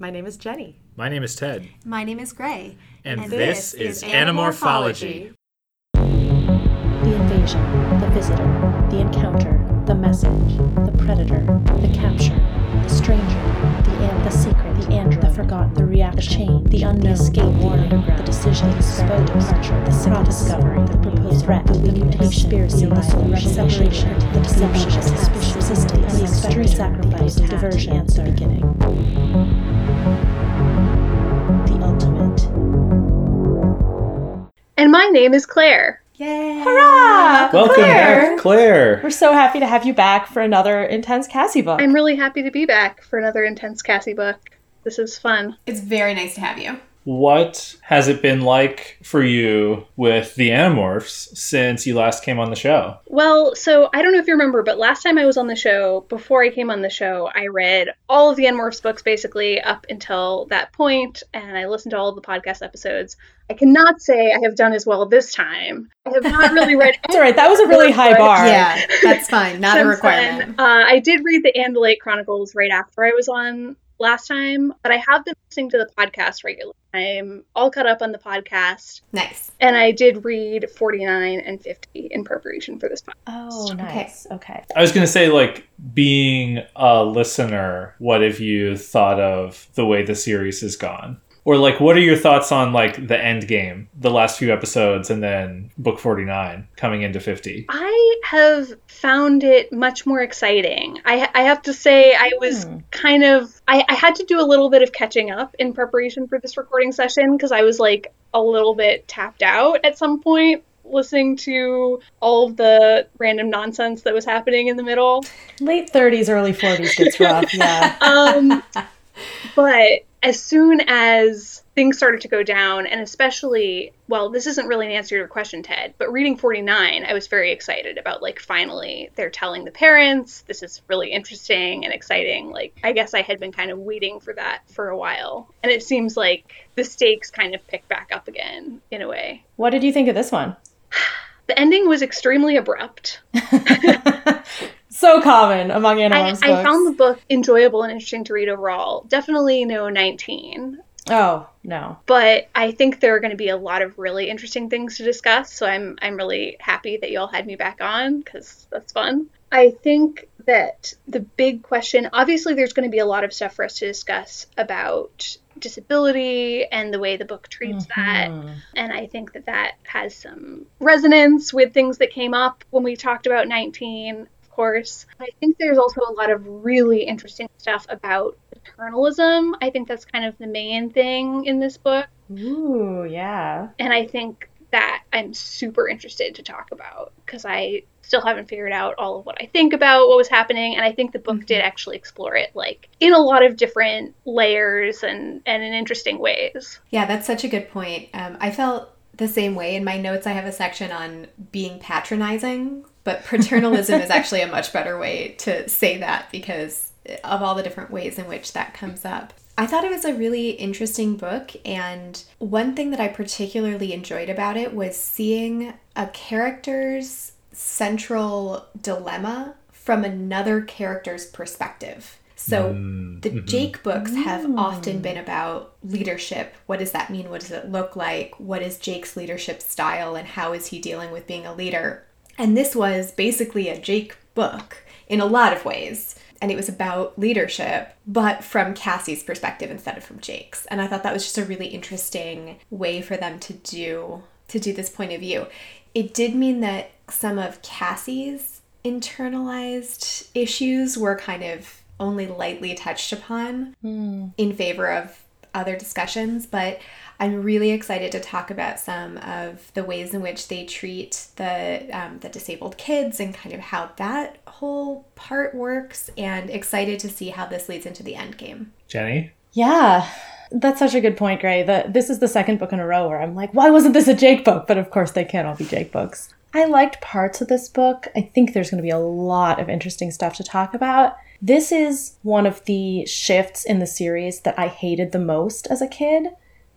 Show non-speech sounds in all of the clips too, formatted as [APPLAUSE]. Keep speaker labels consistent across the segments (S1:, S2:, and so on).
S1: My name is Jenny.
S2: My name is Ted.
S3: My name is Gray.
S2: And, this, is Anamorphology.
S4: The invasion, the visitor, the encounter, the message, the predator, the capture, the stranger, the and the secret, the android, the forgotten, the reaction, the chain, the unknown, the escape, the underground, the decision, the slow departure, the sick discovery, the proposed threat, the mutation, conspiracy, the solution, separation, the deception, the suspicion, persistence, the extreme sacrifice, the diversion, the beginning.
S5: And my name is Claire.
S3: Yay!
S6: Hurrah!
S2: Welcome
S6: Claire!
S2: back, Claire.
S6: We're so happy to have you back for another intense Cassie book.
S5: I'm really happy to be back for another intense Cassie book. This is fun.
S3: It's very nice to have you.
S2: What has it been like for you with the Animorphs since you last came on the show?
S5: Well, so I don't know if you remember, but last time I was on the show, before I came on the show, I read all of the Animorphs books basically up until that point, and I listened to all of the podcast episodes. I cannot say I have done as well this time. I have not really read. [LAUGHS]
S6: It's all right. That was a really high bar.
S3: Yeah, that's fine. Not a requirement.
S5: then. Uh, I did read the Andalite Chronicles right after I was on last time, but I have been listening to the podcast regularly. I'm all caught up on the podcast,
S3: Nice.
S5: and I did read 49 and 50 in preparation for this podcast.
S6: Oh, nice. Okay.
S2: I was going to say, like, being a listener, what have you thought of the way the series has gone? Or, like, what are your thoughts on, like, the end game, the last few episodes, and then book 49 coming into 50?
S5: I have found it much more exciting. I, I have to say, I was
S6: Hmm.
S5: kind of, I, I had to do a little bit of catching up in preparation for this recording session because I was like a little bit tapped out at some point listening to all of the random nonsense that was happening in the middle.
S6: Late 30s, early 40s gets rough. Yeah. [LAUGHS]
S5: Um, but as soon as things started to go down, and especially, well, this isn't really an answer to your question, Ted, but reading 49, I was very excited about, like, finally they're telling the parents. This is really interesting and exciting. Like, I guess I had been kind of waiting for that for a while. And it seems like the stakes kind of pick back up again in a way.
S6: What did you think of this one? [SIGHS]
S5: The ending was extremely abrupt. [LAUGHS] [LAUGHS]
S6: so common among
S5: I,
S6: Animorphs
S5: I
S6: books.
S5: found the book enjoyable and interesting to read overall. Definitely no 19.
S6: Oh, no.
S5: but I think there are going to be a lot of really interesting things to discuss. So I'm I'm really happy that you all had me back on because that's fun. I think that the big question, obviously, there's going to be a lot of stuff for us to discuss about disability and the way the book treats that.
S6: Mhm.
S5: And I think that that has some resonance with things that came up when we talked about 19, of course. I think there's also a lot of really interesting stuff about paternalism. I think that's kind of the main thing in this book.
S6: Ooh, yeah.
S5: And I think that I'm super interested to talk about because I still haven't figured out all of what I think about what was happening. And I think the book did actually explore it like in a lot of different layers and, and in interesting ways.
S3: Yeah, that's such a good point. Um, I felt the same way. In my notes, I have a section on being patronizing, but paternalism is actually a much better way to say that because of all the different ways in which that comes up. I thought it was a really interesting book, and one thing that I particularly enjoyed about it was seeing a character's central dilemma from another character's perspective. So mm, the mm-hmm. Jake books have mm. often been about leadership. What does that mean? What does it look like? What is Jake's leadership style and how is he dealing with being a leader? And this was basically a Jake book in a lot of ways. And it was about leadership, but from Cassie's perspective instead of from Jake's. And I thought that was just a really interesting way for them to do to do this point of view. It did mean that some of Cassie's internalized issues were kind of only lightly touched upon hmm. in favor of other discussions, but I'm really excited to talk about some of the ways in which they treat the um, the disabled kids and kind of how that whole part works, and excited to see how this leads into the end game.
S2: Jenny?
S6: Yeah. That's such a good point, Gray. That this is the second book in a row where I'm like, why wasn't this a Jake book? But of course, they can't all be Jake books. I liked parts of this book. I think there's going to be a lot of interesting stuff to talk about. This is one of the shifts in the series that I hated the most as a kid.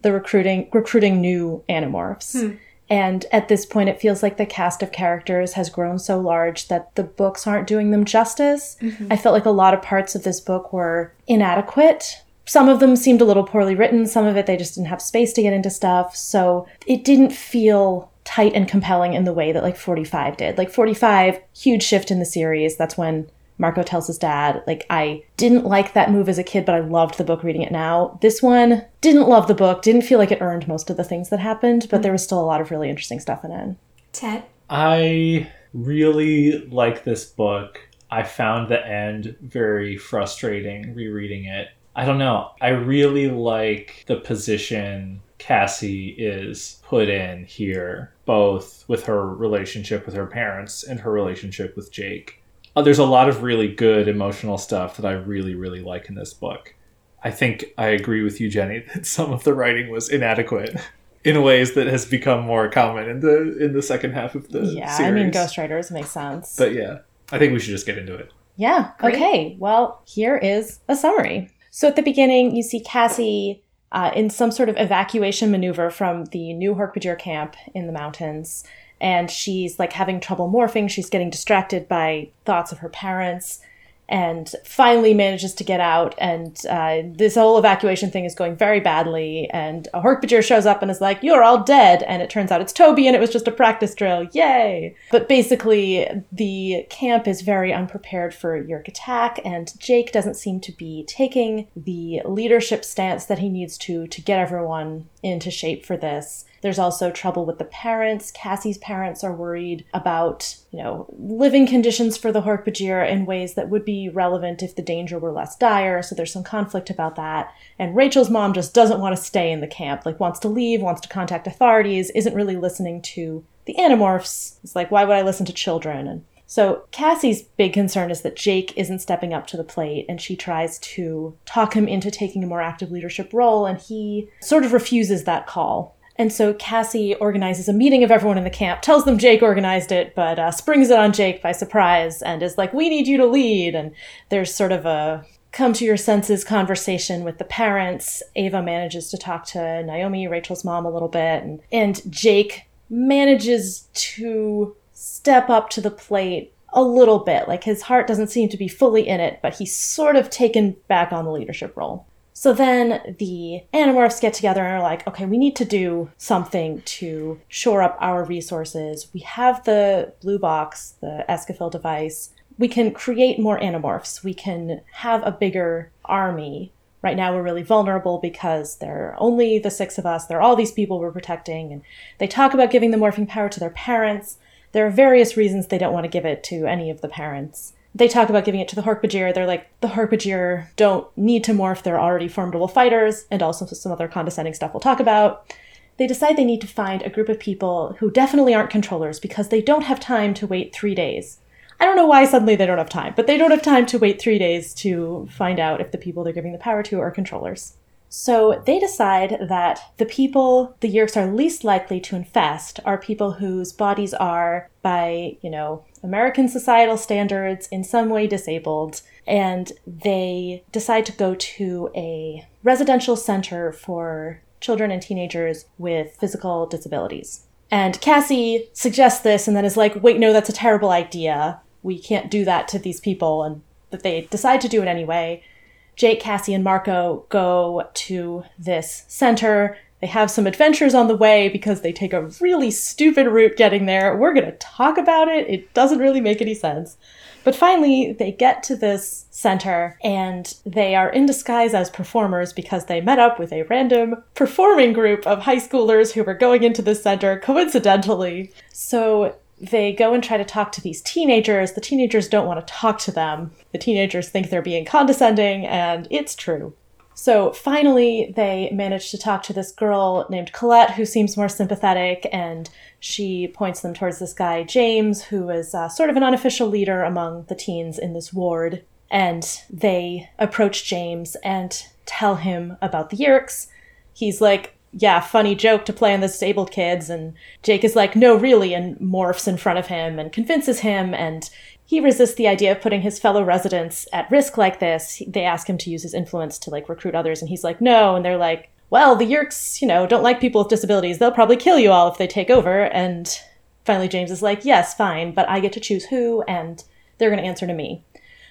S6: The recruiting recruiting new animorphs. Hmm. And at this point, it feels like the cast of characters has grown so large that the books aren't doing them justice. Mm-hmm. I felt like a lot of parts of this book were inadequate some of them seemed a little poorly written, some of it they just didn't have space to get into stuff. So it didn't feel tight and compelling in the way that like 45 did. Like 45, huge shift in the series. That's when Marco tells his dad, like, I didn't like that move as a kid, but I loved the book reading it now. This one, didn't love the book, didn't feel like it earned most of the things that happened, but mm. there was still a lot of really interesting stuff in it.
S3: Ted?
S2: I really like this book. I found the end very frustrating rereading it. I don't know. I really like the position Cassie is put in here, both with her relationship with her parents and her relationship with Jake. Uh, there's a lot of really good emotional stuff that I really, really like in this book. I think I agree with you, Jenny, [LAUGHS] that some of the writing was inadequate in ways that has become more common in the in the second half of the
S6: Yeah,
S2: series.
S6: I mean, Ghostwriters make sense.
S2: But yeah, I think we should just get into it.
S6: Yeah.
S3: Great.
S6: Okay. Well, here is a summary. So at the beginning, you see Cassie uh, in some sort of evacuation maneuver from the new Hork-Bajir camp in the mountains. And she's like having trouble morphing. She's getting distracted by thoughts of her parents and finally manages to get out. And uh, this whole evacuation thing is going very badly. And a Hork-Bajir shows up and is like, You're all dead. And it turns out it's Toby and it was just a practice drill. Yay! But basically, the camp is very unprepared for Yeerk attack, and Jake doesn't seem to be taking the leadership stance that he needs to to get everyone into shape for this. There's also trouble with the parents. Cassie's parents are worried about, you know, living conditions for the Hork-Bajir in ways that would be relevant if the danger were less dire. So there's some conflict about that. And Rachel's mom just doesn't want to stay in the camp, like wants to leave, wants to contact authorities, isn't really listening to the Animorphs. It's like, why would I listen to children? And so Cassie's big concern is that Jake isn't stepping up to the plate, and she tries to talk him into taking a more active leadership role, and he sort of refuses that call. And so Cassie organizes a meeting of everyone in the camp, tells them Jake organized it, but uh, springs it on Jake by surprise and is like, We need you to lead. And there's sort of a come to your senses conversation with the parents. Eva manages to talk to Naomi, Rachel's mom, a little bit, and, and Jake manages to step up to the plate a little bit. Like his heart doesn't seem to be fully in it, but he's sort of taken back on the leadership role. So then the Animorphs get together and are like, okay, we need to do something to shore up our resources. We have the blue box, the Escafil device. We can create more Animorphs. We can have a bigger army. Right now, we're really vulnerable because there are only the six of us. There are all these people we're protecting. And they talk about giving the morphing power to their parents. There are various reasons they don't want to give it to any of the parents they talk about giving it to the Hork-Bajir. They're like, the Hork-Bajir don't need to morph. They're already formidable fighters, and also some other condescending stuff we'll talk about. They decide they need to find a group of people who definitely aren't controllers because they don't have time to wait three days. I don't know why suddenly they don't have time, but they don't have time to wait three days to find out if the people they're giving the power to are controllers. So they decide that the people the Yeerks are least likely to infest are people whose bodies are, by, you know, American societal standards, in some way disabled. And they decide to go to a residential center for children and teenagers with physical disabilities. And Cassie suggests this and then is like, wait, no, that's a terrible idea. We can't do that to these people. And that they decide to do it anyway. Jake, Cassie, and Marco go to this center. They have some adventures on the way because they take a really stupid route getting there. We're going to talk about it. It doesn't really make any sense. But finally, they get to this center and they are in disguise as performers because they met up with a random performing group of high schoolers who were going into this center coincidentally. So they go and try to talk to these teenagers. The teenagers don't want to talk to them. The teenagers think they're being condescending, and it's true. So finally, they manage to talk to this girl named Colette, who seems more sympathetic, and she points them towards this guy, James, who is uh, sort of an unofficial leader among the teens in this ward. And they approach James and tell him about the Yeerks. He's like, yeah, funny joke to play on the disabled kids. And Jake is like, no, really, and morphs in front of him and convinces him. And he resists the idea of putting his fellow residents at risk like this. They ask him to use his influence to like recruit others, and he's like, no. And they're like, well, the Yeerks, you know, don't like people with disabilities. They'll probably kill you all if they take over. And finally, James is like, yes, fine, but I get to choose who, and they're going to answer to me.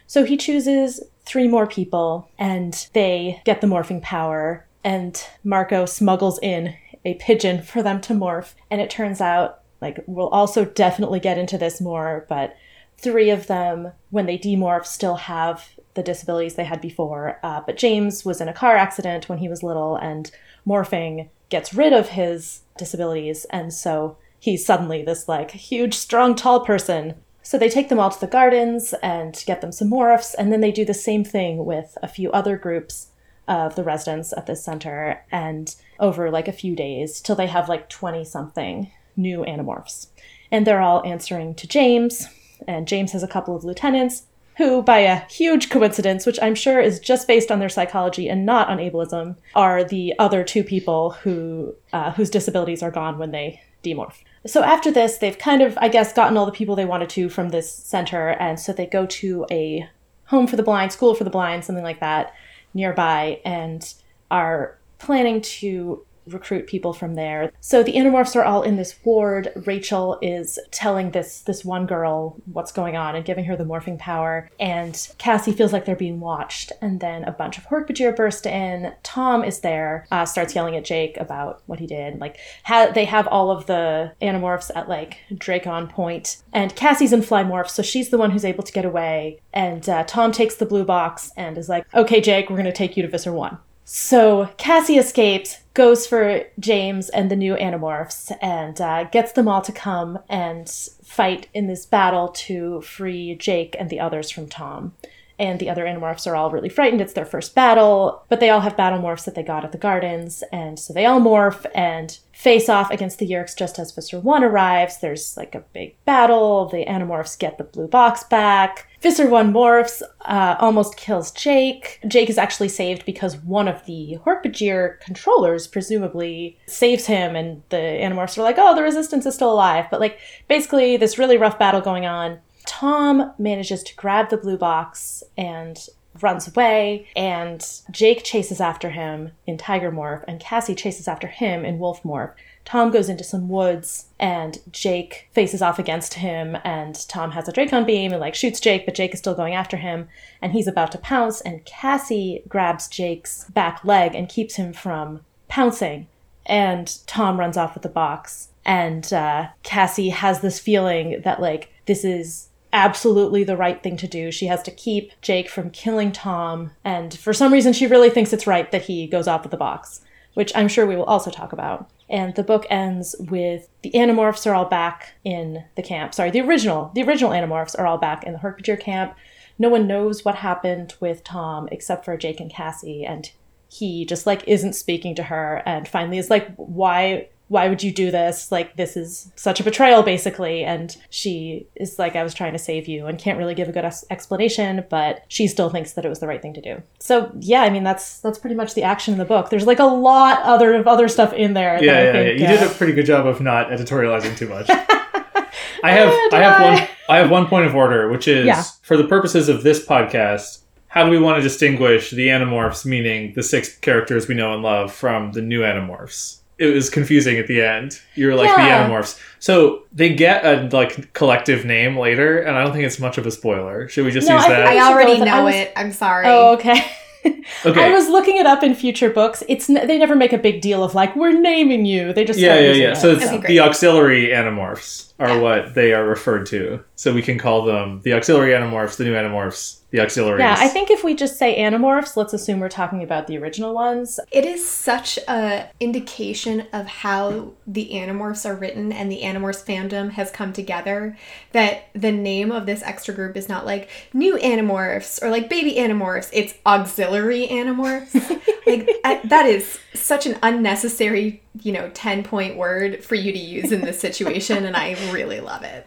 S6: So he chooses three more people and they get the morphing power and Marco smuggles in a pigeon for them to morph and it turns out like we'll also definitely get into this more, but three of them when they demorph still have the disabilities they had before. Uh, but James was in a car accident when he was little and morphing gets rid of his disabilities and so he's suddenly this like huge strong tall person so they take them all to the gardens and get them some morphs, and then they do the same thing with a few other groups of the residents at this center, and over like a few days till they have like 20 something new animorphs. And they're all answering to James, and James has a couple of lieutenants who, by a huge coincidence, which I'm sure is just based on their psychology and not on ableism, are the other two people who uh, whose disabilities are gone when they demorph. So after this, they've kind of, I guess, gotten all the people they wanted to from this center, and so they go to a home for the blind, school for the blind, something like that, nearby, and are planning to recruit people from there. So the Animorphs are all in this ward. Rachel is telling this this one girl what's going on and giving her the morphing power. And Cassie feels like they're being watched. And then a bunch of Hork-Bajir burst in. Tom is there, uh, starts yelling at Jake about what he did. Like ha- they have all of the Animorphs at like Dracon Point. and Cassie's in Flymorph, so she's the one who's able to get away. And uh, Tom takes the blue box and is like, "Okay, Jake, we're gonna take you to Visser One." So Cassie escapes, goes for James and the new Animorphs, and uh, gets them all to come and fight in this battle to free Jake and the others from Tom. And the other Animorphs are all really frightened. It's their first battle, but they all have battle morphs that they got at the gardens, and so they all morph and face off against the Yeerks just as Visser 1 arrives. There's like a big battle. The Animorphs get the blue box back. Visser 1 morphs, uh, almost kills Jake. Jake is actually saved because one of the Hork-Bajir controllers presumably saves him, and the Animorphs are like, oh, the Resistance is still alive. But like, basically, this really rough battle going on. Tom manages to grab the blue box and runs away, and Jake chases after him in Tiger Morph, and Cassie chases after him in Wolf Morph. Tom goes into some woods and Jake faces off against him and Tom has a Dracon beam and like shoots Jake, but Jake is still going after him and he's about to pounce and Cassie grabs Jake's back leg and keeps him from pouncing. And Tom runs off with the box. And uh, Cassie has this feeling that like this is absolutely the right thing to do. She has to keep Jake from killing Tom, and for some reason, she really thinks it's right that he goes off with the box, which I'm sure we will also talk about. And the book ends with the Animorphs are all back in the camp. Sorry, the original, the original Animorphs are all back in the Hork-Bajir camp. No one knows what happened with Tom except for Jake and Cassie, and he just like isn't speaking to her. And finally, is like, why why would you do this? Like, this is such a betrayal, basically. And she is like, I was trying to save you and can't really give a good ex- explanation, but she still thinks that it was the right thing to do. So, yeah, I mean, that's that's pretty much the action in the book. There's like a lot other of other stuff in there.
S2: Yeah,
S6: that I
S2: yeah,
S6: think,
S2: yeah. You
S6: uh,
S2: did a pretty good job of not editorializing too much. [LAUGHS] I have
S6: Oh,
S2: I have
S6: I?
S2: one I have one point of order, which is
S6: Yeah.
S2: for the purposes of this podcast, how do we want to distinguish the Animorphs, meaning the six characters we know and love, from the new Animorphs? It was confusing at the end. You were like
S6: Yeah.
S2: the Animorphs. So they get a like collective name later, and I don't think it's much of a spoiler. Should we just
S6: No,
S2: use
S6: I
S2: that?
S6: we
S3: I already
S6: with it. I
S3: know
S6: was-
S3: it. I'm sorry.
S6: Oh, okay. [LAUGHS]
S2: okay.
S6: I was looking it up in future books. It's n- they never make a big deal of like we're naming you. They just
S2: yeah, yeah, yeah.
S6: it,
S2: So it's
S3: Okay,
S2: the auxiliary animorphs are what they are referred to. So we can call them the auxiliary animorphs, the new animorphs, the auxiliaries.
S6: Yeah, I think if we just say animorphs, let's assume we're talking about the original ones.
S3: It is such a indication of how the Animorphs are written and the Animorphs fandom has come together that the name of this extra group is not like new Animorphs or like baby Animorphs. It's auxiliary Animorphs. [LAUGHS] like uh, that is such an unnecessary, you know, 10 point word for you to use in this situation and I really love it.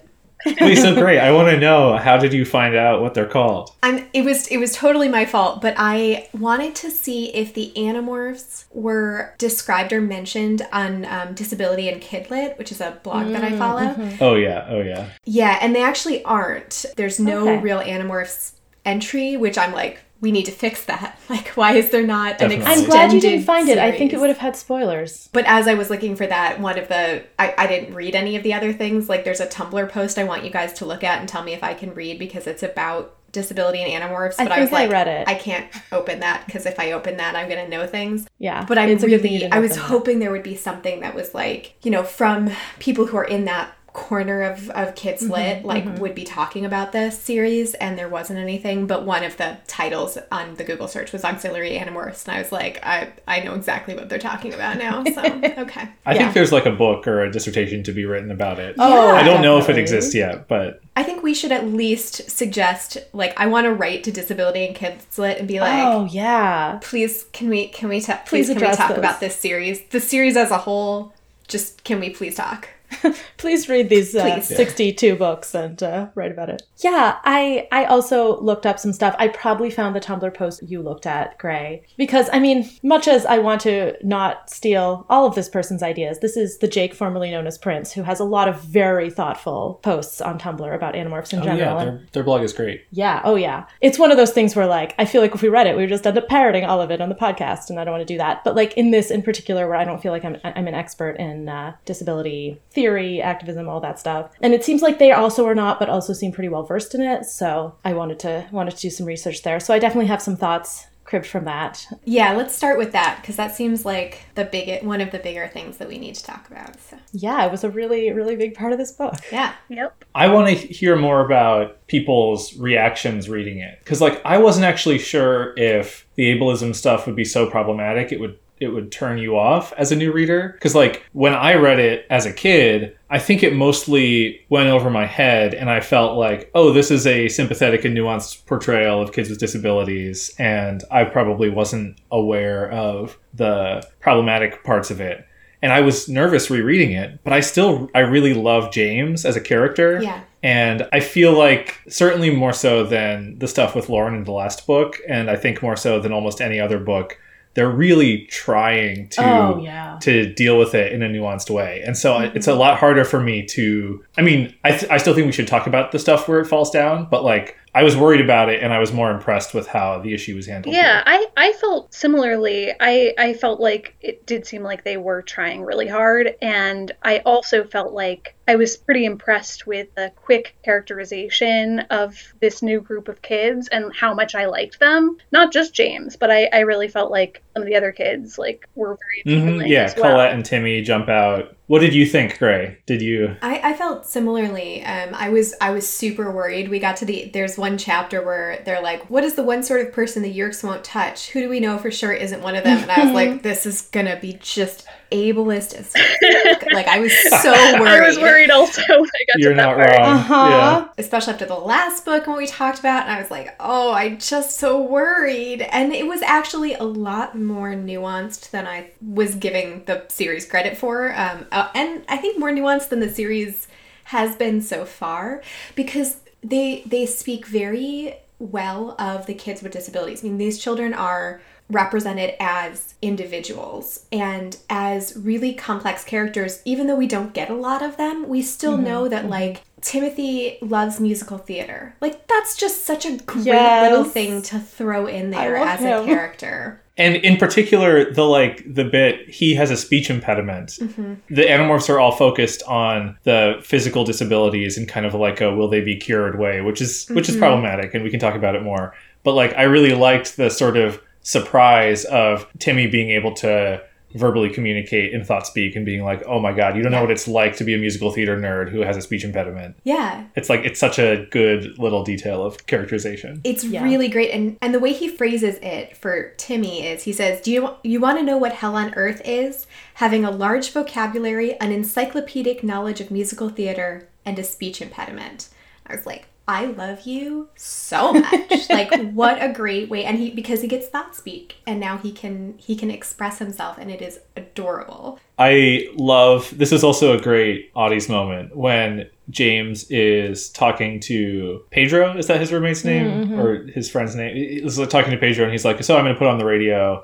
S2: Wait, so great. I want to know how did you find out what they're called?
S3: I'm, it was it was totally my fault, but I wanted to see if the Animorphs were described or mentioned on um, Disability in Kidlit, which is a blog that I follow.
S2: Oh yeah, oh yeah.
S3: Yeah, and they actually aren't. There's no
S6: Okay.
S3: real Animorphs entry, which I'm like, we need to fix that. [LAUGHS] Like, why is there not an
S2: Definitely.
S3: extended
S6: I'm glad you didn't find it. I think it would have had spoilers.
S3: But as I was looking for that, one of the I, I didn't read any of the other things. Like there's a Tumblr post I want you guys to look at and tell me if I can read because it's about disability and animorphs,
S6: I
S3: but I,
S6: think
S3: was like,
S6: I read it.
S3: I can't open that because if I open that, I'm gonna know things.
S6: yeah,
S3: But I
S6: it's a good thing you
S3: really, I was
S6: open that.
S3: hoping there would be something that was like, you know, from people who are in that corner of, of kids
S6: Mm-hmm,
S3: lit like would be talking about this series and there wasn't anything but one of the titles on the google search was auxiliary animorphs and i was like i i know exactly what they're talking about now so [LAUGHS] okay
S2: I
S6: Yeah.
S2: think there's like a book or a dissertation to be written about it.
S6: Oh,
S2: I don't know if it exists yet, but
S3: i think we should at least suggest like i want to write to disability and kids lit and be like
S6: oh yeah,
S3: please can we can we ta-
S6: Please
S3: please, can we talk
S6: this.
S3: about this series the series as a whole just can we please talk [LAUGHS]
S6: please read these uh,
S3: Please.
S6: 62 books and uh, write about it. Yeah, I I also looked up some stuff. I probably found the Tumblr post you looked at, Gray, because I mean, much as I want to not steal all of this person's ideas, this is the Jake formerly known as Prince, who has a lot of very thoughtful posts on Tumblr about animorphs in
S2: oh,
S6: general.
S2: yeah, their, their blog is great.
S6: yeah, oh yeah. It's one of those things where like I feel like if we read it, we would just end up parroting all of it on the podcast, and I don't want to do that. But like in this in particular, where I don't feel like I'm I'm an expert in uh, disability theory, activism, all that stuff, and it seems like they also are not, but also seem pretty well versed in it. So I wanted to wanted to do some research there. So I definitely have some thoughts cribbed from that.
S3: Yeah, let's start with that because that seems like the big one of the bigger things that we need to talk about. So
S6: Yeah, it was a really really big part of this book.
S3: yeah,
S5: Yep.
S2: I want to hear more about people's reactions reading it because, like, I wasn't actually sure if the ableism stuff would be so problematic it would it would turn you off as a new reader. Because, like, when I read it as a kid, I think it mostly went over my head, and I felt like, oh, this is a sympathetic and nuanced portrayal of kids with disabilities, and I probably wasn't aware of the problematic parts of it. And I was nervous rereading it, but I still, I really love James as a character.
S3: yeah,
S2: And I feel like certainly more so than the stuff with Lauren in the last book, and I think more so than almost any other book, they're really trying to
S6: Oh yeah.
S2: to deal with it in a nuanced way. And so
S3: Mm-hmm.
S2: it's a lot harder for me to I mean, I, th- I still think we should talk about the stuff where it falls down, but like I was worried about it and I was more impressed with how the issue was handled.
S5: Yeah, I, I felt similarly. I, I felt like it did seem like they were trying really hard. And I also felt like I was pretty impressed with the quick characterization of this new group of kids and how much I liked them. Not just James, but I, I really felt like some of the other kids like were very
S2: Mhm, yeah,
S5: as well.
S2: Colette and Timmy jump out. What did you think, Gray? Did you
S3: I, I felt similarly. Um, I was I was super worried. We got to the there's one chapter where they're like, "What is the one sort of person the Yeerks won't touch? Who do we know for sure isn't one of them?" And I was like, [LAUGHS] "This is gonna be just ableist as [LAUGHS] fuck." like I was [LAUGHS] so worried.
S5: I was worried also [LAUGHS] when I got
S2: You're
S5: to
S2: not
S5: part.
S2: wrong.
S6: Uh-huh.
S2: Yeah.
S3: especially after the last book when we talked about, and I was like, "Oh, I'm just so worried." And it was actually a lot more nuanced than I was giving the series credit for, um, uh, and I think more nuanced than the series has been so far because they they speak very well of the kids with disabilities. I mean, these children are represented as individuals and as really complex characters even though we don't get a lot of them we still mm-hmm. know that mm-hmm. like timothy loves musical theater like that's just such a great
S6: Yes.
S3: little thing to throw in there as
S6: him.
S3: a character
S2: And in particular, the like the bit he has a speech impediment.
S3: Mm-hmm.
S2: The animorphs are all focused on the physical disabilities and kind of like a will they be cured way, which is which is mm-hmm. problematic, and we can talk about it more. But like I really liked the sort of surprise of Timmy being able to verbally communicate in thought speak and being like, "Oh my god, you don't know what it's like to be a musical theater nerd who has a speech impediment."
S3: yeah
S2: It's like it's such a good little detail of characterization.
S3: It's
S6: Yeah.
S3: really great, and and the way he phrases it for Timmy is he says, "Do you you want to know what hell on earth is? Having a large vocabulary, an encyclopedic knowledge of musical theater, and a speech impediment." I was like, "I love you so [LAUGHS] much! like, what a great way!" And he because he gets thought speak, and now he can he can express himself, and it is adorable.
S2: I love this is also a great Audie's moment when James is talking to Pedro. Is that his roommate's name or his friend's name? He's like talking to Pedro and he's like, So I'm gonna put on the radio,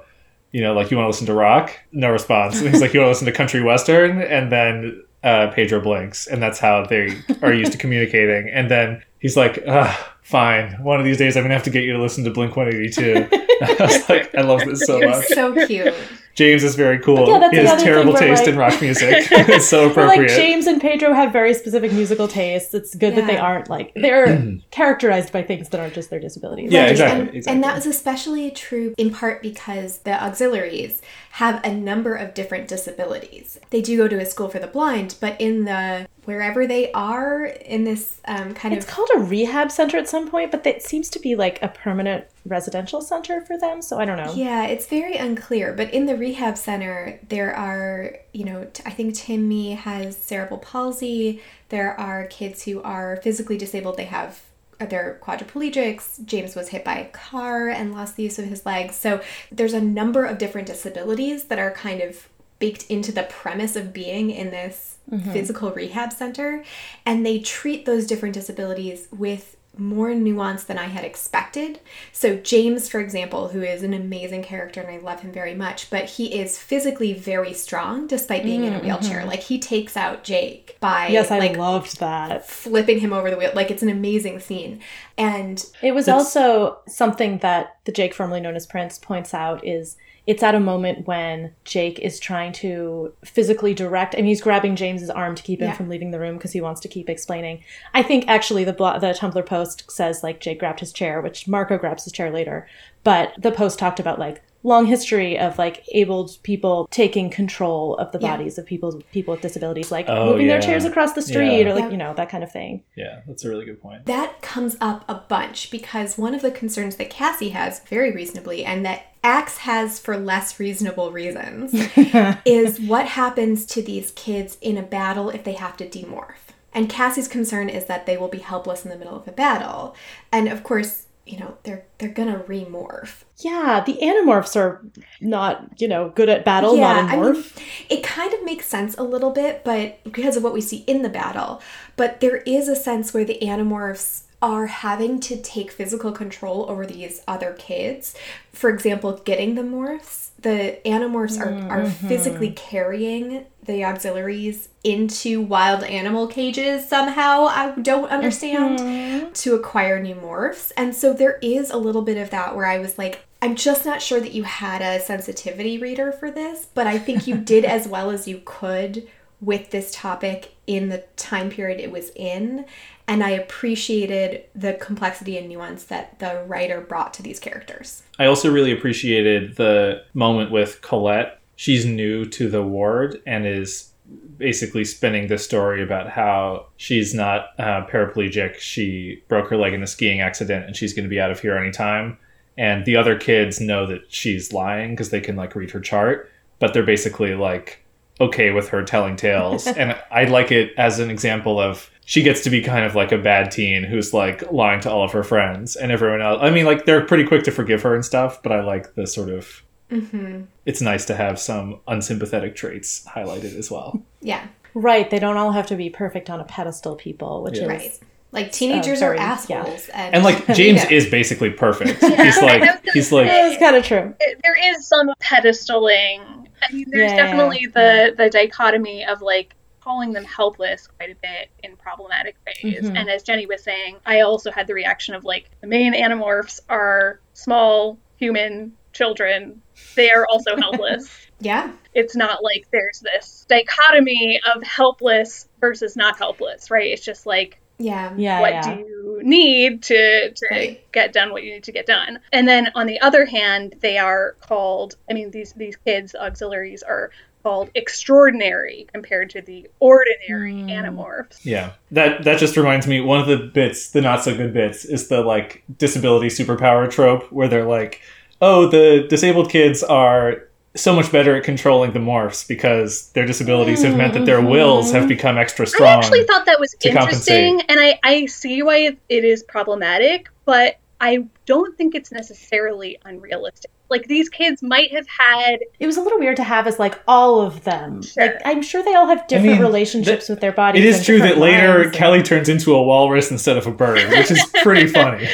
S2: you know, like you wanna listen to rock? No response. And he's like, You wanna listen to country western? And then uh, Pedro blinks, and that's how they are used to communicating. And then he's like, ah, fine. One of these days I'm gonna have to get you to listen to Blink 182. [LAUGHS] I was like, I love this so [LAUGHS]
S3: You're
S2: much.
S3: so cute.
S2: James is very cool.
S6: Yeah, that's
S2: he
S6: the
S2: has
S6: other
S2: terrible
S6: thing where,
S2: taste
S6: like-
S2: in rock music. [LAUGHS] it's so
S6: But,
S2: appropriate.
S6: like James and Pedro have very specific musical tastes. It's good that they aren't like they're [CLEARS THROAT] characterized by things that aren't just their disabilities.
S2: Yeah,
S3: Right,
S2: exactly,
S3: And,
S2: exactly.
S3: and that was especially true in part because the auxiliaries have a number of different disabilities. They do go to a school for the blind, but in the wherever they are in this um, kind
S6: It's
S3: of It's
S6: called a rehab center at some point, but it seems to be like a permanent residential center for them. So I don't know.
S3: Yeah, it's very unclear. But in the rehab center, there are, you know, t- I think Timmy has cerebral palsy. There are kids who are physically disabled. They have, uh, they're quadriplegics. James was hit by a car and lost the use of his legs. So there's a number of different disabilities that are kind of baked into the premise of being in this Mm-hmm. physical rehab center. And they treat those different disabilities with more nuance than I had expected. So, James, for example, who is an amazing character and I love him very much, but he is physically very strong despite being in a mm-hmm. wheelchair. Like, he takes out Jake by
S6: Yes, I
S3: like
S6: loved that.
S3: flipping him over the wheel. Like, it's an amazing scene. And
S6: It was also something that the Jake formerly known as Prince points out is it's at a moment when Jake is trying to physically direct. I mean, he's grabbing James's arm to keep him
S3: Yeah.
S6: from leaving the room because he wants to keep explaining. I think actually the blo- the Tumblr post says like Jake grabbed his chair, which Marco grabs his chair later. But the post talked about like long history of like abled people taking control of the
S3: Yeah.
S6: bodies of people people with disabilities, like
S2: Oh,
S6: moving
S2: yeah.
S6: their chairs across the street
S2: Yeah.
S6: or like
S3: Yeah.
S6: you know that kind of thing.
S2: yeah, that's a really good point.
S3: that comes up a bunch because one of the concerns that Cassie has, very reasonably, and that Ax has for less reasonable reasons, [LAUGHS] is what happens to these kids in a battle if they have to demorph. And Cassie's concern is that they will be helpless in the middle of a battle. And of course, you know, they're they're gonna remorph.
S6: Yeah, the animorphs are not, you know, good at battle, not in
S3: I
S6: morph.
S3: mean, it kind of makes sense a little bit, but because of what we see in the battle. But there is a sense where the Animorphs are having to take physical control over these other kids. For example, getting the morphs. The Animorphs are, are mm-hmm. physically carrying the auxiliaries into wild animal cages somehow. I don't understand mm-hmm. to acquire new morphs. And so there is a little bit of that where I was like, I'm just not sure that you had a sensitivity reader for this, but I think you did [LAUGHS] as well as you could with this topic in the time period it was in. And I appreciated the complexity and nuance that the writer brought to these characters.
S2: I also really appreciated the moment with Colette. She's new to the ward and is basically spinning the story about how she's not uh, paraplegic. She broke her leg in a skiing accident and she's going to be out of here anytime. And the other kids know that she's lying because they can like read her chart, but they're basically like okay with her telling tales. [LAUGHS] and I like it as an example of she gets to be kind of like a bad teen who's like lying to all of her friends and everyone else. I mean, like they're pretty quick to forgive her and stuff, but I like the sort of.
S3: Mm-hmm.
S2: It's nice to have some unsympathetic traits highlighted as well.
S3: Yeah,
S6: Right, they don't all have to be perfect on a pedestal, people, which
S2: Yeah.
S6: is
S3: right. Like teenagers are
S6: very- yeah.
S3: assholes. And,
S2: And like [LAUGHS] James
S3: Yeah.
S2: is basically perfect. [LAUGHS]
S5: Yeah,
S2: He's like he's like
S6: It's kind of true.
S5: it- there is some pedestaling. I mean, there's
S6: Yeah.
S5: definitely the the dichotomy of like calling them helpless quite a bit in problematic ways.
S6: Mhm.
S5: And as Jenny was saying, I also had the reaction of like the main animorphs are small human children. They are also helpless. [LAUGHS]
S3: yeah,
S5: it's not like there's this dichotomy of helpless versus not helpless, right? It's just like
S3: yeah,
S6: Yeah,
S5: what
S6: yeah.
S5: do you need to to
S3: Right.
S5: get done what you need to get done and then on the other hand they are called i mean these these kids auxiliaries are called extraordinary compared to the ordinary
S6: Mm.
S5: animorphs
S2: yeah. That that just reminds me one of the bits, the not so good bits, is the like disability superpower trope where they're like, oh, the disabled kids are so much better at controlling the morphs because their disabilities have meant that their wills have become extra strong.
S5: i actually thought that was
S2: to
S5: interesting
S2: compensate.
S5: and I, I see why it, it is problematic but i don't think it's necessarily unrealistic like these kids might have had
S6: It was a little weird to have as like all of them.
S5: Sure.
S6: Like I'm sure they all have different
S2: mean,
S6: relationships with their bodies.
S2: It is true that later
S6: minds and-
S2: Kelly turns into a walrus instead of a bird, which is [LAUGHS] pretty funny.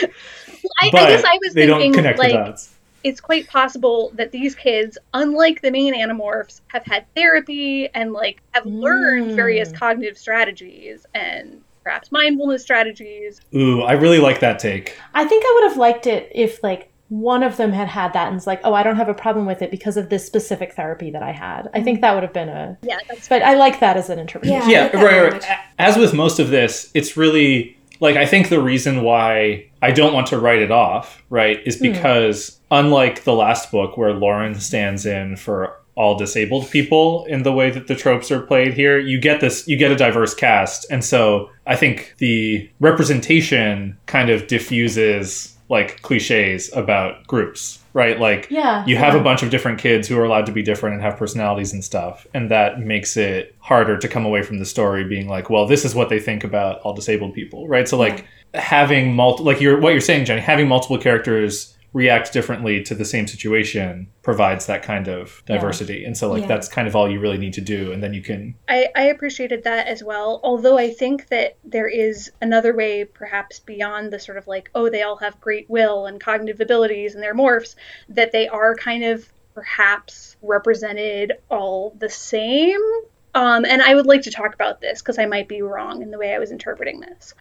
S5: I,
S2: But
S5: I guess i was
S2: they
S5: thinking
S2: don't connect
S5: like
S2: the dots.
S5: it's quite possible that these kids, unlike the main animorphs, have had therapy and like have learned
S6: Mm.
S5: various cognitive strategies and perhaps mindfulness strategies.
S2: Ooh, I really like that take.
S6: I think I would have liked it if like one of them had had that and was like, oh, I don't have a problem with it because of this specific therapy that I had. I think that would have been a.
S5: Yeah, that's
S6: But I like that as an interpretation.
S3: Yeah.
S2: Yeah,
S3: like
S2: right, right.
S3: much.
S2: As with most of this, it's really like I think the reason why I don't want to write it off, right, is hmm. because unlike the last book where Lauren stands in for all disabled people in the way that the tropes are played here, you get this you get a diverse cast. And so I think the representation kind of diffuses like cliches about groups, right? Like
S6: Yeah,
S2: you have
S6: yeah.
S2: a bunch of different kids who are allowed to be different and have personalities and stuff and that makes it harder to come away from the story being like well this is what they think about all disabled people right so like having multi like you're what you're saying jenny having multiple characters react differently to the same situation provides that kind of diversity and so like
S3: Yeah.
S2: that's kind of all you really need to do and then you can
S5: I, I appreciated that as well. Although I think that there is another way, perhaps beyond the sort of like, oh, they all have great will and cognitive abilities and they're morphs, that they are kind of perhaps represented all the same. Um, and I would like to talk about this because I might be wrong in the way I was interpreting this.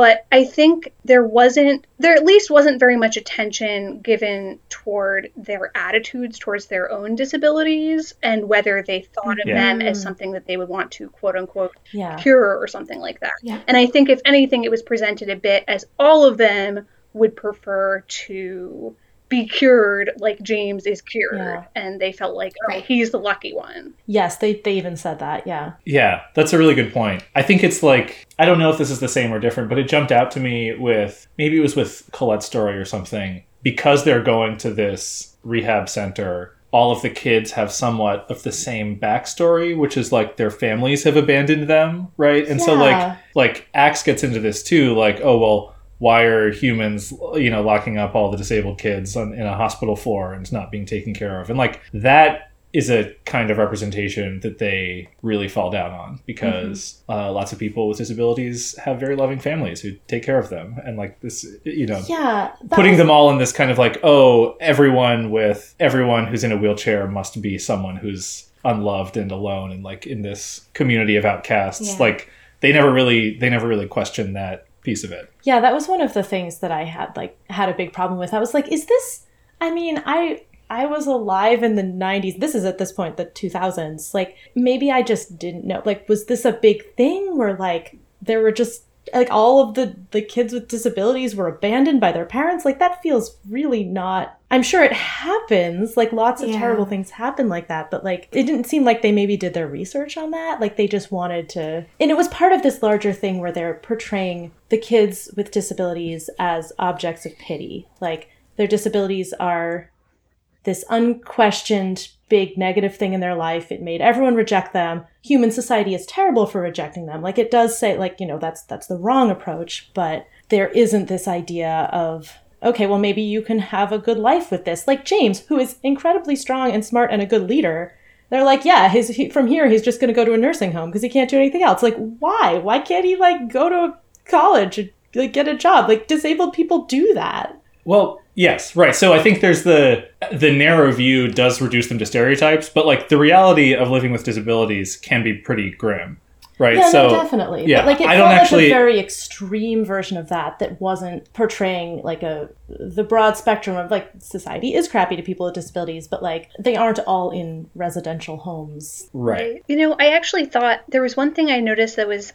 S5: But I think there wasn't, there at least wasn't very much attention given toward their attitudes towards their own disabilities and whether they thought of
S2: Yeah.
S5: them as mm. something that they would want to quote unquote
S6: Yeah.
S5: cure or something like that.
S3: Yeah.
S5: And I think if anything, it was presented a bit as all of them would prefer to be cured like James is cured.
S6: Yeah.
S5: And they felt like, oh,
S3: Right.
S5: he's the lucky one.
S6: Yes, they, they even said that. Yeah.
S2: Yeah, that's a really good point. I think it's like I don't know if this is the same or different, but it jumped out to me with maybe it was with Colette's story or something because they're going to this rehab center. All of the kids have somewhat of the same backstory, which is like their families have abandoned them, right? And so like like Ax gets into this too, like oh well, why are humans you know locking up all the disabled kids on, in a hospital floor and not being taken care of, and like that is a kind of representation that they really fall down on because uh, lots of people with disabilities have very loving families who take care of them and like this you know
S6: Yeah.
S2: putting
S6: was-
S2: them all in this kind of like oh everyone with everyone who's in a wheelchair must be someone who's unloved and alone and like in this community of outcasts
S3: Yeah.
S2: like they never really they never really question that piece of it
S6: Yeah, that was one of the things that I had like had a big problem with. I was like, is this I mean, I I was alive in the 90s. This is at this point the 2000s. Like maybe I just didn't know. Like was this a big thing where like there were just like all of the the kids with disabilities were abandoned by their parents? Like that feels really not I'm sure it happens. Like lots of
S3: Yeah.
S6: terrible things happen like that, but like it didn't seem like they maybe did their research on that. Like they just wanted to And it was part of this larger thing where they're portraying the kids with disabilities as objects of pity. Like their disabilities are this unquestioned big negative thing in their life. It made everyone reject them. Human society is terrible for rejecting them. Like it does say like, you know, that's that's the wrong approach, but there isn't this idea of okay, well maybe you can have a good life with this. Like James, who is incredibly strong and smart and a good leader, they're like, yeah, his he, from here he's just going to go to a nursing home because he can't do anything else. Like, why? Why can't he like go to college and like get a job? Like disabled people do that.
S2: Well, yes, right. So I think there's the the narrow view does reduce them to stereotypes, but like the reality of living with disabilities can be pretty grim, right?
S6: Yeah,
S2: so
S6: no, definitely.
S2: yeah,
S6: but like it
S2: I
S6: felt
S2: don't
S6: like
S2: actually-
S6: a very extreme version of that that wasn't portraying like a the broad spectrum of like society is crappy to people with disabilities, but like they aren't all in residential homes.
S2: right.
S5: You know, I actually thought there was one thing I noticed that was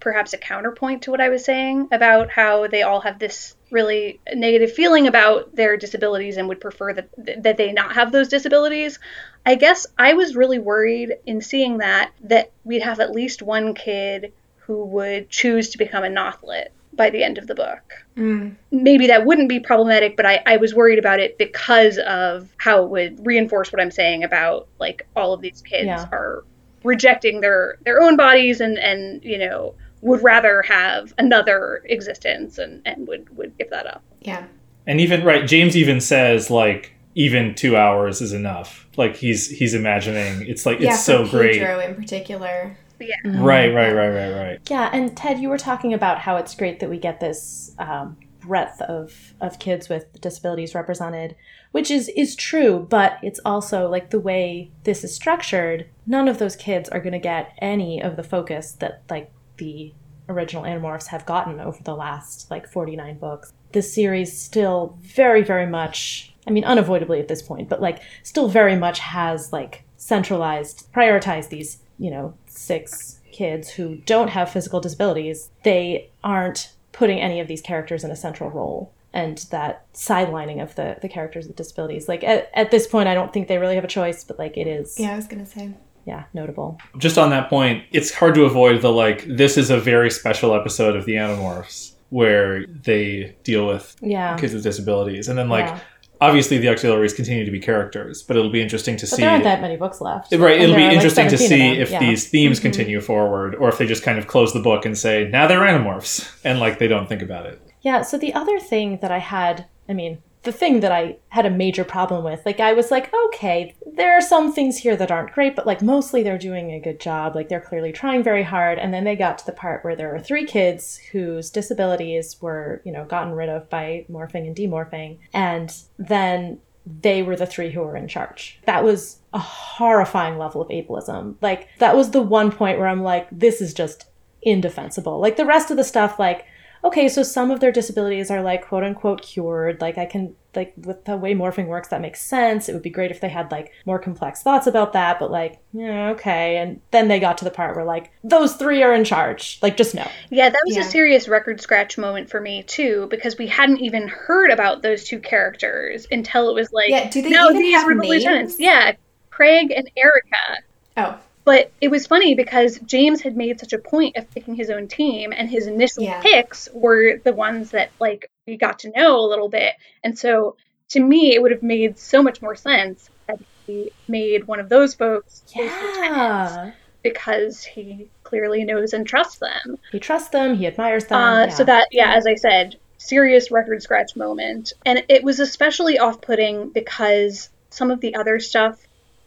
S5: perhaps a counterpoint to what I was saying about how they all have this really negative feeling about their disabilities and would prefer that that they not have those disabilities. I guess I was really worried in seeing that that we'd have at least one kid who would choose to become a Nothlit by the end of the book
S3: Mm.
S5: maybe that wouldn't be problematic, but I, I was worried about it because of how it would reinforce what I'm saying about like all of these kids
S6: Yeah.
S5: are rejecting their their own bodies and and you know would rather have another existence and and would would give that up.
S3: Yeah.
S2: And even right, James even says like even two hours is enough. Like he's he's imagining it's like
S3: yeah,
S2: it's so
S3: for
S2: great.
S3: Pedro in particular.
S5: Yeah.
S2: Right, right, right, right, right.
S6: Yeah, and Ted, you were talking about how it's great that we get this um, breadth of of kids with disabilities represented, which is is true. But it's also like the way this is structured. None of those kids are going to get any of the focus that like the original Animorphs have gotten over the last like forty nine books. the series still very, very much, I mean, unavoidably at this point, but like still very much has like centralized, prioritized these, you know, six kids who don't have physical disabilities. They aren't putting any of these characters in a central role and that sidelining of the the characters with disabilities like at, at this point i don't think they really have a choice but like it is
S3: Yeah, I was gonna say.
S6: yeah notable
S2: Just on that point, it's hard to avoid the like, this is a very special episode of the Animorphs where they deal with
S6: yeah
S2: kids with disabilities. And then, like,
S6: Yeah.
S2: obviously the auxiliaries continue to be characters, but it'll be interesting to
S6: but
S2: see.
S6: there aren't that many books left
S2: Right,
S6: And
S2: it'll be
S6: there are, like,
S2: interesting to see if
S6: Yeah.
S2: these themes
S3: Mhm.
S2: continue forward or if they just kind of close the book and say, now they're Animorphs, and like they don't think about it.
S6: Yeah, so the other thing that I had, I mean, the thing that I had a major problem with, like, I was like, okay, there are some things here that aren't great, but like, mostly they're doing a good job. Like, they're clearly trying very hard. And then they got to the part where there were three kids whose disabilities were, you know, gotten rid of by morphing and demorphing. And then they were the three who were in charge. That was a horrifying level of ableism. Like, that was the one point where I'm like, this is just indefensible. Like, the rest of the stuff, like, okay, so some of their disabilities are like quote unquote cured. Like I can like with the way morphing works, that makes sense. It would be great if they had like more complex thoughts about that, but like, yeah, okay. And then they got to the part where like those three are in charge. Like just no.
S5: Yeah, that was
S3: Yeah.
S5: a serious record scratch moment for me too, because we hadn't even heard about those two characters until it was like,
S3: Yeah, do they
S5: no,
S3: even
S5: these
S3: have names?
S5: lieutenants. Yeah, Craig and Erica.
S3: Oh,
S5: But it was funny because James had made such a point of picking his own team, and his initial
S3: Yeah.
S5: picks were the ones that like we got to know a little bit. And so, to me, it would have made so much more sense that he made one of those folks his lieutenant,
S6: Yeah.
S5: because he clearly knows and trusts them.
S6: He trusts them, he admires them.
S5: Uh,
S6: yeah.
S5: So that, yeah, as I said, serious record scratch moment. And it was especially off putting because some of the other stuff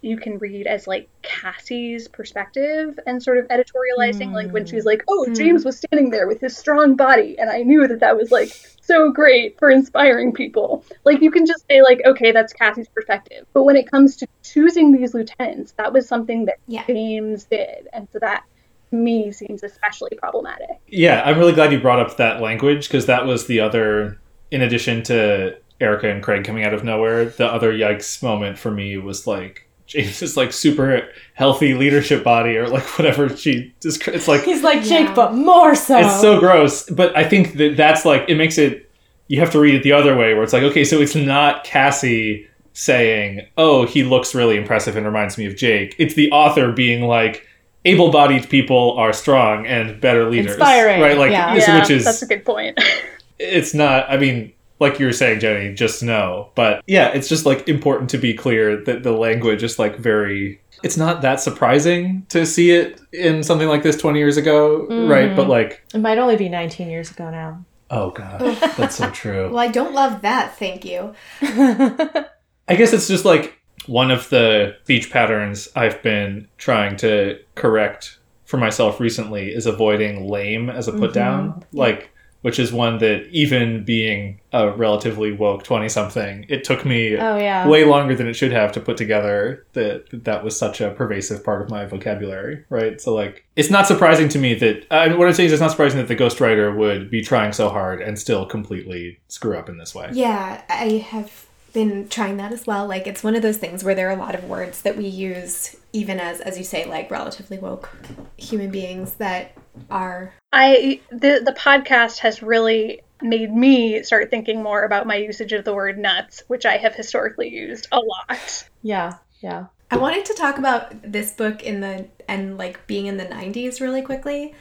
S5: you can read as like Cassie's perspective and sort of editorializing. Like when she's like, oh,
S3: Mm.
S5: James was standing there with his strong body. And I knew that that was like so great for inspiring people. Like you can just say, like, okay, that's Cassie's perspective. But when it comes to choosing these lieutenants, that was something that
S3: Yeah.
S5: James did. And so that to me seems especially problematic.
S2: Yeah, I'm really glad you brought up that language because that was the other, in addition to Erica and Craig coming out of nowhere, the other yikes moment for me was like James's like super healthy leadership body or like whatever she just it's like
S6: He's like
S3: Yeah.
S6: Jake, but more so.
S2: it's so gross. But I think that that's like it makes it you have to read it the other way where it's like okay, so it's not Cassie saying, "Oh, he looks really impressive and reminds me of Jake." It's the author being like able-bodied people are strong and better leaders.
S6: Inspiring,
S2: Right? Like
S6: yeah.
S2: this-
S5: yeah,
S2: which is
S5: that's a good point. [LAUGHS]
S2: it's not i mean like you were saying jenny just know. But yeah it's just like important to be clear that the language is like very it's not that surprising to see it in something like this 20 years ago right? But mm-hmm. like
S6: It might only be 19 years ago now.
S2: oh god. That's so true. [LAUGHS]
S3: Well, I don't love that. Thank you. [LAUGHS]
S2: i guess it's just like one of the speech patterns i've been trying to correct for myself recently is avoiding lame as a put down. Mm-hmm. Like which is one that even being a relatively woke 20 something it took me
S6: oh, yeah.
S2: way longer than it should have to put together that that was such a pervasive part of my vocabulary, right? So like, it's not surprising to me that I mean, what I'm saying is it's not surprising that the ghostwriter would be trying so hard and still completely screw up in this way.
S3: Yeah, I have been trying that as well. Like it's one of those things where there are a lot of words that we use even as as you say like relatively woke human beings that are
S5: I the the podcast has really made me start thinking more about my usage of the word nuts, which I have historically used a lot.
S6: Yeah, yeah.
S3: I wanted to talk about this book in the and like being in the 90s really quickly,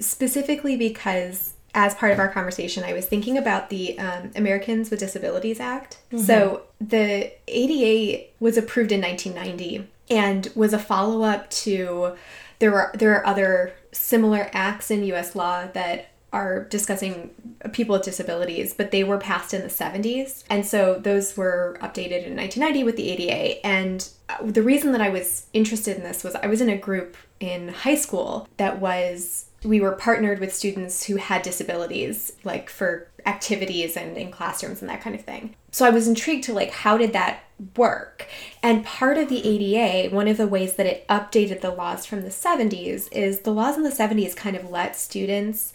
S3: specifically because as part of our conversation, I was thinking about the um, Americans with Disabilities Act. So the ADA was approved in 1990 and was a follow up to there are there are other similar acts in U.S. law that are discussing people with disabilities, but they were passed in the 70s. And so those were updated in 1990 with the ADA. And uh, the reason that I was interested in this was I was in a group in high school that was, we were partnered with students who had disabilities, like for activities and in classrooms and that kind of thing. So I was intrigued to like, how did that work? And part of the ADA, one of the ways that it updated the laws from the 70s is the laws in the 70s kind of let students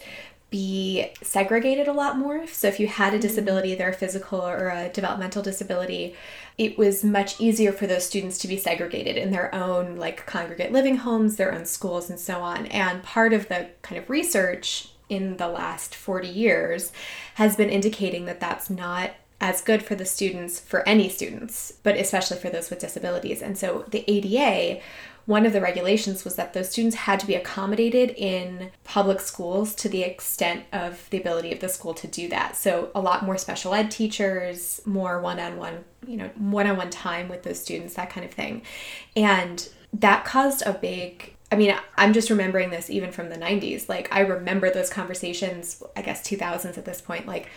S3: be segregated a lot more. So if you had a mm-hmm. disability, either a physical or a developmental disability, it was much easier for those students to be segregated in their own like congregate living homes, their own schools, and so on. And part of the kind of research in the last 40 years has been indicating that that's not as good for the students, for any students, but especially for those with disabilities. And so the ADA, one of the regulations was that those students had to be accommodated in public schools to the extent of the ability of the school to do that. So a lot more special ed teachers, more one-on-one, you know, one-on-one time with those students, that kind of thing. And that caused a big I mean, I'm just remembering this even from the 90s. Like, I remember those conversations, I guess 2000s at this point. Like,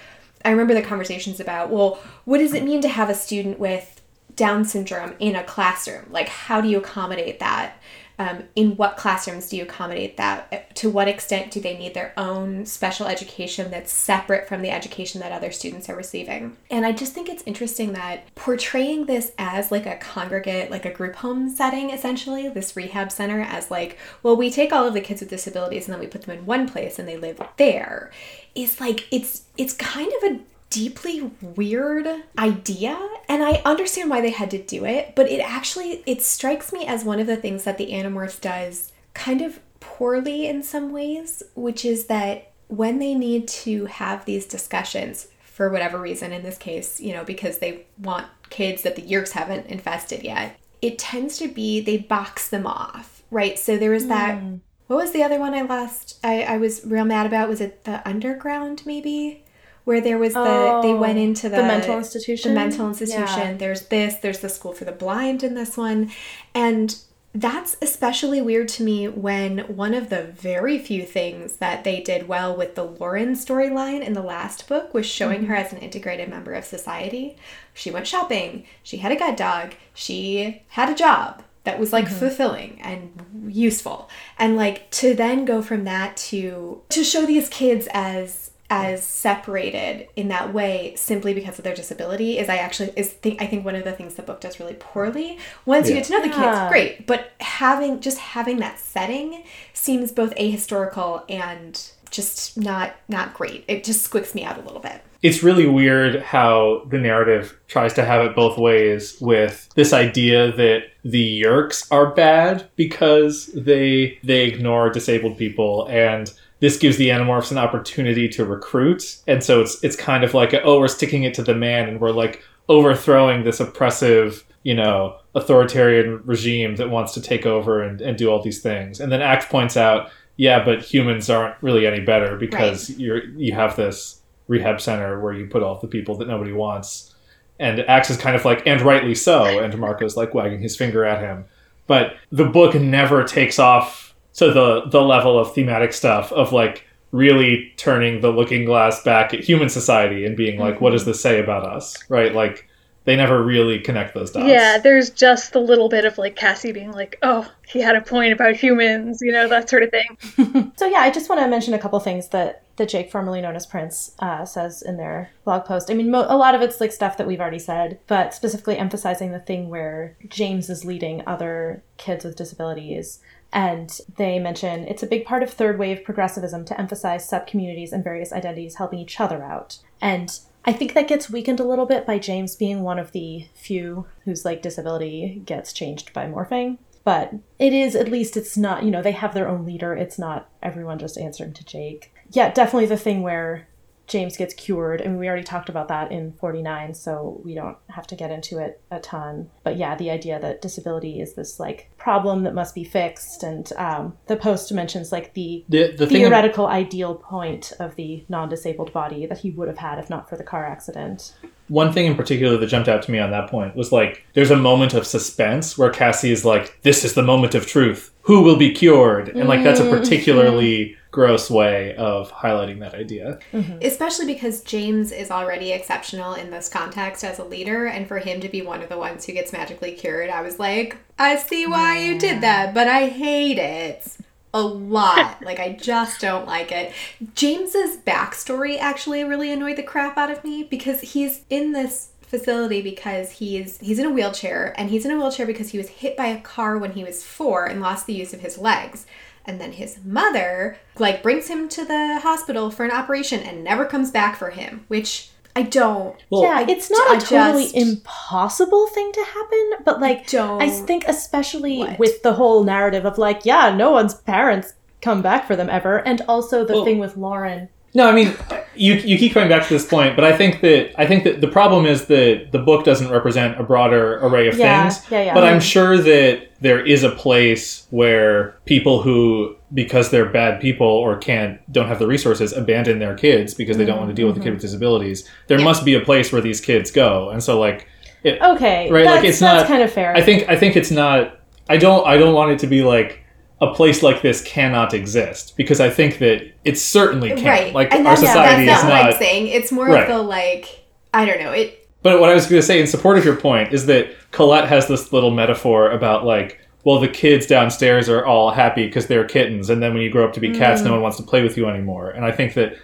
S3: I remember the conversations about, well, what does it mean to have a student with Down syndrome in a classroom? Like, how do you accommodate that? Um, in what classrooms do you accommodate that? To what extent do they need their own special education that's separate from the education that other students are receiving? And I just think it's interesting that portraying this as like a congregate, like a group home setting, essentially, this rehab center, as like, well, we take all of the kids with disabilities and then we put them in one place and they live there, is like, it's it's kind of a deeply weird idea and i understand why they had to do it but it actually it strikes me as one of the things that the animorphs does kind of poorly in some ways which is that when they need to have these discussions for whatever reason in this case you know because they want kids that the Yeerks haven't infested yet it tends to be they box them off right? So there was that hmm. what was the other one i lost i, I was real mad about was it the underground maybe where there was the they oh, went into the,
S6: Oh, the mental institution?
S3: the mental institution
S6: Yeah.
S3: there's this there's the school for the blind in this one and that's especially weird to me when one of the very few things that they did well with the Lauren storyline in the last book was showing her mm-hmm. as an integrated member of society. She went shopping, she had a guide dog, she had a job that was like mm-hmm. fulfilling and useful. And like to then go from that to to show these kids as as separated in that way simply because of their disability is I actually is think I think one of the things the book does really poorly. Once you get to know the
S6: Yeah.
S3: kids, great, but having just having that setting seems both ahistorical and just not not great. It just squicks me out a little bit.
S2: it's really weird how the narrative tries to have it both ways with this idea that the Yeerks are bad because they they ignore disabled people and this gives the Animorphs an opportunity to recruit. And so it's it's kind of like a, oh we're sticking it to the man and we're like overthrowing this oppressive, you know, authoritarian regime that wants to take over and, and do all these things. And then Ax points out, yeah, but humans aren't really any better because you're you have this rehab center where you put all the people that nobody wants. And Ax is kind of like, and rightly so. And Marco's like wagging his finger at him. But the book never takes off to the the level of thematic stuff of like really turning the looking glass back at human society and being like, what does this say about us? Right? Like they never really connect those dots.
S5: Yeah, there's just the little bit of like Cassie being like, "Oh, he had a point about humans," you know, that sort of thing. [LAUGHS]
S6: So yeah, I just want to mention a couple things that that Jake, formerly known as Prince, uh, says in their blog post. I mean, mo- a lot of it's like stuff that we've already said, but specifically emphasizing the thing where James is leading other kids with disabilities. And they mention it's a big part of third wave progressivism to emphasize sub communities and various identities helping each other out. And I think that gets weakened a little bit by James being one of the few whose like disability gets changed by morphing. But it is at least it's not you know they have their own leader. It's not everyone just answering to jake. Yeah definitely the thing where james gets cured I mean, we already talked about that in 49 so we don't have to get into it a ton but yeah the idea that disability is this like problem that must be fixed and um, the post mentions like the
S2: The, the
S6: theoretical ideal point of the non-disabled body that he would have had if not for the car accident
S2: one thing in particular that jumped out to me on that point was like there's a moment of suspense where Cassie is like, This is the moment of truth. Who will be cured? And like that's a particularly gross way of highlighting that idea. Mm-hmm.
S3: Especially because James is already exceptional in this context as a leader, and for him to be one of the ones who gets magically cured, I was like, I see why you did that, but I hate it a lot. [LAUGHS] like, I just don't like it. James's backstory actually really annoyed the crap out of me because he's in this facility because he's he's in a wheelchair and he's in a wheelchair because he was hit by a car when he was 4 and lost the use of his legs. And then his mother like brings him to the hospital for an operation and never comes back for him, which I don't
S2: Well,
S6: yeah, it's not
S3: I
S6: a totally
S3: just-
S6: impossible thing to happen, but like
S3: don't
S6: I think especially
S3: what?
S6: with the whole narrative of like, yeah, no one's parents come back for them ever, and also the
S2: Well-
S6: thing with Lauren.
S2: No, I mean, you you keep coming back to this point, but I think that I think that the problem is that the book doesn't represent a broader array of
S6: Yeah,
S2: things.
S6: yeah, yeah.
S2: But I'm sure that there is a place where people who, because they're bad people or can't, don't have the resources, abandon their kids because they don't want to deal with a mm-hmm. kid with disabilities. There must be a place where these kids go, and so like, it,
S6: Okay,
S2: Right, like, it's
S6: that's
S2: not-
S6: kind of fair.
S2: I think I think it's not. I don't. I don't want it to be like a place like this cannot exist because I think that it certainly can.
S3: right.
S2: Like
S3: and
S2: our
S3: that's,
S2: society
S3: that's
S2: is
S3: not
S2: not.
S3: what I'm saying. It's more
S2: Right.
S3: of the like I don't know. It
S2: But what I was going to say in support of your point is that Colette has this little metaphor about like, well, the kids downstairs are all happy because they're kittens, and then when you grow up to be cats,
S3: Mm.
S2: no one wants to play with you anymore. And I think that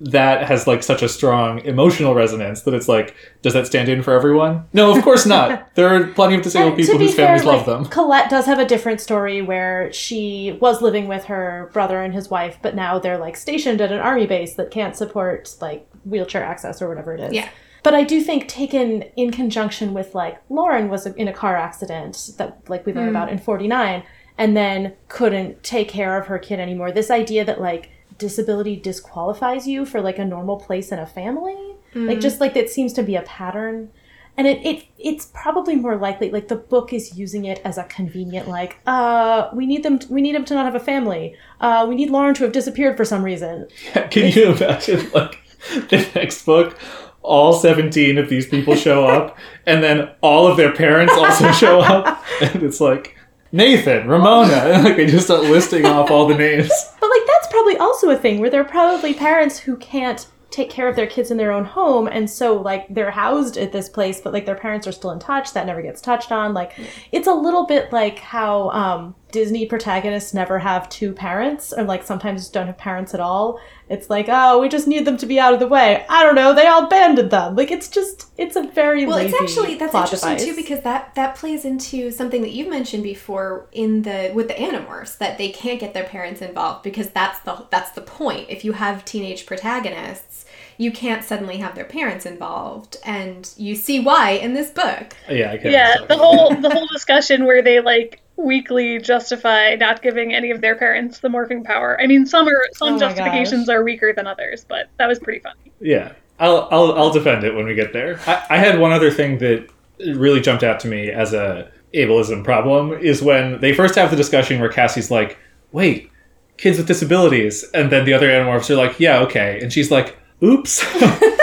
S2: that has like such a strong emotional resonance that it's like, does that stand in for everyone? No, of course not. [LAUGHS] there are plenty of disabled
S6: And
S2: people
S6: be
S2: whose families
S6: fair,
S2: love
S6: like,
S2: them.
S6: Colette does have a different story where she was living with her brother and his wife, but now they're like stationed at an army base that can't support like wheelchair access or whatever it is.
S3: Yeah.
S6: But I do think taken in conjunction with like Lauren was in a car accident that like we learned hmm. about in 49 and then couldn't take care of her kid anymore. This idea that like disability disqualifies you for like a normal place in a family, like just like that seems to be a pattern. And it, it it's probably more likely like the book is using it as a convenient like uh we need them we need him to not have a family. Uh we need lauren to have disappeared for some reason. [LAUGHS]
S2: Can you imagine like [LAUGHS] the next book? All 17 of these people show up, and then all of their parents also show up, [LAUGHS] and it's like Nathan, Ramona, [LAUGHS] [LAUGHS] like they just start listing off all the names.
S6: but like that's probably also a thing where there are probably parents who can't take care of their kids in their own home and so like they're housed at this place but like their parents are still in touch. That never gets touched on. Like it's a little bit like how um disney protagonists never have two parents or like sometimes don't have parents at all it's like oh we just need them to be out of the way i don't know they all abandoned them like it's just it's a very
S3: well,
S6: lazy
S3: it's actually that's
S6: plot
S3: interesting
S6: device.
S3: too because that that plays into something that you've mentioned before in the with the Animorphs that they can't get their parents involved because that's the that's the point. If you have teenage protagonists, you can't suddenly have their parents involved, and you see why in this book.
S2: Yeah, I
S5: Yeah, the whole the whole discussion where they like weakly justify not giving any of their parents the morphing power. I mean, some are some
S6: Oh my
S5: justifications are weaker than others, but that was pretty funny.
S2: Yeah, I'll, I'll I'll defend it when we get there. I, I had one other thing that really jumped out to me as a ableism problem is when they first have the discussion where Cassie's like, "Wait, kids with disabilities," and then the other animorphs are like, "Yeah, okay," and she's like, "Oops." [LAUGHS] [LAUGHS]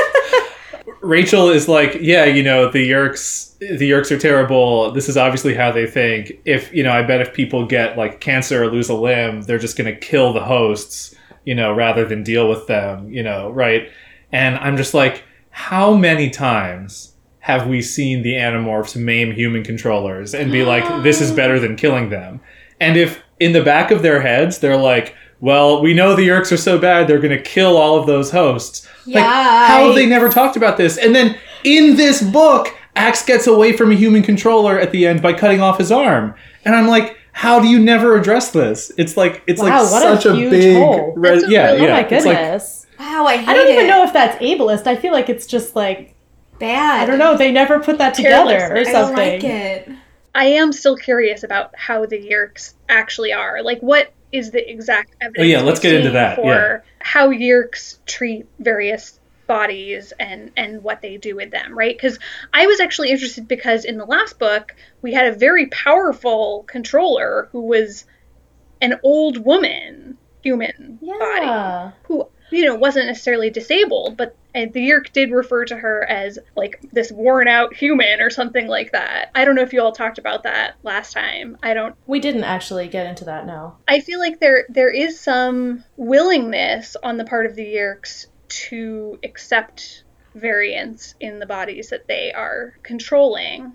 S2: Rachel is like, yeah, you know, the Yeerks, the Yeerks are terrible. This is obviously how they think. If you know, I bet if people get like cancer or lose a limb, they're just gonna kill the hosts, you know, rather than deal with them, you know, right? And I'm just like, how many times have we seen the Animorphs maim human controllers and be like, this is better than killing them? And if in the back of their heads they're like, well, we know the Yeerks are so bad, they're going to kill all of those hosts. Like, how have they never talked about this? And then in this book, Ax gets away from a human controller at the end by cutting off his arm. And I'm like, how do you never address this? It's like it's
S6: Wow,
S2: like
S6: what
S2: such
S6: a
S2: a, big
S6: hole.
S2: red,
S5: That's a
S2: yeah,
S5: really-
S2: yeah.
S6: oh my
S2: It's like
S6: goodness
S3: Wow, I hate
S6: i don't even know if that's ableist i feel like it's just like
S3: bad.
S6: i don't know they never put that
S5: Careless.
S6: together or
S3: I don't
S6: something
S3: like it.
S5: I am still curious about how the Yeerks actually are. Like, what is the exact evidence?
S2: Oh, yeah, let's get into that,
S5: For how Yeerks treat various bodies and and what they do with them, right? Because I was actually interested because in the last book we had a very powerful controller who was an old woman human body who you know wasn't necessarily disabled but and the yeerk did refer to her as like this worn out human or something like that. I don't know if you all talked about that last time. I don't
S6: we didn't actually get into that no.
S5: I feel like there there is some willingness on the part of the yeerks to accept variance in the bodies that they are controlling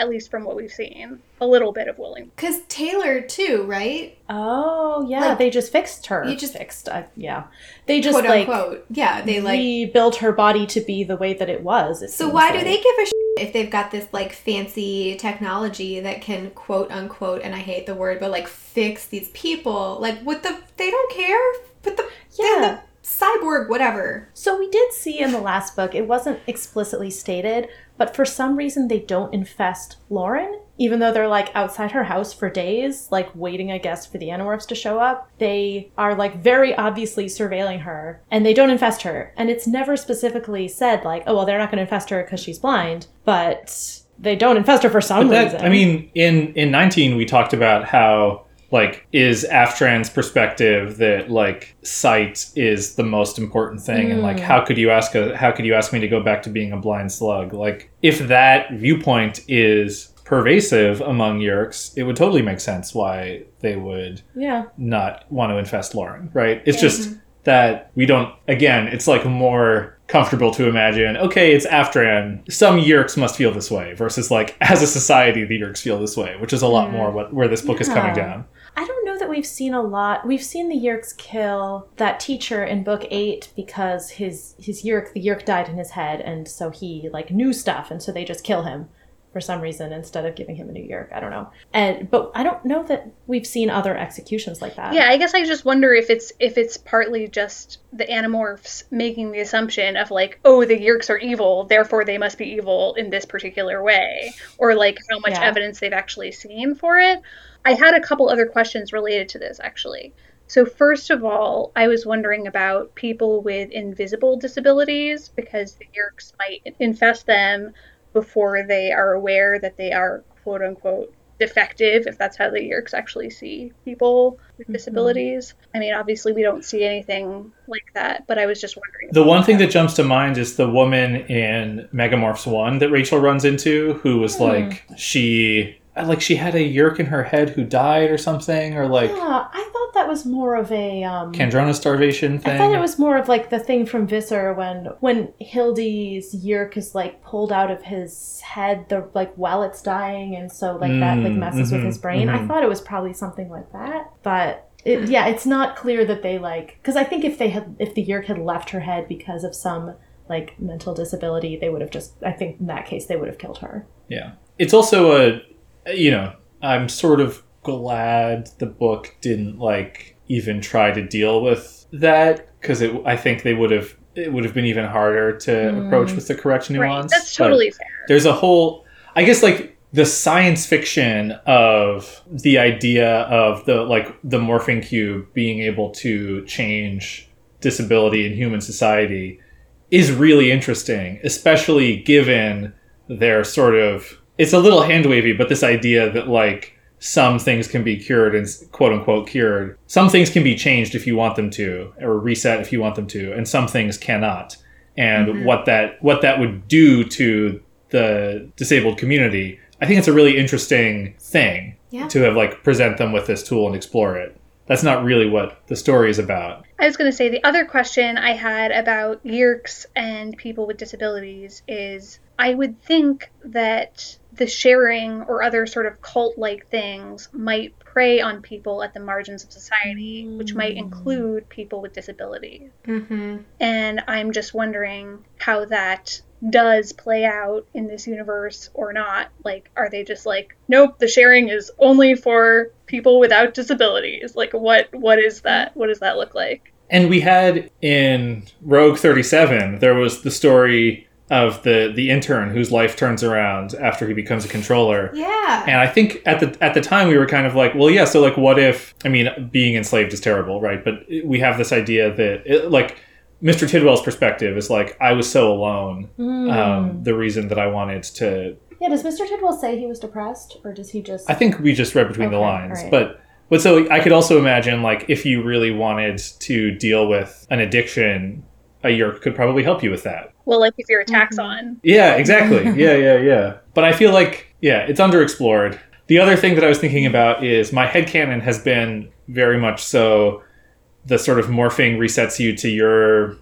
S5: at least from what we've seen. A little bit of willing.
S3: Because Taylor, too, right?
S6: Oh yeah,
S3: Like,
S6: they just fixed her.
S3: you just-
S6: fixed. Uh, yeah, they just
S3: Quote
S6: like
S3: unquote. Yeah, they like.
S6: rebuilt her body to be the way that it was. it
S3: So
S6: seems
S3: why do they give a shit if they've got this like fancy technology that can quote unquote, and I hate the word, but like fix these people? Like, what the? They don't care. Put the yeah.
S6: Yeah.
S3: the cyborg, whatever.
S6: So we did see in the last book, it wasn't explicitly stated, but for some reason they don't infest Lauren, even though they're like outside her house for days, like waiting, I guess, for the Animorphs to show up. They are like very obviously surveilling her, and they don't infest her. And it's never specifically said like, oh well, they're not going to infest her because she's blind, but they don't infest her for some
S2: But
S6: reason.
S2: I mean, in in 19, we talked about how like is Aftran's perspective that like sight is the most important thing, and like how could you ask a how could you ask me to go back to being a blind slug? Like if that viewpoint is pervasive among Yeerks, it would totally make sense why they would
S6: yeah,
S2: not want to infest Lauren, right? It's just that we don't, again, it's like more comfortable to imagine, okay, it's Aftran. Some Yeerks must feel this way versus like as a society, the Yeerks feel this way, which is a lot mm. more what, where this book is coming down.
S6: I don't know that we've seen a lot. We've seen the Yeerks kill that teacher in book eight because his his Yeerk the Yeerk died in his head, and so he like knew stuff, and so they just kill him for some reason instead of giving him a new Yeerk. I don't know. And but I don't know that we've seen other executions like that.
S5: Yeah, I guess I just wonder if it's if it's partly just the Animorphs making the assumption of like, oh, the Yeerks are evil, therefore they must be evil in this particular way, or like how much
S6: Yeah.
S5: evidence they've actually seen for it. I had a couple other questions related to this actually. So first of all, I was wondering about people with invisible disabilities because the Yeerks might infest them before they are aware that they are quote unquote defective, if that's how the Yeerks actually see people with mm-hmm. disabilities. I mean, obviously, we don't see anything like that, but I was just wondering.
S2: The one thing that jumps to mind is the woman in Megamorphs 1 that Rachel runs into who was hmm. like, she. Like she had a yeerk in her head who died or something, or like
S6: Yeah, I thought that was more of a um
S2: Kandrona starvation thing.
S6: I thought it was more of like the thing from Visser when when Hildy's yeerk is like pulled out of his head, the like while it's dying, and so like that like
S2: Mm,
S6: messes with
S2: mhm,
S6: his brain. I
S2: mhm.
S6: thought it was probably something like that, but it, yeah, it's not clear that they like because I think if they had if the yeerk had left her head because of some like mental disability, they would have just I think in that case they would have killed her.
S2: Yeah. It's also a, you know, I'm sort of glad the book didn't like even try to deal with that because it. I think they would have. It would have been even harder to approach mm. with the correct nuance.
S5: Right, that's
S2: but
S5: totally fair.
S2: There's a whole. I guess like the science fiction of the idea of the like the morphing cube being able to change disability in human society is really interesting, especially given their sort of it's a little hand wavy, but this idea that like some things can be cured and quote unquote cured. Some things can be changed if you want them to, or reset if you want them to, and some things cannot. And mm-hmm. what that what that would do to the disabled community, I think it's a really interesting thing
S3: Yeah.
S2: to have like present them with this tool and explore it. That's not really what the story is about.
S5: I was going to say the other question I had about Yeerks and people with disabilities is I would think that the sharing or other sort of cult like things might prey on people at the margins of society, which might include people with disabilities.
S3: Mm-hmm.
S5: And I'm just wondering how that does play out in this universe or not. Like, are they just like, nope, the sharing is only for people without disabilities? Like, what what is that? What does that look like?
S2: And we had in Rogue 37, there was the story of the the intern whose life turns around after he becomes a controller.
S3: Yeah.
S2: And I think at the at the time we were kind of like, well, yeah. So like, what if? I mean, being enslaved is terrible, right? But we have this idea that, it, like, Mr. Tidwell's perspective is like, I was so alone.
S6: Hmm.
S2: Um, the reason that I wanted to,
S6: Yeah, does Mr. Tidwell say he was depressed, or does he just?
S2: I think we just read between the lines,
S6: alright.
S2: but. But so I could also imagine, like, if you really wanted to deal with an addiction, a yeerk could probably help you with that.
S5: Well, like if you're a Taxxon. Mm-hmm.
S2: Yeah, exactly. [LAUGHS] yeah, yeah, yeah. But I feel like, yeah, it's underexplored. The other thing that I was thinking about is my headcanon has been very much so the sort of morphing resets you to your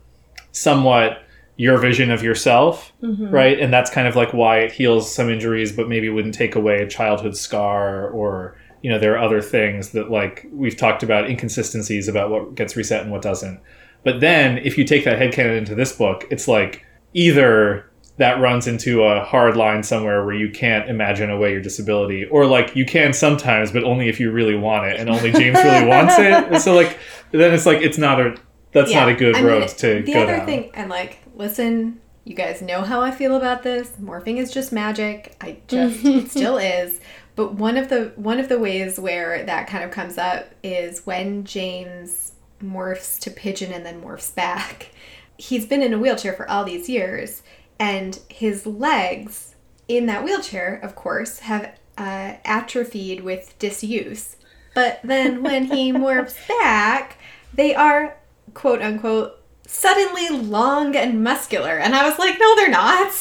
S2: somewhat your vision of yourself, mm-hmm. right? And that's kind of like why it heals some injuries, but maybe wouldn't take away a childhood scar or you know there are other things that like we've talked about inconsistencies about what gets reset and what doesn't. But then if you take that headcanon into this book, it's like either that runs into a hard line somewhere where you can't imagine away your disability or like you can sometimes but only if you really want it and only James really wants it. And [LAUGHS] so like then it's like it's not a that's not a good
S3: I mean,
S2: road to
S3: the
S2: go
S3: other
S2: down.
S3: thing and like listen you guys know how i feel about this morphing is just magic i just [LAUGHS] it still is but one of the one of the ways where that kind of comes up is when james morphs to pigeon and then morphs back he's been in a wheelchair for all these years and his legs in that wheelchair of course have uh, atrophied with disuse. But then when he [LAUGHS] morphs back they are quote unquote suddenly long and muscular. And i was like no they're not.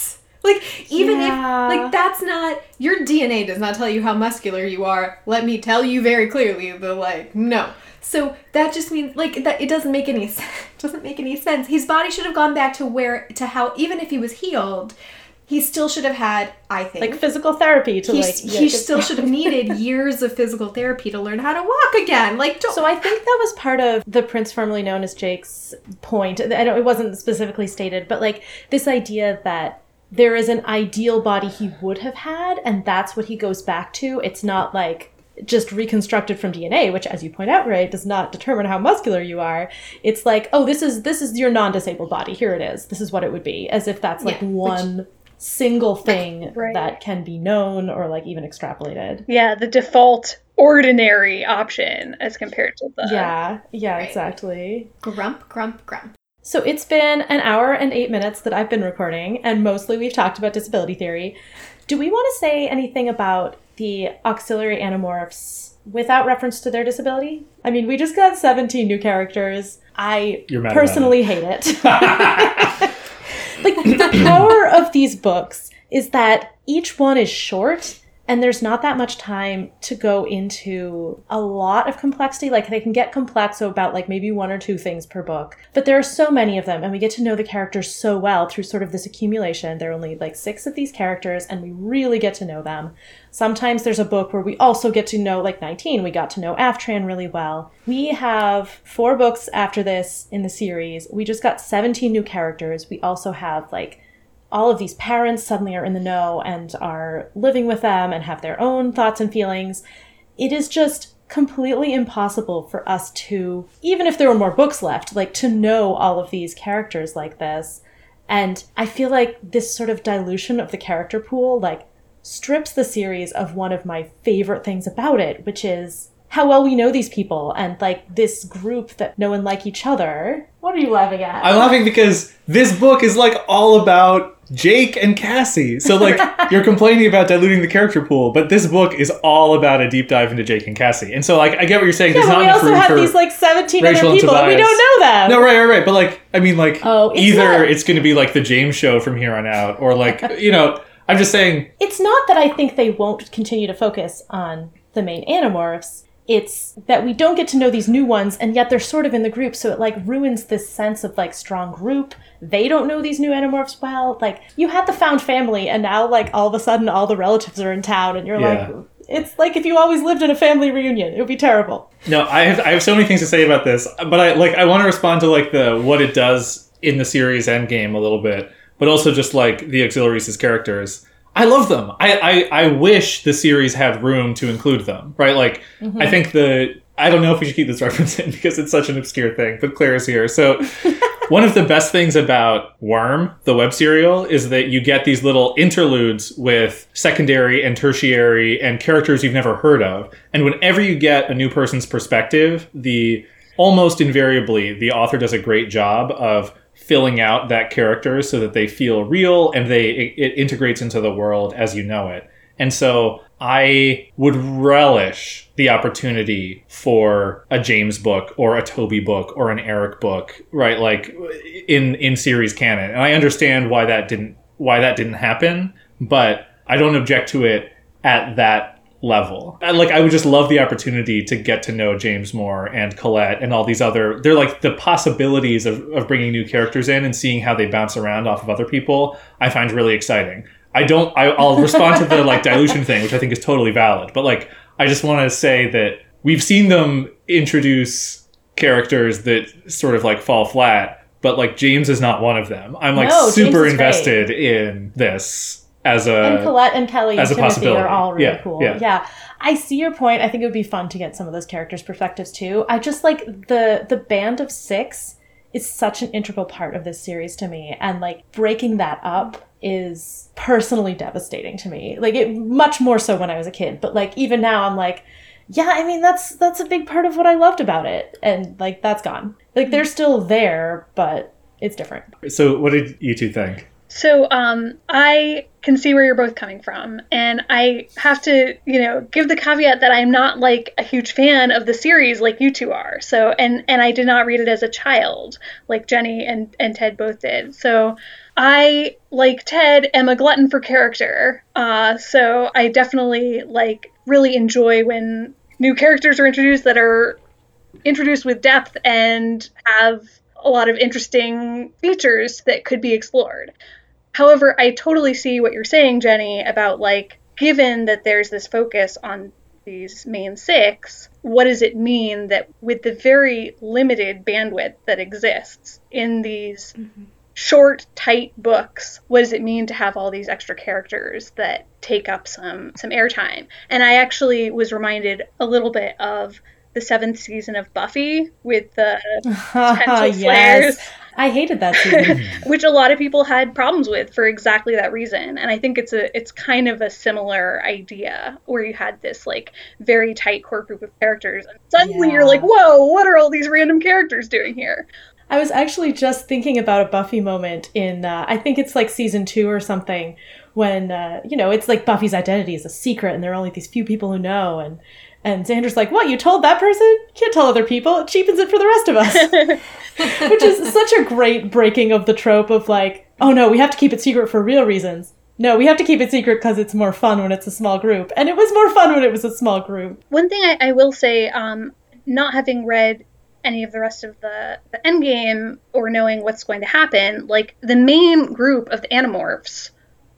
S3: Like even
S6: Yeah.
S3: if like that's not your dna does not tell you how muscular you are. Let me tell you very clearly the like no so that just means like that it doesn't make any sense [LAUGHS] doesn't make any sense his body should have gone back to where to how even if he was healed he still should have had i think
S6: like physical therapy to
S3: he,
S6: like
S3: he
S6: yeah,
S3: still should have needed [LAUGHS] years of physical therapy to learn how to walk again like don't
S6: So I think that was part of the prince formerly known as Jake's point. I don't it wasn't specifically stated, but like this idea that there is an ideal body he would have had and that's what he goes back to. It's not like just reconstructed from DNA, which as you point out, right, does not determine how muscular you are. It's like, oh, this is this is your non-disabled body. Here it is. This is what it would be. As if that's like
S3: Yeah, which-
S6: one single thing
S5: Right.
S6: that can be known or like even extrapolated.
S5: Yeah, the default ordinary option as compared to the
S6: yeah, yeah,
S3: Right.
S6: exactly.
S3: grump grump grump
S6: So it's been an hour and eight minutes that I've been recording, and mostly we've talked about disability theory. Do we want to say anything about the auxiliary animorphs without reference to their disability? I mean, we just got 17 new characters. I personally hate it. [LAUGHS] like, the power of these books is that each one is short and there's not that much time to go into a lot of complexity. Like they can get complex so about like maybe one or two things per book but there are so many of them and we get to know the characters so well through sort of this accumulation. There are only like six of these characters and we really get to know them. Sometimes there's a book where we also get to know like 19 we got to know aftran really well. We have four books after this in the series. We just got 17 new characters. We also have like all of these parents suddenly are in the know and are living with them and have their own thoughts and feelings. It is just completely impossible for us to, even if there were more books left, like to know all of these characters like this. And I feel like this sort of dilution of the character pool, like, strips the series of one of my favorite things about it, which is how well we know these people and like this group that know and like each other. What are you laughing at?
S2: I'm laughing because this book is like all about Jake and Cassie. So like [LAUGHS] you're complaining about diluting the character pool, but this book is all about a deep dive into Jake and Cassie. And so like I get what you're saying.
S6: Yeah,
S2: There's
S6: but we also have these like 17
S2: Rachel
S6: other people and we don't know them.
S2: No, right, right, right. But like, I mean, like,
S6: Oh, it's
S2: either
S6: not-
S2: it's going to be like the James show from here on out, or like, [LAUGHS] you know, I'm just saying,
S6: It's not that I think they won't continue to focus on the main animorphs. It's that we don't get to know these new ones, and yet they're sort of in the group, so it like ruins this sense of like strong group. They don't know these new animorphs well. Like you had the found family, and now like all of a sudden all the relatives are in town, and you're
S2: Yeah.
S6: like, it's like if you always lived in a family reunion. It would be terrible.
S2: no, I have I have so many things to say about this, but I like I want to respond to like the what it does in the series Endgame a little bit, but also just like the auxiliaries as characters. I love them. I, I I wish the series had room to include them. Right, like I mm-hmm. think the I don't know if we should keep this [LAUGHS] reference in because it's such an obscure thing, but Claire is here, so. [LAUGHS] One of the best things about Worm, the web serial, is that you get these little interludes with secondary and tertiary and characters you've never heard of. And whenever you get a new person's perspective, the almost invariably the author does a great job of filling out that character so that they feel real and they it, it integrates into the world as you know it. And so I would relish the opportunity for a James book or a Toby book or an Eric book, right? Like in in series canon. And I understand why that didn't why that didn't happen, but I don't object to it at that level. And, like I would just love the opportunity to get to know James Moore and Colette and all these other. They're like the possibilities of, of bringing new characters in and seeing how they bounce around off of other people. I find really exciting. I don't. I, I'll respond to the like dilution thing, which I think is totally valid. But like, I just want to say that we've seen them introduce characters that sort of like fall flat. But like James is not one of them. I'm like
S6: No,
S2: super invested in this as a
S6: and Colette and Kelly
S2: as
S6: and
S2: a
S6: Timothy
S2: possibility.
S6: are all really
S2: Yeah,
S6: cool.
S2: yeah.
S6: Yeah. I see your point. I think it would be fun to get some of those characters' perspectives too. I just like the the band of six is such an integral part of this series to me, and like breaking that up is personally devastating to me. Like it much more so when I was a kid, but like even now I'm like, yeah, I mean that's that's a big part of what I loved about it, and like that's gone. Like they're still there, but it's different.
S2: So, what did you two think?
S5: So um, I can see where you're both coming from, and I have to, you know, give the caveat that I'm not like a huge fan of the series like you two are. So, and and I did not read it as a child like Jenny and and Ted both did. So. I, like Ted, am a glutton for character. Uh, so I definitely like really enjoy when new characters are introduced that are introduced with depth and have a lot of interesting features that could be explored. However, I totally see what you're saying, Jenny, about like, given that there's this focus on these main six, what does it mean that with the very limited bandwidth that exists in these mm-hmm. short, tight books, what does it mean to have all these extra characters that take up some some airtime? And I actually was reminded a little bit of the seventh season of Buffy with the [LAUGHS] potential slayers
S6: I hated that season. [LAUGHS]
S5: which a lot of people had problems with for exactly that reason and i think it's a it's kind of a similar idea where you had this like very tight core group of characters and suddenly you're like whoa what are all these random characters doing here
S6: I was actually just thinking about a Buffy moment in, uh, I think it's like season two or something, when, uh, you know, it's like Buffy's identity is a secret and there are only these few people who know. And, and Xander's like, what, you told that person? Can't tell other people. It cheapens it for the rest of us. [LAUGHS] Which is such a great breaking of the trope of like, oh no, we have to keep it secret for real reasons. No, we have to keep it secret because it's more fun when it's a small group. And it was more fun when it was a small group.
S5: one thing i, I will say um, not having read any of the rest of the, the end game or knowing what's going to happen like the main group of the animorphs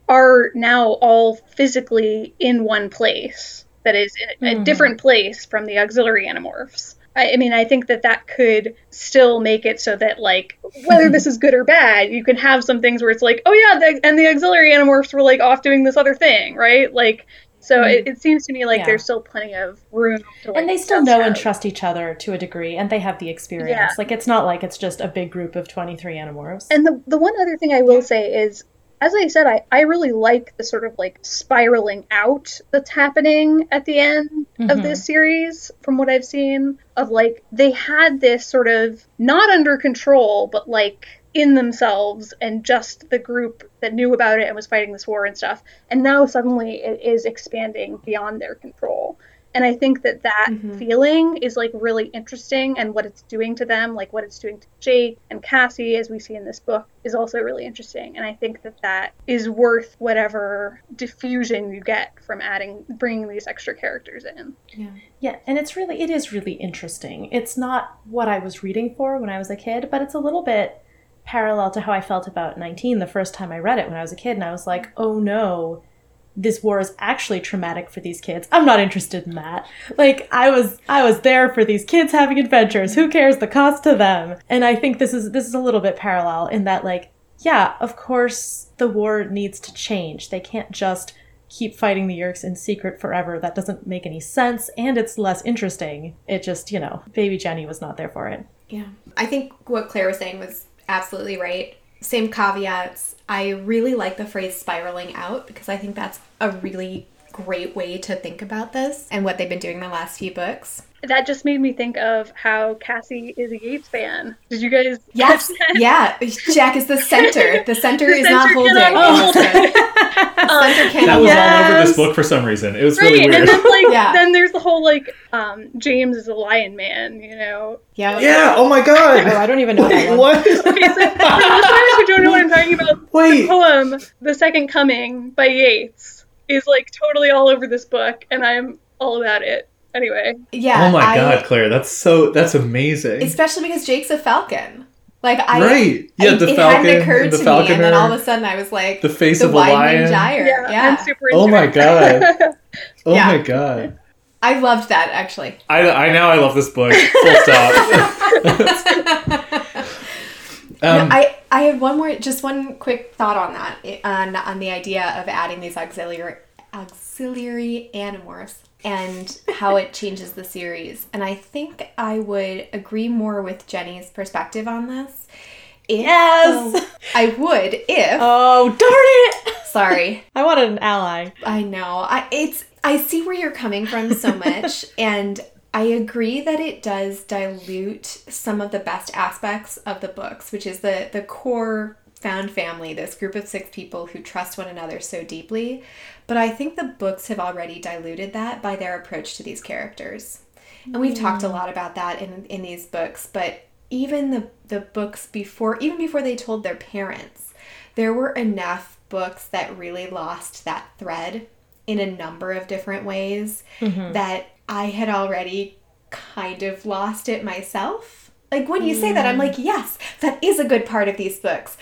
S5: are now all physically in one place that is in a
S6: Mhm.
S5: different place from the auxiliary animorphs I, I mean i think that that could still make it so that like whether this is good or bad you can have some things where it's like oh yeah the, and the auxiliary animorphs were like off doing this other thing right like so it, it seems to me like
S6: Yeah.
S5: there's still plenty of room to like,
S6: and they still know
S5: out.
S6: and trust each other to a degree, and they have the experience.
S5: Yeah.
S6: Like it's not like it's just a big group of twenty three animorphs.
S5: And the the one other thing I will say is, as I said, I, I really like the sort of like spiraling out that's happening at the end of
S6: Mhm.
S5: this series, from what I've seen, of like they had this sort of not under control, but like in themselves and just the group that knew about it and was fighting this war and stuff. And now suddenly it is expanding beyond their control. And I think that that
S3: Mhm.
S5: feeling is like really interesting, and what it's doing to them, like what it's doing to Jake and Cassie, as we see in this book, is also really interesting. And I think that that is worth whatever diffusion you get from adding, bringing these extra characters in.
S6: Yeah. Yeah, and it's really it is really interesting. It's not what I was reading for when I was a kid, but it's a little bit parallel to how I felt about 19 the first time I read it when I was a kid and I was like, "Oh no, this war is actually traumatic for these kids. I'm not interested in that." Like I was I was there for these kids having adventures. Who cares the cost to them? And I think this is this is a little bit parallel in that like, yeah, of course the war needs to change. They can't just keep fighting the Yeerks in secret forever. That doesn't make any sense, and it's less interesting. It just, you know, baby Jenny was not there for it.
S3: Yeah. I think what Claire was saying was absolutely right. Same caveats. I really like the phrase spiraling out because I think that's a really great way to think about this and what they've been doing the last few books.
S5: That just made me think of how Cassie is a Yeats fan. Did you guys?
S3: Yes.
S5: catch that?
S3: yeah. Jack is the center. [LAUGHS] The center
S5: The
S3: is not holding.
S5: cannot hold. [LAUGHS]
S3: Center [LAUGHS] cannot
S2: That was all over this book for some reason. It was
S5: Right,
S2: really
S5: and
S2: weird.
S5: then like
S3: Yeah.
S5: then there's the whole like um James is a lion man, you know.
S3: Yeah.
S2: yeah. Oh my
S6: Oh,
S2: god.
S6: I don't even know that
S2: Wait, what?
S5: Okay, so for listeners who don't know what I'm talking about, the
S2: Wait.
S5: poem "The Second Coming" by Yeats is like totally all over this book, and I'm all about it. Anyway,
S3: Yeah.
S2: oh my
S3: I-
S2: god, Claire, that's so that's amazing.
S3: Especially because Jake's a falcon. Like I
S2: right. Yeah, the
S3: it
S2: falcon,
S3: hadn't occurred
S2: the
S3: to
S2: falconer,
S3: me, and then all of a sudden I was like,
S2: the face
S3: the
S2: of a lion.
S3: Gyre.
S5: yeah,
S3: Yeah,
S5: I'm super
S2: Oh my god. [LAUGHS] [LAUGHS] Oh
S3: Yeah.
S2: my god.
S3: I loved that actually.
S2: I, I now I love this book. Full stop. [LAUGHS]
S3: No,
S2: um,
S3: I I had one more, just one quick thought on that, on on the idea of adding these auxiliary auxiliary animorphs and how it changes the series. And I think I would agree more with Jenny's perspective on this. If
S6: Yes!
S3: the- I would if.
S6: Oh, darn it!
S3: sorry, [LAUGHS]
S6: I wanted an ally.
S3: I know. I it's I see where you're coming from so [LAUGHS] much and I agree that it does dilute some of the best aspects of the books, which is the the core found family, this group of six people who trust one another so deeply. But I think the books have already diluted that by their approach to these characters. And we've talked a lot about that in in these books, but even the the books before even before they told their parents, there were enough books that really lost that thread in a number of different ways mm-hmm. that I had already kind of lost it myself. Like when you say that, I'm mm. like, yes, that is a good part of these books.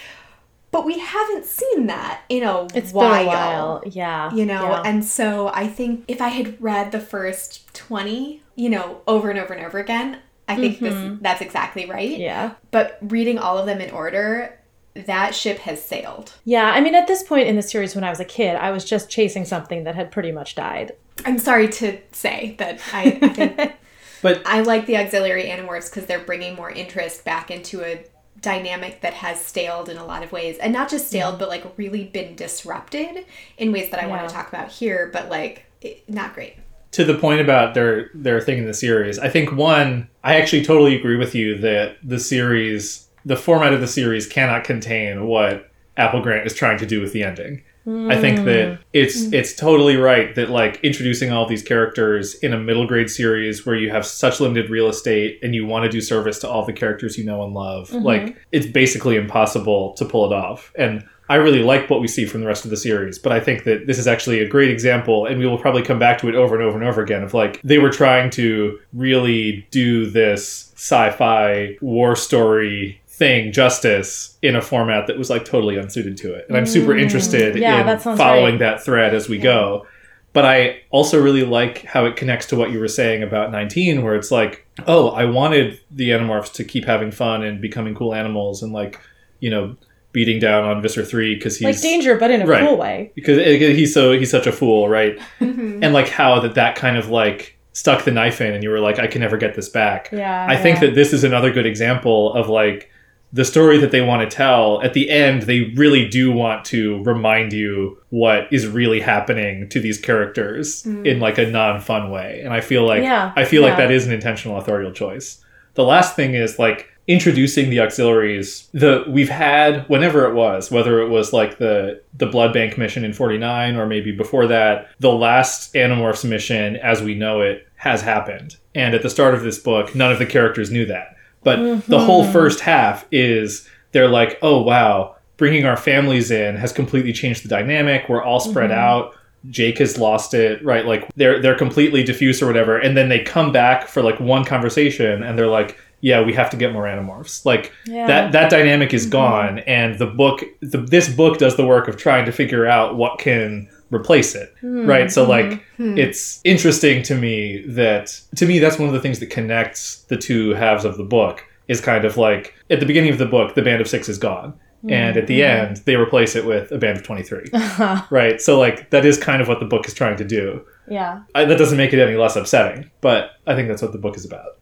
S3: But we haven't seen that in a
S6: It's
S3: while.
S6: been a while. Yeah.
S3: You know,
S6: yeah.
S3: and so I think if I had read the first 20, you know, over and over and over again, I think this mm-hmm. that's exactly right.
S6: yeah.
S3: But reading all of them in order, that ship has sailed.
S6: Yeah, I mean, at this point in the series, when I was a kid, I was just chasing something that had pretty much died.
S3: I'm sorry to say that I, I think [LAUGHS]
S2: but
S3: I like the auxiliary animorphs because they're bringing more interest back into a dynamic that has staled in a lot of ways, and not just staled, but like really been disrupted in ways that I want to talk about here. But like, it, not great.
S2: to the point about their their thing in the series, I think one, I actually totally agree with you that the series, the format of the series, cannot contain what Applegate is trying to do with the ending. I think hmm. that it's hmm. it's totally right that like introducing all these characters in a middle grade series where you have such limited real estate and you want to do service to all the characters you know and love, mm-hmm. like it's basically impossible to pull it off. And I really like what we see from the rest of the series, but I think that this is actually a great example, and we will probably come back to it over and over and over again. Of like they were trying to really do this sci-fi war story thing justice in a format that was like totally unsuited to it, and I'm super mm. interested
S6: Yeah,
S2: in
S6: that
S2: following
S6: right.
S2: that thread as we go. But I also really like how it connects to what you were saying about 19, where it's like, oh, I wanted the Animorphs to keep having fun and becoming cool animals and like, you know, beating down on Visser 3 because he's
S6: like danger, but in a
S2: Right.
S6: cool way.
S2: because eh, eh, he's so he's such a fool, right? [LAUGHS]
S3: Mm-hmm.
S2: And like how that that kind of like stuck the knife in, and you were like, I can never get this back.
S6: Yeah.
S2: I think that this is another good example of like the story that they want to tell. At the end, they really do want to remind you what is really happening to these characters mm. in like a non-fun way. And I feel like
S6: Yeah,
S2: I feel like that is an intentional authorial choice. The last thing is like introducing the auxiliaries the we've had whenever it was whether it was like the the blood bank mission in 49 or maybe before that the last animorphs mission as we know it has happened and at the start of this book none of the characters knew that but the whole mm-hmm. first half is they're like oh wow bringing our families in has completely changed the dynamic. We're all spread mm-hmm. out. Jake has lost it, right? Like they're they're completely diffuse or whatever, and then they come back for like one conversation, and they're like, "Yeah, we have to get more animorphs." Like
S6: Yeah.
S2: that that dynamic is mm-hmm. gone, and the book, the, this book does the work of trying to figure out what can replace it, hmm. right? So like hmm. Hmm. it's interesting to me that to me that's one of the things that connects the two halves of the book is kind of like at the beginning of the book, the band of six is gone. And at the end, they replace it with a band of 23 [LAUGHS] right? So like that is kind of what the book is trying to do.
S6: Yeah.
S2: I, that doesn't make it any less upsetting, but I think that's what the book is about.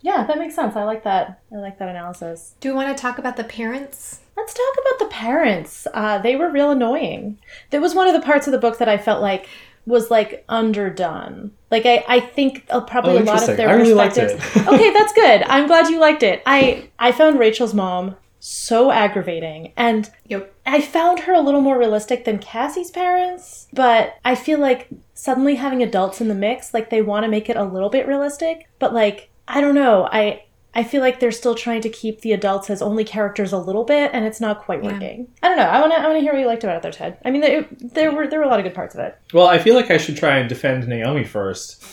S6: Yeah, that makes sense. I like that. I like that analysis.
S3: Do we want to talk about the parents?
S6: Let's talk about the parents. Uh, they were real annoying. That was one of the parts of the book that I felt like was like underdone. Like I, I think uh, probably
S2: Oh,
S6: a lot of their
S2: I really liked
S6: perspectives.
S2: it. [LAUGHS]
S6: okay, that's good. I'm glad you liked it. I I found Rachel's mom so aggravating and
S3: Yep.
S6: I found her a little more realistic than Cassie's parents, but I feel like suddenly having adults in the mix, like they want to make it a little bit realistic, but like I don't know, I I feel like they're still trying to keep the adults as only characters a little bit, and it's not quite
S3: Yeah.
S6: working. I don't know. I want to. I want to hear what you liked about it, there, Ted. I mean, there, there were there were a lot of good parts of it.
S2: Well, I feel like I should try and defend Naomi first.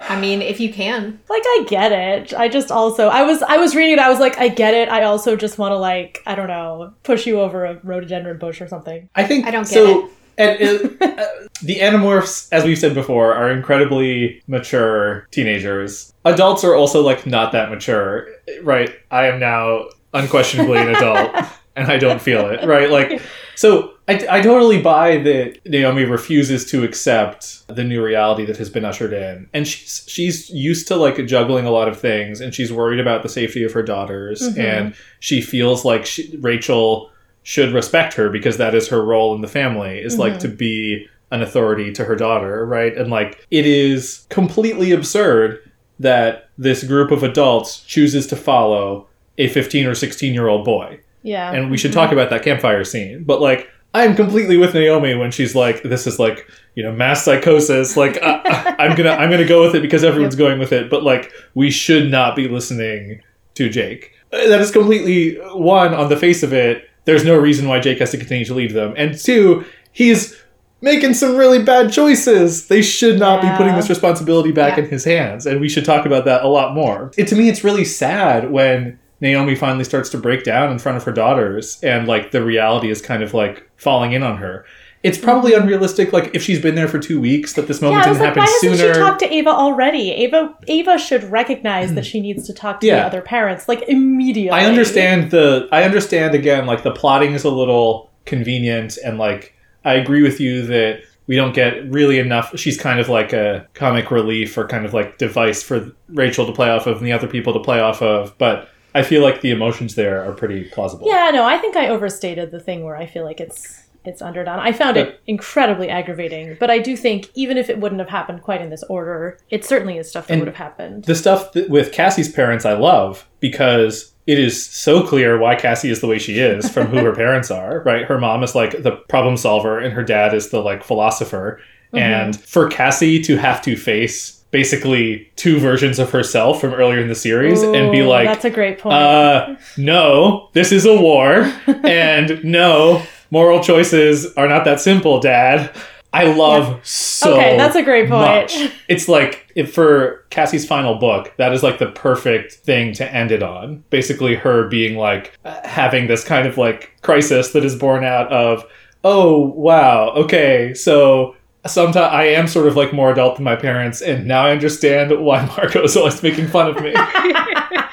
S3: I mean, if you can.
S6: Like, I get it. I just also I was I was reading it. I was like, I get it. I also just want to like I don't know push you over a rhododendron bush or something.
S2: I think
S3: I don't get
S2: so. And uh, uh, the Animorphs, as we've said before, are incredibly mature teenagers. Adults are also like not that mature, right? I am now unquestionably an adult, [LAUGHS] and I don't feel it, right? Like, so I, I totally buy that Naomi refuses to accept the new reality that has been ushered in, and she's she's used to like juggling a lot of things, and she's worried about the safety of her daughters,
S6: Mhm.
S2: and she feels like she, Rachel should respect her because that is her role in the family is like
S6: Mhm.
S2: to be an authority to her daughter, right? And like it is completely absurd that this group of adults chooses to follow a 15 or 16 year old boy.
S6: Yeah.
S2: And we should talk about that campfire scene. But like I'm completely with Naomi when she's like this is like, you know, mass psychosis like I- I'm going to I'm going to go with it because everyone's going with it, but like we should not be listening to Jake. Uh, That is completely one on the face of it. There's no reason why Jake has to continue to lead them, and two, he's making some really bad choices. They should not be putting this responsibility back
S3: Yeah.
S2: in his hands, and we should talk about that a lot more. It, to me, it's really sad when Naomi finally starts to break down in front of her daughters, and like the reality is kind of like falling in on her. It's probably unrealistic. Like if she's been there for two weeks, that this moment
S6: yeah,
S2: didn't
S6: like, why
S2: happen
S6: hasn't
S2: sooner.
S6: she talked to Eva already? Eva Eva should recognize that hmm. she needs to talk to the other parents like immediately.
S2: I understand the I understand again like the plotting is a little convenient and like I agree with you that we don't get really enough she's kind of like a comic relief or kind of like device for Rachel to play off of and the other people to play off of but I feel like the emotions there are pretty plausible.
S6: Yeah, no, I think I overstated the thing where I feel like it's it's underdone. I found it incredibly aggravating, but I do think even if it wouldn't have happened quite in this order, it certainly is stuff that would have happened.
S2: The stuff that, with Cassie's parents I love because it is so clear why Cassie is the way she is from who her [LAUGHS] parents are, right? Her mom is like the problem solver and her dad is the like philosopher. And for Cassie to have to face basically two versions of herself from earlier in the series and be like,
S6: that's a great point.
S2: uh, no, this is a war, [LAUGHS] and no, moral choices are not that simple, Dad. I love so.
S6: Okay, that's a great point.
S2: much. It's like if for Cassie's final book, that is like the perfect thing to end it on. Basically, her being like uh, having this kind of like crisis that is born out of, oh wow, okay, so sometimes I am sort of like more adult than my parents, and now I understand why [LAUGHS] Marco is always making fun of me. [LAUGHS]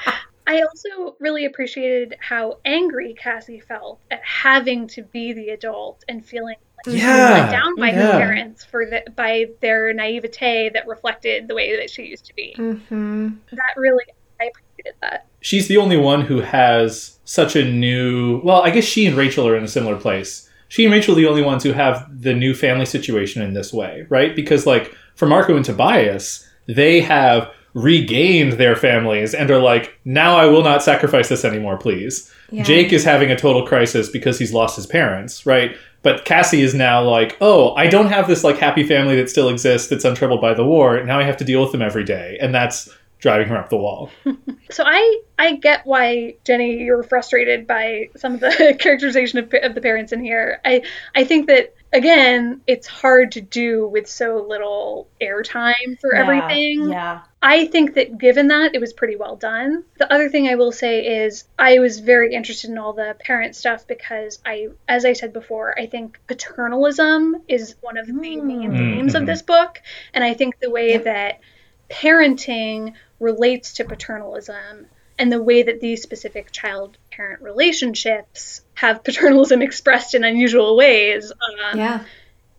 S5: I also really appreciated how angry Cassie felt at having to be the adult and feeling like she was
S2: Yeah,
S5: let down by
S2: yeah.
S5: her parents for the, by their naivete that reflected the way that she used to be.
S3: Mm-hmm.
S5: That really, I appreciated that.
S2: she's the only one who has such a new well i guess she and rachel are in a similar place she and rachel are the only ones who have the new family situation in this way right because like for marco and tobias they have regained their families and are like now i will not sacrifice this anymore please.
S3: Yeah.
S2: jake is having a total crisis because he's lost his parents right? But cassie is now like oh i don't have this like happy family that still exists that's untroubled by the war. Now i have to deal with them every day. And that's driving her up the wall. [LAUGHS]
S5: So I I get why Jenny you're frustrated by some of the [LAUGHS] characterization of, of the parents in here. I I think that again it's hard to do with so little airtime for
S6: Yeah,
S5: everything.
S6: Yeah.
S5: I think that given that, it was pretty well done. The other thing I will say is I was very interested in all the parent stuff because I, as I said before, I think paternalism is one of the main
S6: Mm.
S5: themes of
S2: Mhm.
S5: this book. And I think the way
S3: Yep.
S5: that parenting relates to paternalism and the way that these specific child parent relationships have [LAUGHS] paternalism expressed in unusual ways um,
S3: Yeah.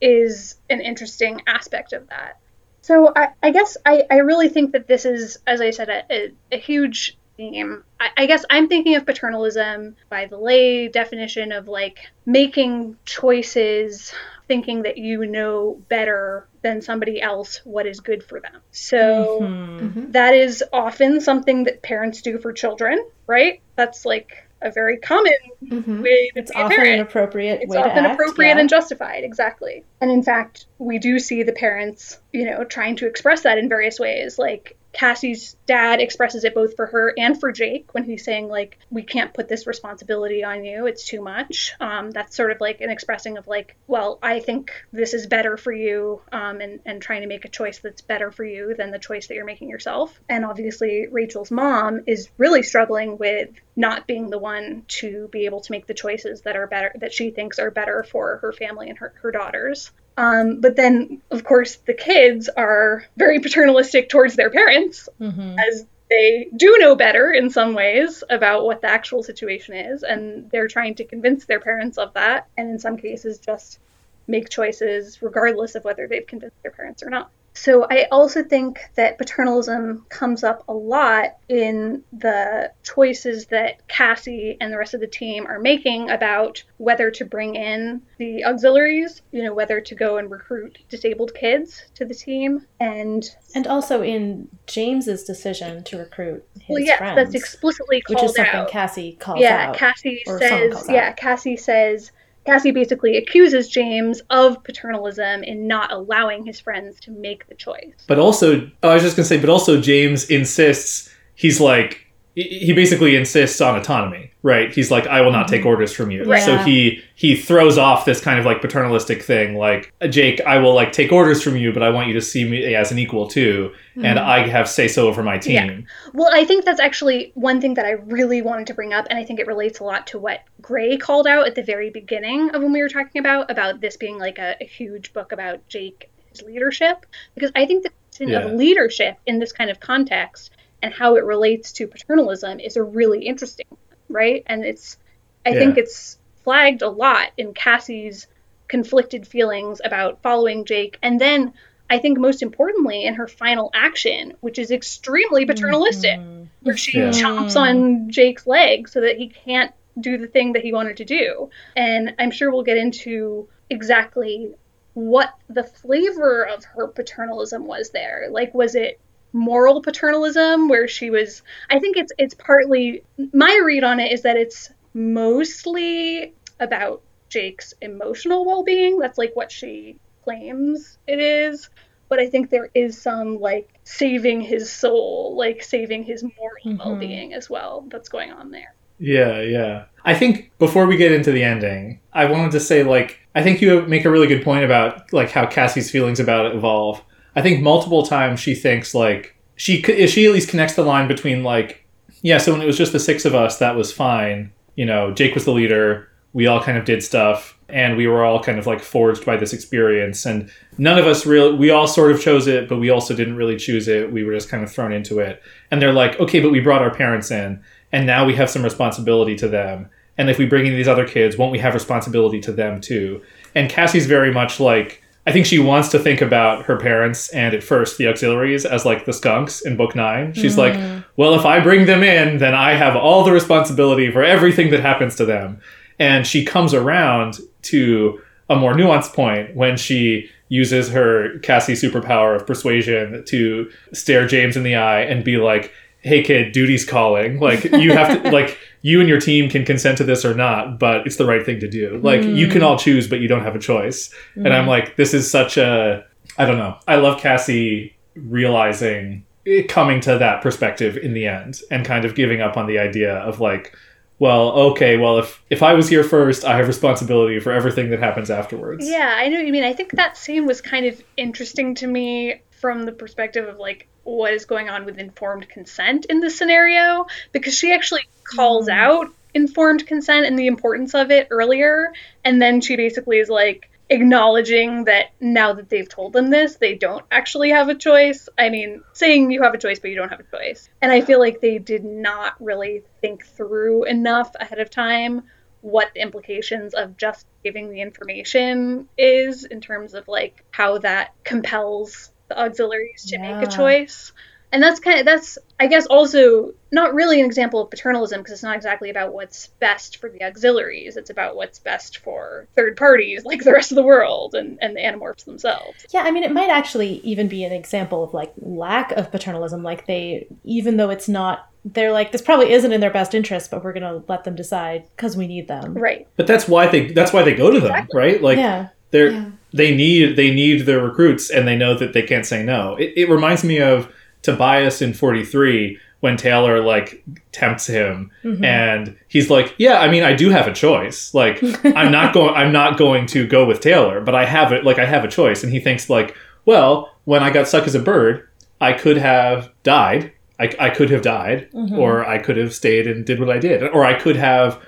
S5: is an interesting aspect of that. So I, I guess I, I really think that this is, as I said, a, a, a huge theme. I, I guess I'm thinking of paternalism by the lay definition of like making choices, thinking that you know better than somebody else what is good for them. So
S6: Mhm.
S3: Mm-hmm.
S5: that is often something that parents do for children, right? That's like a very common
S3: Mm-hmm.
S5: way to
S6: It's often an appropriate
S5: it's often
S6: act.
S5: appropriate
S6: yeah.
S5: and justified exactly and in fact we do see the parents you know trying to express that in various ways like Cassie's dad expresses it both for her and for Jake when he's saying like we can't put this responsibility on you. It's too much. Um, that's sort of like an expressing of like well I think this is better for you um, and and trying to make a choice that's better for you than the choice that you're making yourself. And obviously Rachel's mom is really struggling with not being the one to be able to make the choices that are better that she thinks are better for her family and her, her daughters um, but then, of course, the kids are very paternalistic towards their parents,
S6: Mm-hmm.
S5: as they do know better in some ways about what the actual situation is, and they're trying to convince their parents of that, and in some cases, just make choices regardless of whether they've convinced their parents or not. So I also think that paternalism comes up a lot in the choices that Cassie and the rest of the team are making about whether to bring in the auxiliaries, you know, whether to go and recruit disabled kids to the team. And
S6: And also in James's decision to recruit his
S5: well, yes,
S6: friends,
S5: that's explicitly
S6: which is something
S5: out.
S6: Cassie calls
S5: yeah,
S6: out.
S5: Cassie
S6: or someone
S5: says, yeah. Cassie says, Cassie basically accuses James of paternalism in not allowing his friends to make the choice.
S2: But also, oh, I was just gonna say, but also James insists he's like he basically insists on autonomy, right? He's like, I will not take mm-hmm. orders from you.
S5: Right.
S2: So he he throws off this kind of like paternalistic thing, like Jake, I will like take orders from you, but I want you to see me as an equal too, and mm-hmm. I have say so over my team.
S5: Well, I think that's actually one thing that I really wanted to bring up, and I think it relates a lot to what Gray called out at the very beginning of when we were talking about about this being like a, a huge book about Jake his leadership, because I think the question
S2: Yeah.
S5: of leadership in this kind of context and how it relates to paternalism is a really interesting, right? And it's, I
S2: Yeah.
S5: think it's flagged a lot in Cassie's conflicted feelings about following Jake, and then. I think most importantly in her final action, which is extremely paternalistic, mm-hmm. where she
S2: Yeah.
S5: chomps on Jake's leg so that he can't do the thing that he wanted to do. And I'm sure we'll get into exactly what the flavor of her paternalism was there. Like was it moral paternalism where she was I think it's it's partly my read on it is that it's mostly about Jake's emotional well-being. That's like what she claims it is but I think there is some like saving his soul, like saving his moral
S6: Mhm.
S5: well-being as well. That's going on there.
S2: Yeah, yeah. I think before we get into the ending, I wanted to say like I think you make a really good point about like how Cassie's feelings about it evolve. I think multiple times she thinks like she she at least connects the line between like yeah, so when it was just the six of us, that was fine. You know, Jake was the leader. We all kind of did stuff, and we were all kind of like forged by this experience. And none of us really, we all sort of chose it, but we also didn't really choose it. We were just kind of thrown into it. And they're like, okay, but we brought our parents in, and now we have some responsibility to them. And if we bring in these other kids, won't we have responsibility to them too? And Cassie's very much like, I think she wants to think about her parents and at first the auxiliaries as like the skunks in book nine. She's like, hmm. well, if I bring them in, then I have all the responsibility for everything that happens to them. And she comes around to a more nuanced point when she uses her Cassie superpower of persuasion to stare James in the eye and be like, hey kid, duty's calling. Like you have to [LAUGHS] like you and your team can consent to this or not, but it's the right thing to do. Like you can mm. all choose, but you don't have a choice. And I'm mm. like, this is such a I don't know. I love Cassie realizing it coming to that perspective in the end and kind of giving up on the idea of like well okay well if if i was here first i have responsibility for everything that happens afterwards
S5: Yeah, I know you mean. I think that scene was kind of interesting to me from the perspective of like what is going on with informed consent in this scenario because she actually calls mm. out informed consent and the importance of it earlier and then she basically is like acknowledging that now that they've told them this they don't actually have a choice. I mean saying you have a choice but you don't have a choice. And i feel like they did not really think through enough ahead of time what the implications of just giving the information is in terms of like how that compels the auxiliaries to make a choice and that's kind of that's i guess also not really an example of paternalism because it's not exactly about what's best for the auxiliaries it's about what's best for third parties [LAUGHS] like the rest of the world and, and the animorphs themselves
S6: Yeah, I mean, it might actually even be an example of like lack of paternalism. Like they, even though it's not, they're like, this probably isn't in their best interest, but we're going to let them decide because we need them.
S5: right
S2: but that's why they that's why they go to them
S5: Exactly.
S2: right like
S6: yeah.
S2: they're
S3: Yeah.
S2: They need they need their recruits and they know that they can't say no it, it reminds me of Tobias in 43 when Taylor like tempts him
S6: Mhm.
S2: and he's like, "Yeah, I mean, I do have a choice. Like, [LAUGHS] I'm not going I'm not going to go with Taylor, but I have it like I have a choice." And he thinks like, "Well, when I got stuck as a bird, I could have died. I, I could have died,
S6: Mhm.
S2: or I could have stayed and did what I did, or I could have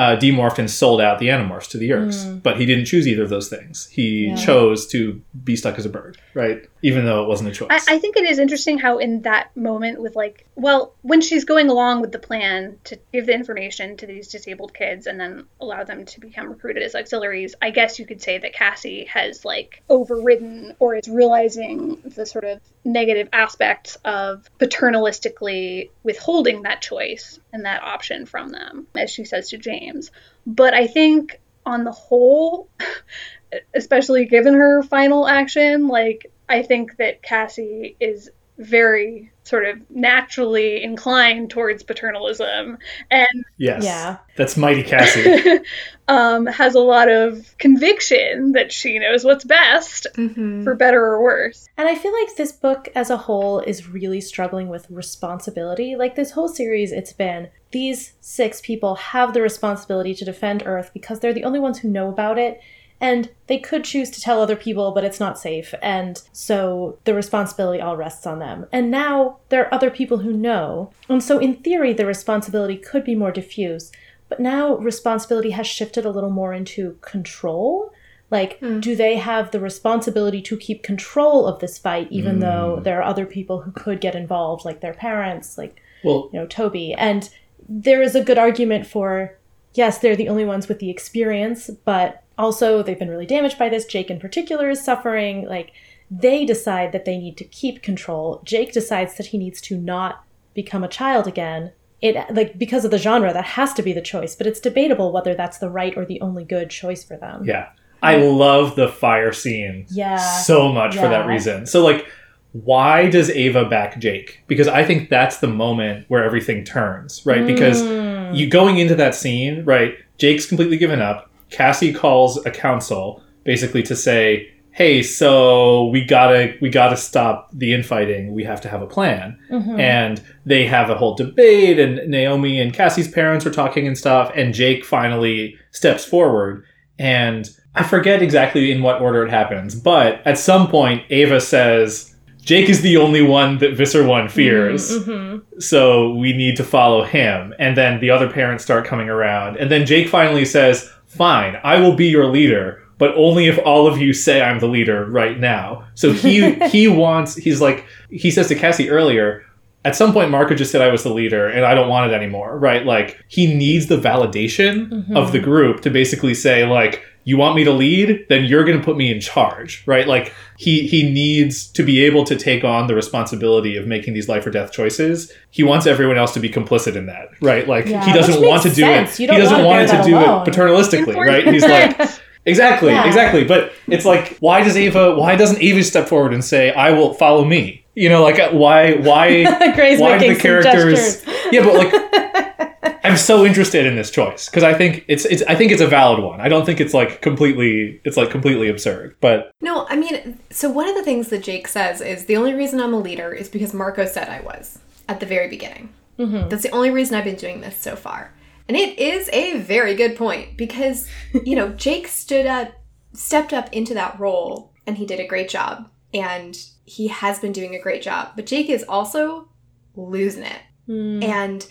S2: uh, demorphed and sold out the Animorphs to the Yeerks.
S6: Mm.
S2: But he didn't choose either of those things. He
S6: Yeah.
S2: chose to be stuck as a bird, right? Even though it wasn't a choice.
S5: I, I think it is interesting how in that moment with like well when she's going along with the plan to give the information to these disabled kids and then allow them to become recruited as auxiliaries i guess you could say that cassie has like overridden or is realizing the sort of negative aspects of paternalistically withholding that choice and that option from them as she says to james but i think on the whole [LAUGHS] especially given her final action, like I think that Cassie is very sort of naturally inclined towards paternalism and
S2: yes.
S6: Yeah.
S2: That's mighty Cassie. [LAUGHS]
S5: um, has a lot of conviction that she knows what's best,
S3: Mhm.
S5: for better or worse.
S6: And I feel like this book as a whole is really struggling with responsibility. Like this whole series, it's been these six people have the responsibility to defend Earth because they're the only ones who know about it. And they could choose to tell other people, but it's not safe. And so the responsibility all rests on them. And now there are other people who know. And so, in theory, the responsibility could be more diffuse. But now responsibility has shifted a little more into control. Like,
S3: Hmm.
S6: do they have the responsibility to keep control of this fight, even though
S2: Mm.
S6: there are other people who could get involved, like their parents, like,
S2: well,
S6: you know, Toby? And there is a good argument for yes, they're the only ones with the experience, but also they've been really damaged by this. Jake, in particular, is suffering. Like, they decide that they need to keep control. Jake decides that he needs to not become a child again. It like because of the genre, that has to be the choice, but it's debatable whether that's the right or the only good choice for them.
S2: yeah. I love the fire scene
S6: Yeah.
S2: so much for that reason. So like why does Eva back Jake? Because I think that's the moment where everything turns, right? Because
S6: Mm.
S2: you going into that scene, right? Jake's completely given up. Cassie calls a council basically to say, "Hey, so we gotta we gotta stop the infighting. We have to have a plan."
S6: Mhm.
S2: And they have a whole debate, and Naomi and Cassie's parents are talking and stuff. And Jake finally steps forward, and I forget exactly in what order it happens, but at some point, Eva says. Jake is the only one that Visser One fears
S6: Mhm.
S2: so we need to follow him. And then the other parents start coming around. And then Jake finally says, Fine, I will be your leader, but only if all of you say I'm the leader right now. So he [LAUGHS] he wants he's like he says to Cassie earlier, at some point Marco just said I was the leader and I don't want it anymore, right? Like he needs the validation
S6: Mhm.
S2: of the group to basically say like you want me to lead then you're going to put me in charge right? Like he he needs to be able to take on the responsibility of making these life or death choices. He wants everyone else to be complicit in that right? Like
S6: Yeah,
S2: he doesn't want to do
S6: sense.
S2: it he doesn't want it to do
S6: alone.
S2: it paternalistically right? He's like [LAUGHS] exactly
S6: Yeah.
S2: exactly. But it's like why does eva why doesn't eva step forward and say i will follow me you know like why why [LAUGHS] why do the characters yeah but like [LAUGHS] i'm so interested in this choice because i think it's it's i think it's a valid one i don't think it's like completely it's like completely absurd but
S3: No, I mean, so one of the things that Jake says is the only reason I'm a leader is because Marco said I was at the very beginning. That's the only reason I've been doing this so far. And it is a very good point because, you know, [LAUGHS] Jake stood up, stepped up into that role and he did a great job. And he has been doing a great job. But Jake is also losing it.
S6: Mm.
S3: And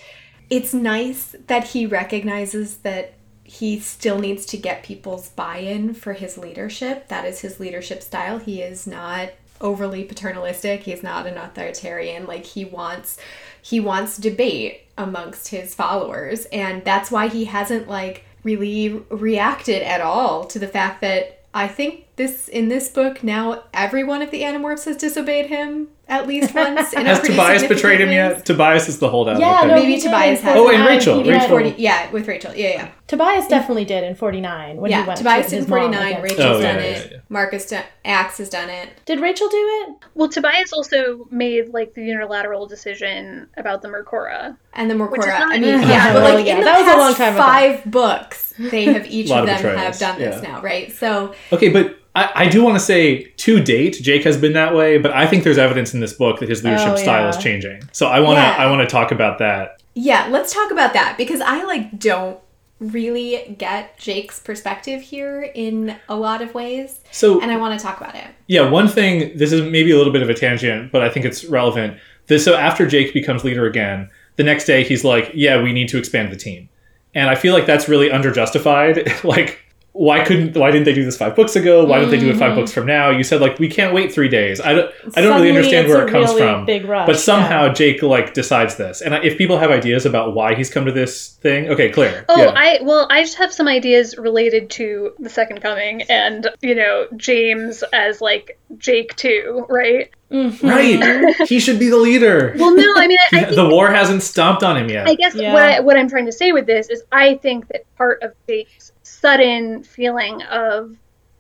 S3: it's nice that he recognizes that he still needs to get people's buy in for his leadership. That is his leadership style. He is not overly paternalistic. He's not an authoritarian. Like he wants he wants debate amongst his followers and that's why he hasn't like really reacted at all to the fact that I think this in this book now every one of the Animorphs has disobeyed him at least once. in a
S2: has
S3: pretty
S2: tobias betrayed him yet tobias is the holdout
S6: Yeah,
S2: okay.
S6: no,
S3: Maybe Tobias has-
S2: Oh, and Rachel, Rachel.
S3: 40, yeah, with Rachel. Yeah, yeah.
S6: Tobias definitely did in 49 when he
S3: yeah,
S6: went
S3: Tobias
S6: to
S3: did in 49.
S6: against-
S3: Rachel's
S2: Oh, yeah,
S3: done
S2: yeah,
S3: it.
S2: yeah.
S3: Marco's done, Ax has done it.
S6: Did Rachel do it?
S5: Well, Tobias also made like the unilateral decision about the Mercora.
S3: And the
S5: Which is
S3: Mercora.
S5: not-
S3: I mean,
S5: Yeah,
S3: yeah, but like [LAUGHS] in the
S6: that was a long time ago.
S3: five books, they have [LAUGHS] each of
S2: of
S3: them
S2: betrayals,
S3: have done this
S2: yeah.
S3: now, right? So
S2: okay but I, I do want to say to date, Jake has been that way, but I think there's evidence in this book that his leadership
S6: Oh,
S2: style
S6: yeah.
S2: is changing. So I want to
S3: Yeah.
S2: I want to talk about that.
S3: Yeah, let's talk about that because I like don't really get Jake's perspective here in a lot of ways,
S2: So
S3: and I want to talk about it.
S2: Yeah, one thing, this is maybe a little bit of a tangent, but I think it's relevant. This, so after Jake becomes leader again, the next day he's like, yeah, we need to expand the team. And I feel like that's really underjustified. [LAUGHS] like, why couldn't, why didn't they do this five books ago? Why don't they do it five books mm. from now? You said, like, we can't wait three days. I don't, I don't really understand
S6: it's
S2: where
S6: a
S2: it comes
S6: really
S2: from.
S6: big rush,
S2: but somehow
S6: yeah.
S2: Jake, like, decides this. And if people have ideas about why he's come to this thing, okay, clear
S5: Oh,
S2: yeah.
S5: I well, I just have some ideas related to the second coming and you know James as like Jake too, right? Mm-hmm.
S2: right. [LAUGHS] he should be the leader.
S5: Well, no, I mean, I, [LAUGHS] I think
S2: the war hasn't stomped on him yet.
S5: I guess
S6: Yeah.
S5: what I, what I'm trying to say with this is I think that part of Jake's sudden feeling of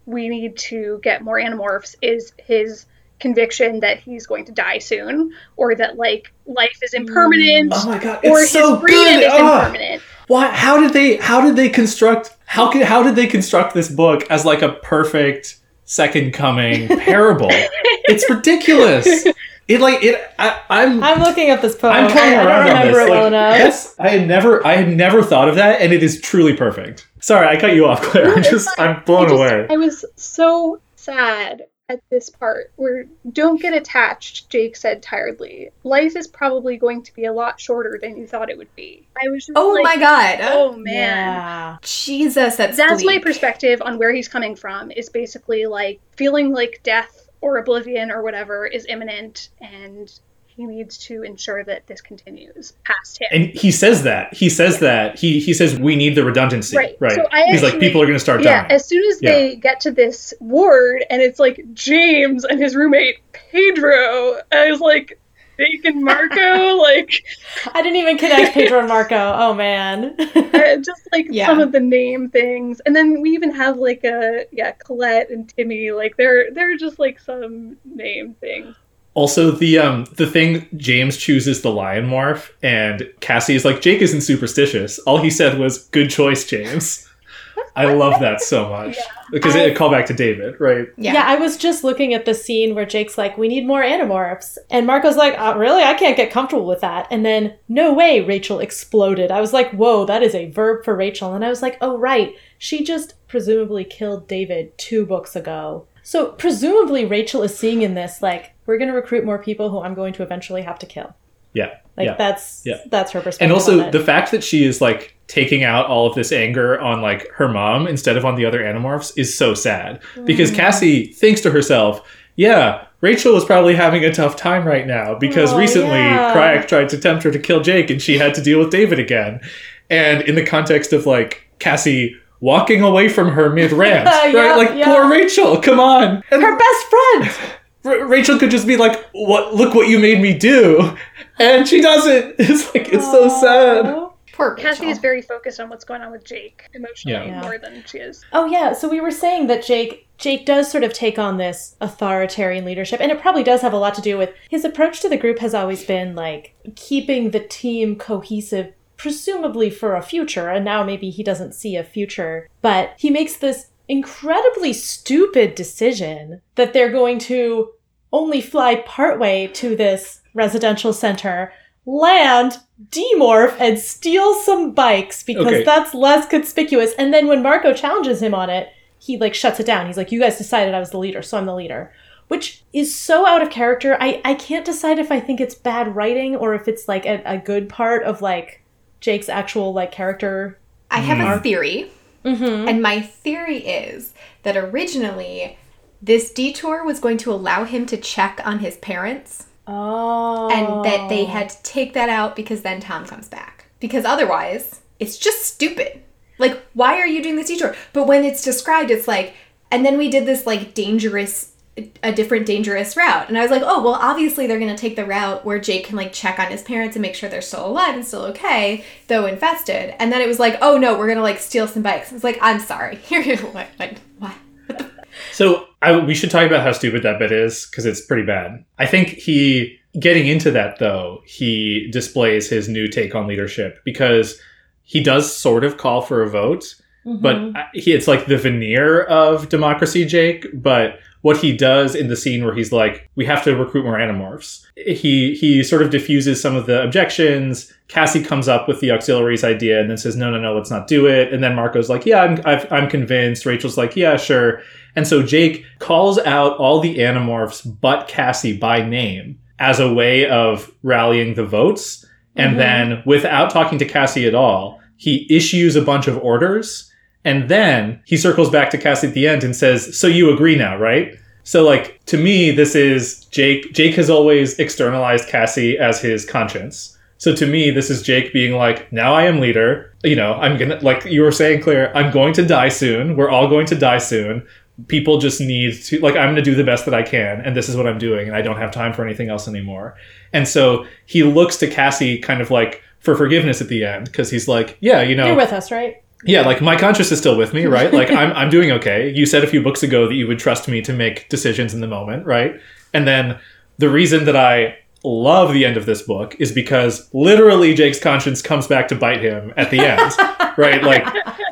S5: we need to get more animorphs is his conviction that he's going to die soon or that like life is impermanent
S2: Oh my god,
S5: or
S2: it's so
S5: his freedom
S2: good.
S5: is
S2: Ah.
S5: impermanent.
S2: Why? How did they? How did they construct? How could? How did they construct this book as like a perfect second coming [LAUGHS] parable? it's ridiculous. It like it. I, I'm.
S6: I'm looking at this poem.
S2: I'm playing
S6: I, I
S2: around
S6: don't
S2: on
S6: remember
S2: this.
S6: it well enough.
S2: that's, I had never. I had never thought of that, and it is truly perfect. Sorry, I cut you off, Claire. I'm just I'm blown
S5: I just-
S2: away.
S5: I was so sad at this part where don't get attached, Jake said tiredly. Life is probably going to be a lot shorter than you thought it would be. I was just
S3: Oh
S5: like,
S3: my god!
S5: Oh man.
S6: Yeah.
S3: Jesus, that's
S5: That's my perspective on where he's coming from is basically like feeling like death or oblivion or whatever is imminent and he needs to ensure that this continues past him.
S2: And he says that. He says that. He he says we need the redundancy.
S5: Right.
S2: Right.
S5: So I
S2: He's like
S5: actually-
S2: people are going to start
S5: yeah,
S2: dying.
S5: as soon as they get to this ward and it's like James and his roommate Pedro, I was like, Bacon Marco, [LAUGHS] like
S6: I didn't even connect Pedro and Marco. Oh man.
S5: uh, just like [LAUGHS]
S3: Yeah.
S5: some of the name things, and then we even have like a yeah Colette and Timmy, like they're they're just like some name things.
S2: Also, the um the thing James chooses the lion morph, and Cassie is like Jake isn't superstitious. All he said was "Good choice, James." I love that so much [LAUGHS] because
S6: I-
S2: it a callback to David, right?
S3: Yeah.
S6: Yeah. I was just looking at the scene where Jake's like, "We need more animorphs," and Marco's like, uh, "Really? I can't get comfortable with that." And then, "No way!" Rachel exploded. I was like, "Whoa, that is a verb for Rachel." And I was like, "Oh right, she just presumably killed David two books ago." So presumably Rachel is seeing in this like, we're going to recruit more people who I'm going to eventually have to kill.
S2: Yeah,
S6: Like
S2: yeah.
S6: that's
S2: Yeah.
S6: that's her perspective.
S2: and also the fact that she is like taking out all of this anger on like her mom instead of on the other animorphs is so sad because mm. Cassie thinks to herself, "Yeah, Rachel is probably having a tough time right now because
S6: Oh,
S2: recently
S6: yeah.
S2: Crayak tried to tempt her to kill Jake and she had to deal with David again." And in the context of like Cassie walking away from her mid rant, [LAUGHS] right? Like poor Rachel, come on. And
S6: her best friend.
S2: R- Rachel could just be like, "What? Look what you made me do," and she doesn't. [LAUGHS] It's like it's so sad.
S3: Poor Rachel.
S5: Cassie is very focused on what's going on with Jake emotionally
S2: Yeah.
S6: Yeah.
S5: more than she is.
S6: Oh yeah, so we were saying that Jake Jake does sort of take on this authoritarian leadership and it probably does have a lot to do with his approach to the group has always been like keeping the team cohesive presumably for a future and now maybe he doesn't see a future but he makes this incredibly stupid decision that they're going to only fly partway to this residential center land demorph and steal some bikes because
S2: Okay.
S6: that's less conspicuous and then when marco challenges him on it he like shuts it down he's like you guys decided i was the leader so i'm the leader which is so out of character i i can't decide if i think it's bad writing or if it's like a, a good part of like jake's actual like character
S3: I have
S2: Mm.
S3: a theory,
S6: mm-hmm.
S3: and my theory is that originally this detour was going to allow him to check on his parents,
S6: oh
S3: and that they had to take that out because then Tom comes back. Because otherwise, it's just stupid. Like, why are you doing this detour? But when it's described, it's like, and then we did this like dangerous, a different dangerous route. And I was like, oh, well, obviously they're going to take the route where Jake can like check on his parents and make sure they're still alive and still okay, though infested. And then it was like, oh no, we're going to like steal some bikes. It's like, I'm sorry. [LAUGHS] what? What? what?
S2: So I, we should talk about how stupid that bit is because it's pretty bad. I think he getting into that though he displays his new take on leadership because he does sort of call for a vote, but mm-hmm. I- he, it's like the veneer of democracy Jake. But what he does in the scene where he's like, we have to recruit more animorphs. He he sort of diffuses some of the objections. Cassie comes up with the auxiliaries idea and then says, no, no, no, let's not do it. And then Marco's like, yeah, I'm I've, I'm convinced. Rachel's like, yeah, sure. And so Jake calls out all the animorphs but Cassie by name as a way of rallying the votes. And mm-hmm. then, without talking to Cassie at all, he issues a bunch of orders. And then he circles back to Cassie at the end and says, So you agree now, right? So, like, to me, this is Jake. Jake has always externalized Cassie as his conscience. So to me, this is Jake being like, now I am leader. You know, I'm gonna, like you were saying, Claire, I'm going to die soon. We're all going to die soon. People just need to, like, I'm gonna do the best that I can, and this is what I'm doing, and I don't have time for anything else anymore. And so he looks to Cassie kind of like for forgiveness at the end, because he's like, yeah, you know,
S6: You're with us, right?
S2: Yeah, like my conscience is still with me, right? Like I'm I'm doing okay. You said a few books ago that you would trust me to make decisions in the moment, right? And then the reason that I love the end of this book is because literally Jake's conscience comes back to bite him at the end, [LAUGHS] right? Like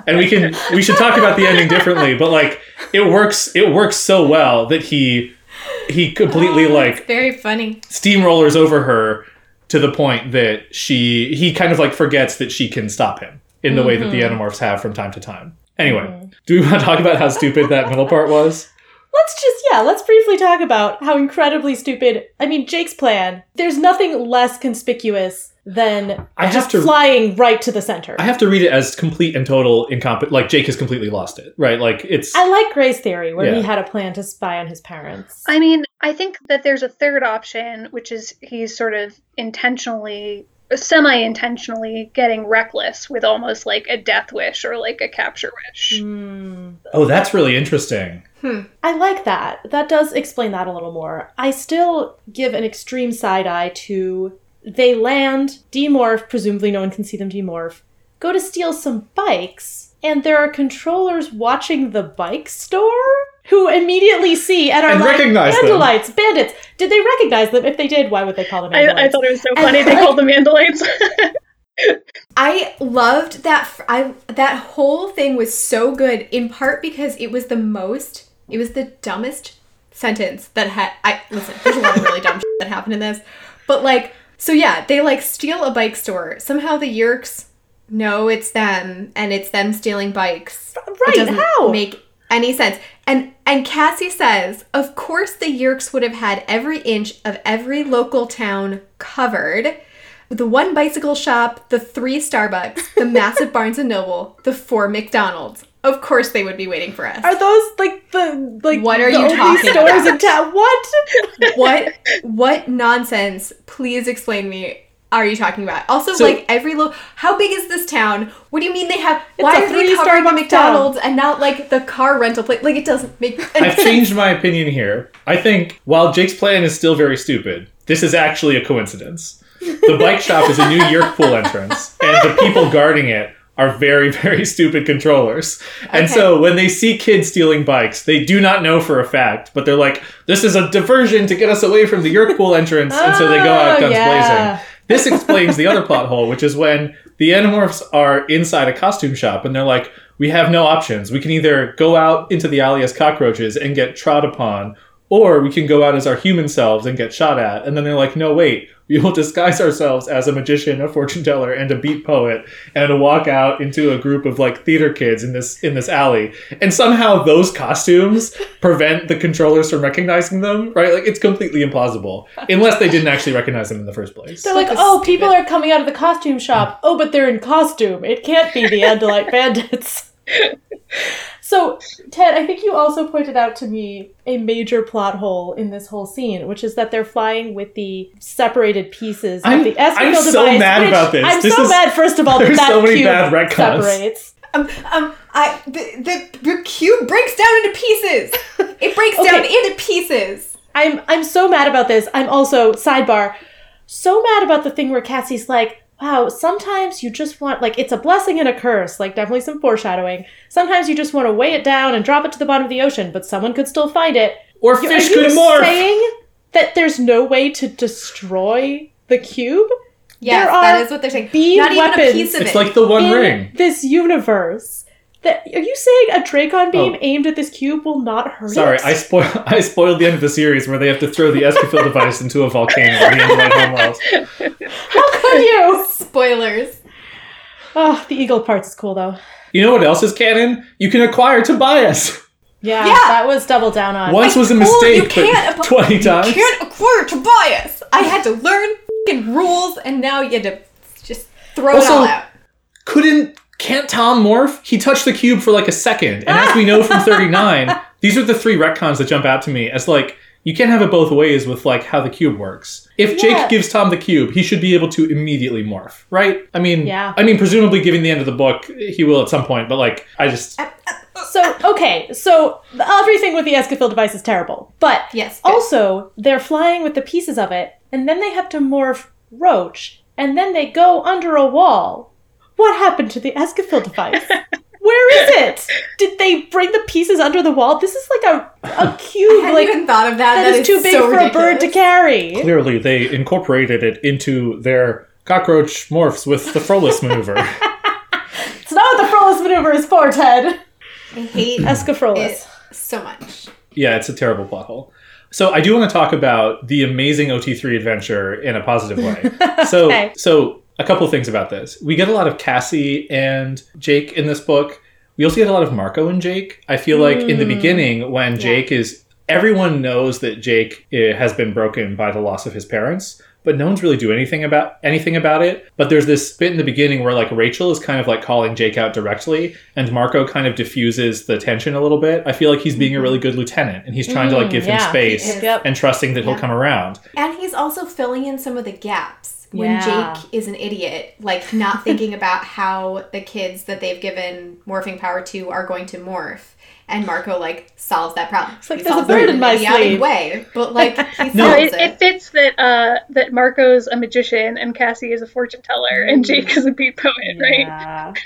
S2: and we can we should talk about the ending differently, but like it works it works so well that he he completely
S3: Oh,
S2: like
S3: very funny.
S2: steamrollers over her to the point that she he kind of like forgets that she can stop him in the way that the mm-hmm. animorphs have from time to time. Anyway, mm-hmm. do we want to talk about how stupid that middle part was?
S6: Let's just, yeah, let's briefly talk about how incredibly stupid. I mean, Jake's plan, there's nothing less conspicuous than
S2: I have
S6: just
S2: to
S6: flying right to the center.
S2: I have to read it as complete and total incompetent. Like Jake has completely lost it, right? Like it's
S6: I like Gray's theory where he had a plan to spy on his parents.
S5: I mean, I think that there's a third option, which is he's sort of intentionally, semi intentionally getting reckless with almost like a death wish or like a capture wish.
S6: Hmm.
S2: oh, that's really interesting.
S6: I like that. That does explain that a little more. I still give an extreme side eye to they land, demorph, presumably no one can see them demorph, go to steal some bikes, and there are controllers watching the bike store who immediately see and are
S2: And
S6: like
S2: recognize them.
S6: Andalites, bandits. Did they recognize them? If they did, why would they call them
S5: I, I thought it was so
S6: And,
S5: funny they
S6: like-
S5: called them Andalites. [LAUGHS]
S3: I loved that. f- I that whole thing was so good. In part because it was the most. It was the dumbest sentence that had. I listen. There's a lot of really dumb [LAUGHS] shit that happened in this, but like, so yeah, they like steal a bike store. Somehow the Yeerks know it's them, and it's them stealing bikes.
S6: Right, how?
S3: make any sense. And and Cassie says, of course the Yeerks would have had every inch of every local town covered. The one bicycle shop, the three Starbucks, the [LAUGHS] massive Barnes and Noble, the four McDonald's. Of course they would be waiting for us.
S6: Are those like the like
S3: What are
S6: the
S3: you
S6: only
S3: talking
S6: stores
S3: about?
S6: in town? What?
S3: what what nonsense? Please explain me. Are you talking about? Also,
S2: So-
S3: like every lo how big is this town? What do you mean they have? why
S6: a
S3: are they
S6: three
S3: covering the
S6: Starbucks
S3: McDonald's and not like the car rental place? Like it doesn't make. any
S2: I've changed my opinion here. I think while Jake's plan is still very stupid, this is actually a coincidence. The bike shop is a new Yeerk pool entrance, and the people guarding it are very, very stupid controllers. And
S3: Okay.
S2: so when they see kids stealing bikes, they do not know for a fact, but they're like, this is a diversion to get us away from the Yeerk pool entrance. And so they go out
S6: Oh,
S2: guns
S6: yeah.
S2: blazing. This explains the other plot hole, which is when the Animorphs are inside a costume shop and they're like, we have no options. We can either go out into the alley as cockroaches and get trod upon, or we can go out as our human selves and get shot at. And then they're like, no, wait, we will disguise ourselves as a magician, a fortune teller, and a beat poet, and walk out into a group of like theater kids in this in this alley. And somehow those costumes prevent the controllers from recognizing them, right? Like it's completely implausible. Unless they didn't actually recognize them in the first place.
S6: They're like,
S3: Like
S6: oh,
S3: stupid-
S6: people are coming out of the costume shop. Oh, but they're in costume. It can't be the Andalite bandits. [LAUGHS] so, Ted, I think you also pointed out to me a major plot hole in this whole scene, which is that they're flying with the separated pieces
S2: I'm-
S6: of the Escafil
S2: I'm
S6: device.
S2: so mad about this.
S6: I'm
S2: This
S6: so
S2: is-
S6: mad, first of all, that
S2: there's
S6: that
S2: so many
S6: cube
S2: bad retcons.
S6: separates.
S3: Um, um, I the, the the cube breaks down into pieces. It breaks
S6: Okay.
S3: down into pieces.
S6: I'm I'm so mad about this. I'm also sidebar so mad about the thing where Cassie's like, "Wow, sometimes you just want like it's a blessing and a curse." Like definitely some foreshadowing. Sometimes you just want to weigh it down and drop it to the bottom of the ocean, but someone could still find it.
S2: Or
S6: You-
S2: fish
S6: are
S2: could
S6: you
S2: morph.
S6: saying that there's no way to destroy the cube?
S3: Yes,
S6: There
S3: that
S6: are
S3: is what they're saying.
S6: beam
S3: Not even a piece of
S2: It's
S3: it.
S2: like the One
S6: in
S2: Ring.
S6: this universe That, are you saying a Dracon beam
S2: Oh.
S6: aimed at this cube will not hurt
S2: Sorry,
S6: it?
S2: I spoil [LAUGHS] I spoiled the end of the series where they have to throw the Escafil device into a volcano at the end of my homeworld. [LAUGHS]
S6: How could you?
S3: Spoilers.
S6: Oh, the eagle parts is cool though.
S2: You know what else is canon? You can acquire Tobias.
S6: Yeah,
S3: Yeah.
S6: that was double down on.
S2: Once was a
S3: Oh,
S2: mistake,
S3: you can't
S2: but
S3: abo-
S2: twenty times.
S3: You can't acquire Tobias. I had to learn fing rules, and now you had to just throw it all out.
S2: Couldn't can't Tom morph? He touched the cube for like a second, and as we know from [LAUGHS] thirty nine, these are the three retcons that jump out to me as like you can't have it both ways with like how the cube works. If
S6: Yeah.
S2: Jake gives Tom the cube, he should be able to immediately morph, right? I mean,
S6: Yeah.
S2: I mean, presumably, given the end of the book, he will at some point. But like, I just uh, uh,
S6: So okay, so everything with the Escafil device is terrible, but
S3: Yes.
S6: also they're flying with the pieces of it, and then they have to morph Roach, and then they go under a wall. What happened to the Escafil device? Where is it? Did they bring the pieces under the wall? This is like a, a [LAUGHS] cube,
S3: hadn't
S6: like
S3: even thought of that.
S6: that is too big
S3: so
S6: for a bird to carry.
S2: clearly they incorporated it into their cockroach morphs with the Frolis maneuver. [LAUGHS] [LAUGHS]
S6: It's not what the Frolis maneuver is for, Ted.
S3: I hate [CLEARS THROAT]
S6: Escafrolus.
S3: so much.
S2: yeah, it's a terrible plot hole. So I do want to talk about the amazing OT3 adventure in a positive way. So
S6: Okay.
S2: so a couple of things about this. We get a lot of Cassie and Jake in this book. We also get a lot of Marco and Jake. I feel like in the beginning when Jake is everyone knows that Jake eh, has been broken by the loss of his parents, but no one's really do anything about anything about it. But there's this bit in the beginning where like Rachel is kind of like calling Jake out directly, and Marco kind of diffuses the tension a little bit. I feel like he's being a really good lieutenant, and he's trying to like give him space
S6: Yep.
S2: and trusting that he'll come around.
S3: And he's also filling in some of the gaps when
S6: Yeah.
S3: Jake is an idiot, like not thinking [LAUGHS] about how the kids that they've given morphing power to are going to morph. And Marco like solves that problem.
S6: It's like,
S3: He
S6: there's a
S3: solves
S6: bird in my
S3: idiotic
S6: sleeve.
S3: way, but like he [LAUGHS] solves
S2: No,
S5: No,
S3: it.
S5: it, it fits that uh, that Marco's a magician and Cassie is a fortune teller and Jake is a beat poet, right? [LAUGHS]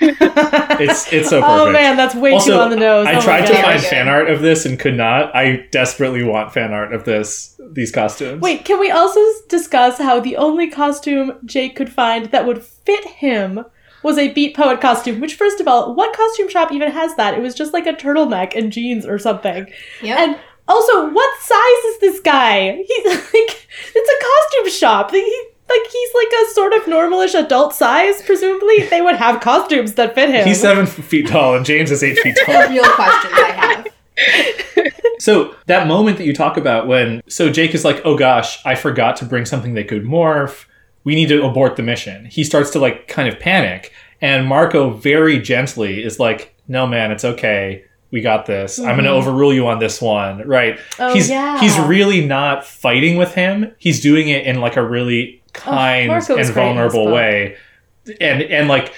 S2: It's it's so perfect.
S6: oh man, that's way
S2: also,
S6: too on the nose.
S2: I
S6: Oh
S2: tried to find fan art of this and could not. I desperately want fan art of this these costumes.
S6: Wait, can we also discuss how the only costume Jake could find that would fit him was a beat poet costume? Which, first of all, what costume shop even has that? It was just like a turtleneck and jeans or something.
S3: Yep.
S6: And also, what size is this guy? He's [LAUGHS] like, it's a costume shop. He, like he's like a sort of normalish adult size. Presumably, they would have costumes that fit him.
S2: He's seven feet tall and James is eight feet tall. [LAUGHS]
S3: real questions I have. [LAUGHS]
S2: So that moment that you talk about when so Jake is like, "Oh gosh, I forgot to bring something that could morph. We need to abort the mission." He starts to like kind of panic, and Marco very gently is like, "No, man, it's okay. We got this. I'm going to overrule you on this one." Right?
S6: Oh,
S2: he's
S6: yeah.
S2: he's really not fighting with him. He's doing it in like a really kind
S6: Marco was
S2: and
S6: great in this
S2: vulnerable way. And and like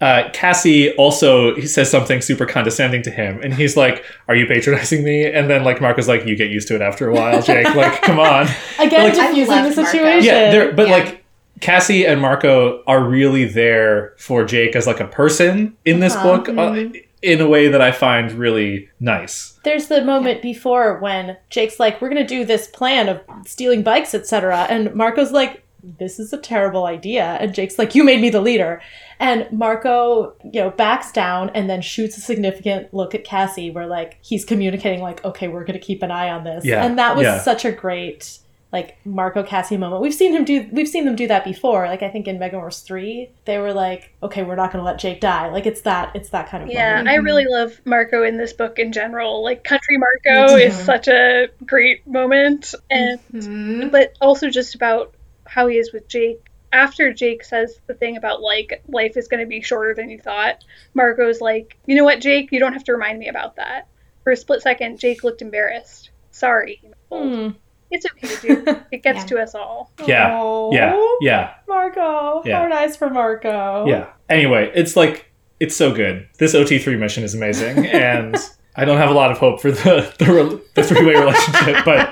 S2: uh, Cassie also he says something super condescending to him, and he's like, "Are you patronizing me?" And then like Marco's like, "You get used to it after a while, Jake. like, come on." [LAUGHS]
S6: again
S2: like-
S6: diffusing the
S3: loved Marco.
S6: situation.
S2: Yeah, but
S3: Yeah.
S2: like Cassie and Marco are really there for Jake as like a person in this
S6: Uh-huh.
S2: book, uh, in a way that I find really nice.
S6: There's the moment before when Jake's like, "We're gonna do this plan of stealing bikes, etc." And Marco's like, "This is a terrible idea." And Jake's like, "You made me the leader." And Marco, you know, backs down and then shoots a significant look at Cassie, where like he's communicating, like, "Okay, we're gonna keep an eye on this."
S2: Yeah,
S6: And that was
S2: yeah.
S6: such a great like Marco Cassie moment. We've seen him do we've seen them do that before. Like I think in Mega Wars 3, they were like, "Okay, we're not going to let Jake die." Like it's that it's that kind of
S5: Yeah,
S6: moment.
S5: I really love Marco in this book in general. Like Country Marco is such a great moment, and
S3: Mhm.
S5: but also just about how he is with Jake. After Jake says the thing about like life is going to be shorter than you thought, Marco's like, you know what, Jake, you don't have to remind me about that. For a split second, Jake looked embarrassed. Sorry,
S6: Hmm.
S5: It's okay to do. [LAUGHS] It gets
S3: Yeah.
S5: to us all.
S2: Yeah,
S6: Aw.
S2: yeah, yeah.
S6: Marco.
S2: Yeah.
S6: How nice for Marco.
S2: Yeah. Anyway, it's like it's so good. This OT3 mission is amazing, [LAUGHS] and I don't have a lot of hope for the the, rel- the three way [LAUGHS] relationship, but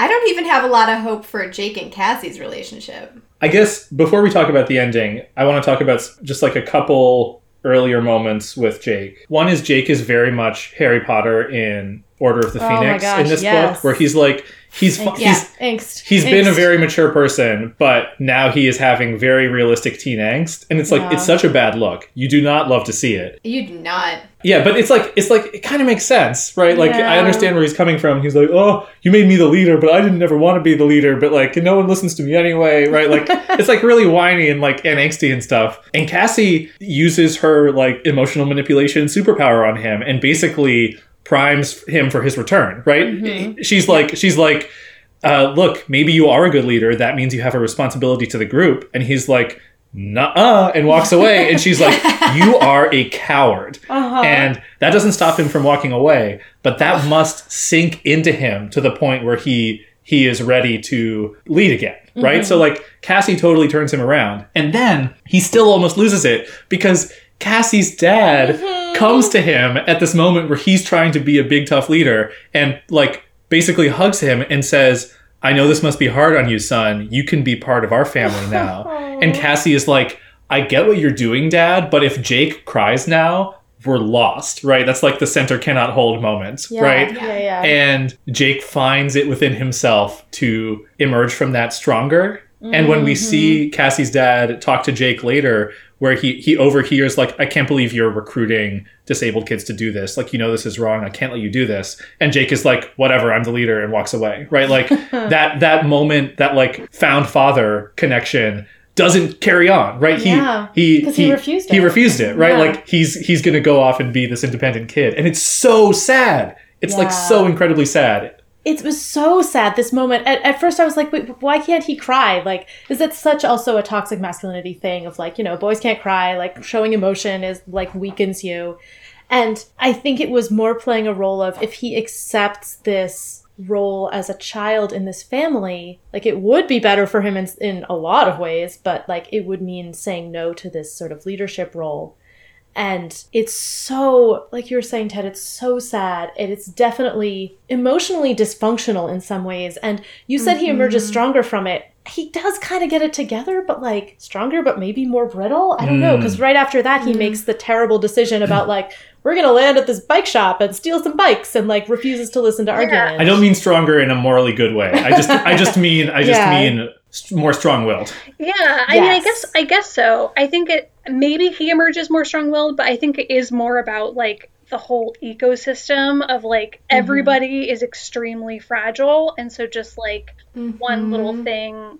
S3: I don't even have a lot of hope for Jake and Cassie's relationship.
S2: I guess before we talk about the ending, I want to talk about just like a couple earlier moments with Jake. One is Jake is very much Harry Potter in Order of the
S6: Oh
S2: Phoenix
S6: gosh,
S2: in this
S6: yes.
S2: book, where he's like he's fu-
S3: Yeah.
S2: he's
S6: angst.
S2: he's been a very mature person, but now he is having very realistic teen angst, and it's like
S6: Yeah.
S2: it's such a bad look. You do not love to see it.
S3: You do not.
S2: Yeah, but it's like it's like it kind of makes sense, right? Like I understand where he's coming from. He's like, "Oh, you made me the leader, but I didn't ever want to be the leader, but like no one listens to me anyway," right? Like [LAUGHS] it's like really whiny and like and angsty and stuff. And Cassie uses her like emotional manipulation superpower on him and basically primes him for his return, right? She's like she's like uh, look, maybe you are a good leader. That means you have a responsibility to the group. And he's like, nuh-uh, and walks away. And she's like, [LAUGHS] you are a coward.
S6: Uh-huh.
S2: And that doesn't stop him from walking away, but that must sink into him to the point where he he is ready to lead again, right? So like Cassie totally turns him around. And then he still almost loses it because Cassie's dad mm-hmm. comes to him at this moment where he's trying to be a big tough leader and like basically hugs him and says, I know this must be hard on you, son. You can be part of our family [LAUGHS] now. and Cassie is like, I get what you're doing, dad, but if Jake cries now, we're lost, right? That's like the center cannot hold moment,
S6: yeah,
S2: right?
S6: Yeah, yeah.
S2: And Jake finds it within himself to emerge from that stronger. And when we see mm-hmm. Cassie's dad talk to Jake later, where he he overhears like, "I can't believe you're recruiting disabled kids to do this. Like, you know this is wrong. I can't let you do this." And Jake is like, "Whatever, I'm the leader," and walks away. Right? Like [LAUGHS] that that moment, that like found father connection doesn't carry on. Right?
S6: Yeah,
S2: He he
S6: 'cause he refused it.
S2: He refused it. Right?
S6: Yeah.
S2: Like he's he's gonna go off and be this independent kid, and it's so sad. It's like so incredibly sad.
S6: It was so sad this moment. At, at first i was like wait why can't he cry? Like is that such also a toxic masculinity thing of like you know boys can't cry like showing emotion is like weakens you. And i think it was more playing a role of if he accepts this role as a child in this family like it would be better for him in, in a lot of ways but like it would mean saying no to this sort of leadership role and it's so, like you were saying, Ted, it's so sad. And it's definitely emotionally dysfunctional in some ways. And you said he emerges mm-hmm. stronger from it. He does kind of get it together, but like stronger, but maybe more brittle. I don't know. Mm. Because right after that, he mm. makes the terrible decision about [LAUGHS] like, we're going to land at this bike shop and steal some bikes and like refuses to listen to arguments.
S2: I don't mean stronger in a morally good way. I just I just mean I just [LAUGHS]
S6: Yeah.
S2: mean more strong-willed.
S5: Yeah, I mean, I guess I guess so. I think it maybe he emerges more strong-willed, but I think it is more about like the whole ecosystem of like mm-hmm. everybody is extremely fragile, and so just like mm-hmm. one little thing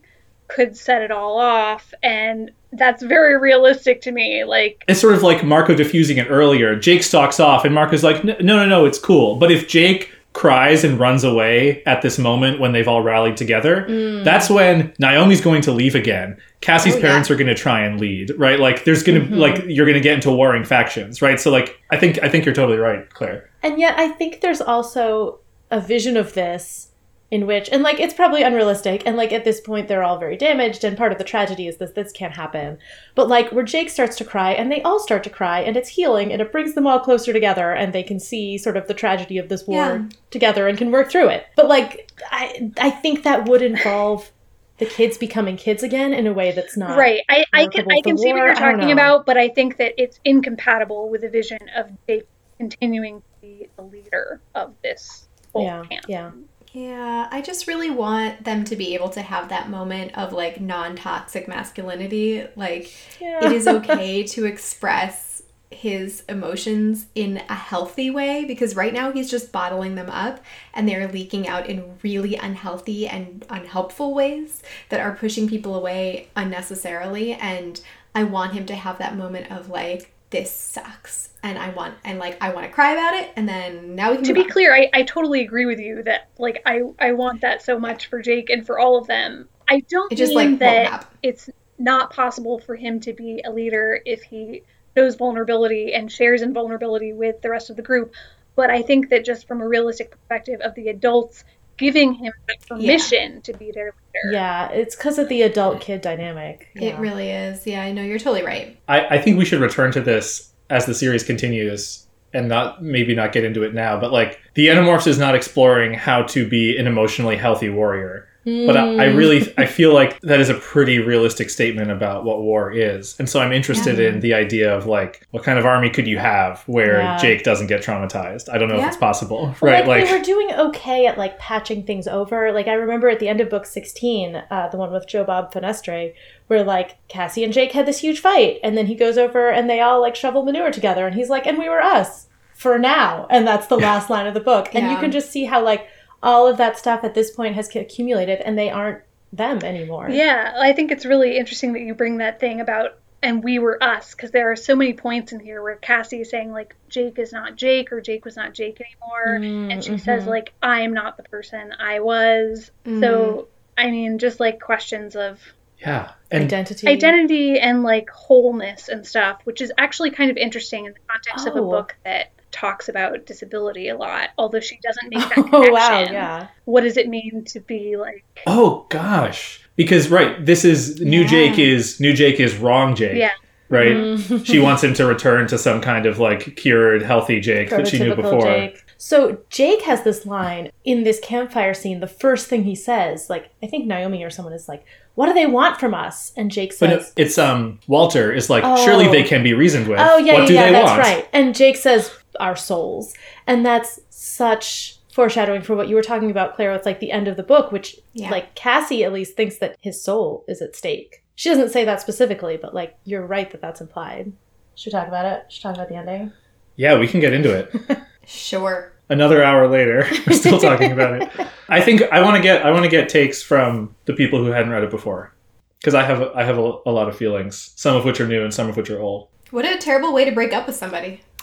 S5: could set it all off, and that's very realistic to me. Like,
S2: It's sort of like Marco diffusing it earlier. Jake stalks off, and Marco's like, "No, no, no, it's cool." But if Jake cries and runs away at this moment when they've all rallied together, mm. that's when Naomi's going to leave again. Cassie's
S3: Oh,
S2: parents are going to try and lead, right? Like there's going to mm-hmm. like you're going to get into warring factions, right? So like I think I think you're totally right, Claire.
S6: And yet, I think there's also a vision of this in which, and like, it's probably unrealistic. And like, at this point, they're all very damaged. And part of the tragedy is this this can't happen. But like, where Jake starts to cry, and they all start to cry, and it's healing, and it brings them all closer together, and they can see sort of the tragedy of this war
S3: Yeah.
S6: together and can work through it. But like, I, I think that would involve the kids becoming kids again in a way that's not
S5: right? I, I can I can see what you're talking about, but I think that it's incompatible with the vision of Jake continuing to be the leader of this whole
S6: Yeah,
S5: camp.
S6: yeah.
S3: Yeah, I just really want them to be able to have that moment of like non toxic masculinity. Like,
S6: Yeah.
S3: it is okay [LAUGHS] to express his emotions in a healthy way because right now he's just bottling them up and they're leaking out in really unhealthy and unhelpful ways that are pushing people away unnecessarily. And I want him to have that moment of like, this sucks. And I want, and like, I want to cry about it. And then now we can
S5: to be
S3: on.
S5: clear, I, I totally agree with you that like I I want that so much for Jake and for all of them. I don't
S3: It just,
S5: mean
S3: like,
S5: that it's not possible for him to be a leader if he shows vulnerability and shares in vulnerability with the rest of the group. But I think that just from a realistic perspective of the adults giving him the permission to be their leader.
S6: Yeah, it's because of the adult kid dynamic.
S3: It really is. Yeah, I know you're totally right.
S2: I, I think we should return to this as the series continues and not maybe not get into it now, but like the Animorphs is not exploring how to be an emotionally healthy warrior. but I, I really I feel like that is a pretty realistic statement about what war is, and so I'm interested
S3: Yeah.
S2: in the idea of like what kind of army could you have where
S6: Yeah.
S2: Jake doesn't get traumatized? I don't know if it's possible,
S6: Well,
S2: right?
S6: Like,
S2: Like,
S6: they were doing okay at like patching things over. Like I remember at the end of book sixteen, uh, the one with Joe Bob Fenestre, where like Cassie and Jake had this huge fight, and then he goes over and they all like shovel manure together, and he's like, "And we were us for now," and that's the last [LAUGHS] line of the book, and you can just see how like all of that stuff at this point has accumulated, and they aren't them anymore.
S5: Yeah, I think it's really interesting that you bring that thing about and we were us because there are so many points in here where Cassie is saying like Jake is not Jake or Jake was not Jake anymore
S6: Mm,
S5: and she says
S6: mhm.
S5: like I am not the person I was. So I mean just like questions of
S2: yeah, and
S6: identity.
S5: identity and like wholeness and stuff, which is actually kind of interesting in the context of a
S6: Oh.
S5: book that talks about disability a lot, although she doesn't make that connection. [LAUGHS]
S6: Oh wow, yeah.
S5: What does it mean to be like
S2: oh gosh, because right, this is new
S3: Yeah.
S2: Jake is new Jake is wrong Jake,
S5: Yeah.
S2: right?
S6: Mhm.
S2: She wants him to return to some kind of like cured, healthy Jake that she knew before.
S6: Jake. So Jake has this line in this campfire scene. The first thing he says, like I think Naomi or someone is like, "What do they want from us?" And Jake says, But
S2: it's um Walter is like
S6: Oh.
S2: surely they can be reasoned with.
S6: "Oh yeah,
S2: what
S6: yeah,
S2: do
S6: yeah,
S2: they
S6: that's
S2: want?
S6: right." And Jake says, "Our souls," and that's such foreshadowing for what you were talking about, Claire. With like the end of the book, which
S3: Yeah.
S6: like Cassie at least thinks that his soul is at stake. She doesn't say that specifically, but like you're right that that's implied. Should we talk about it? Should we talk about the ending?
S2: Yeah, we can get into it. [LAUGHS]
S3: Sure.
S2: Another hour later, [LAUGHS] we're still [LAUGHS] talking about it. I think I want to get I want to get takes from the people who hadn't read it before, because I have I have a, a lot of feelings, some of which are new and some of which are old.
S3: What a terrible way to break up with somebody. [LAUGHS]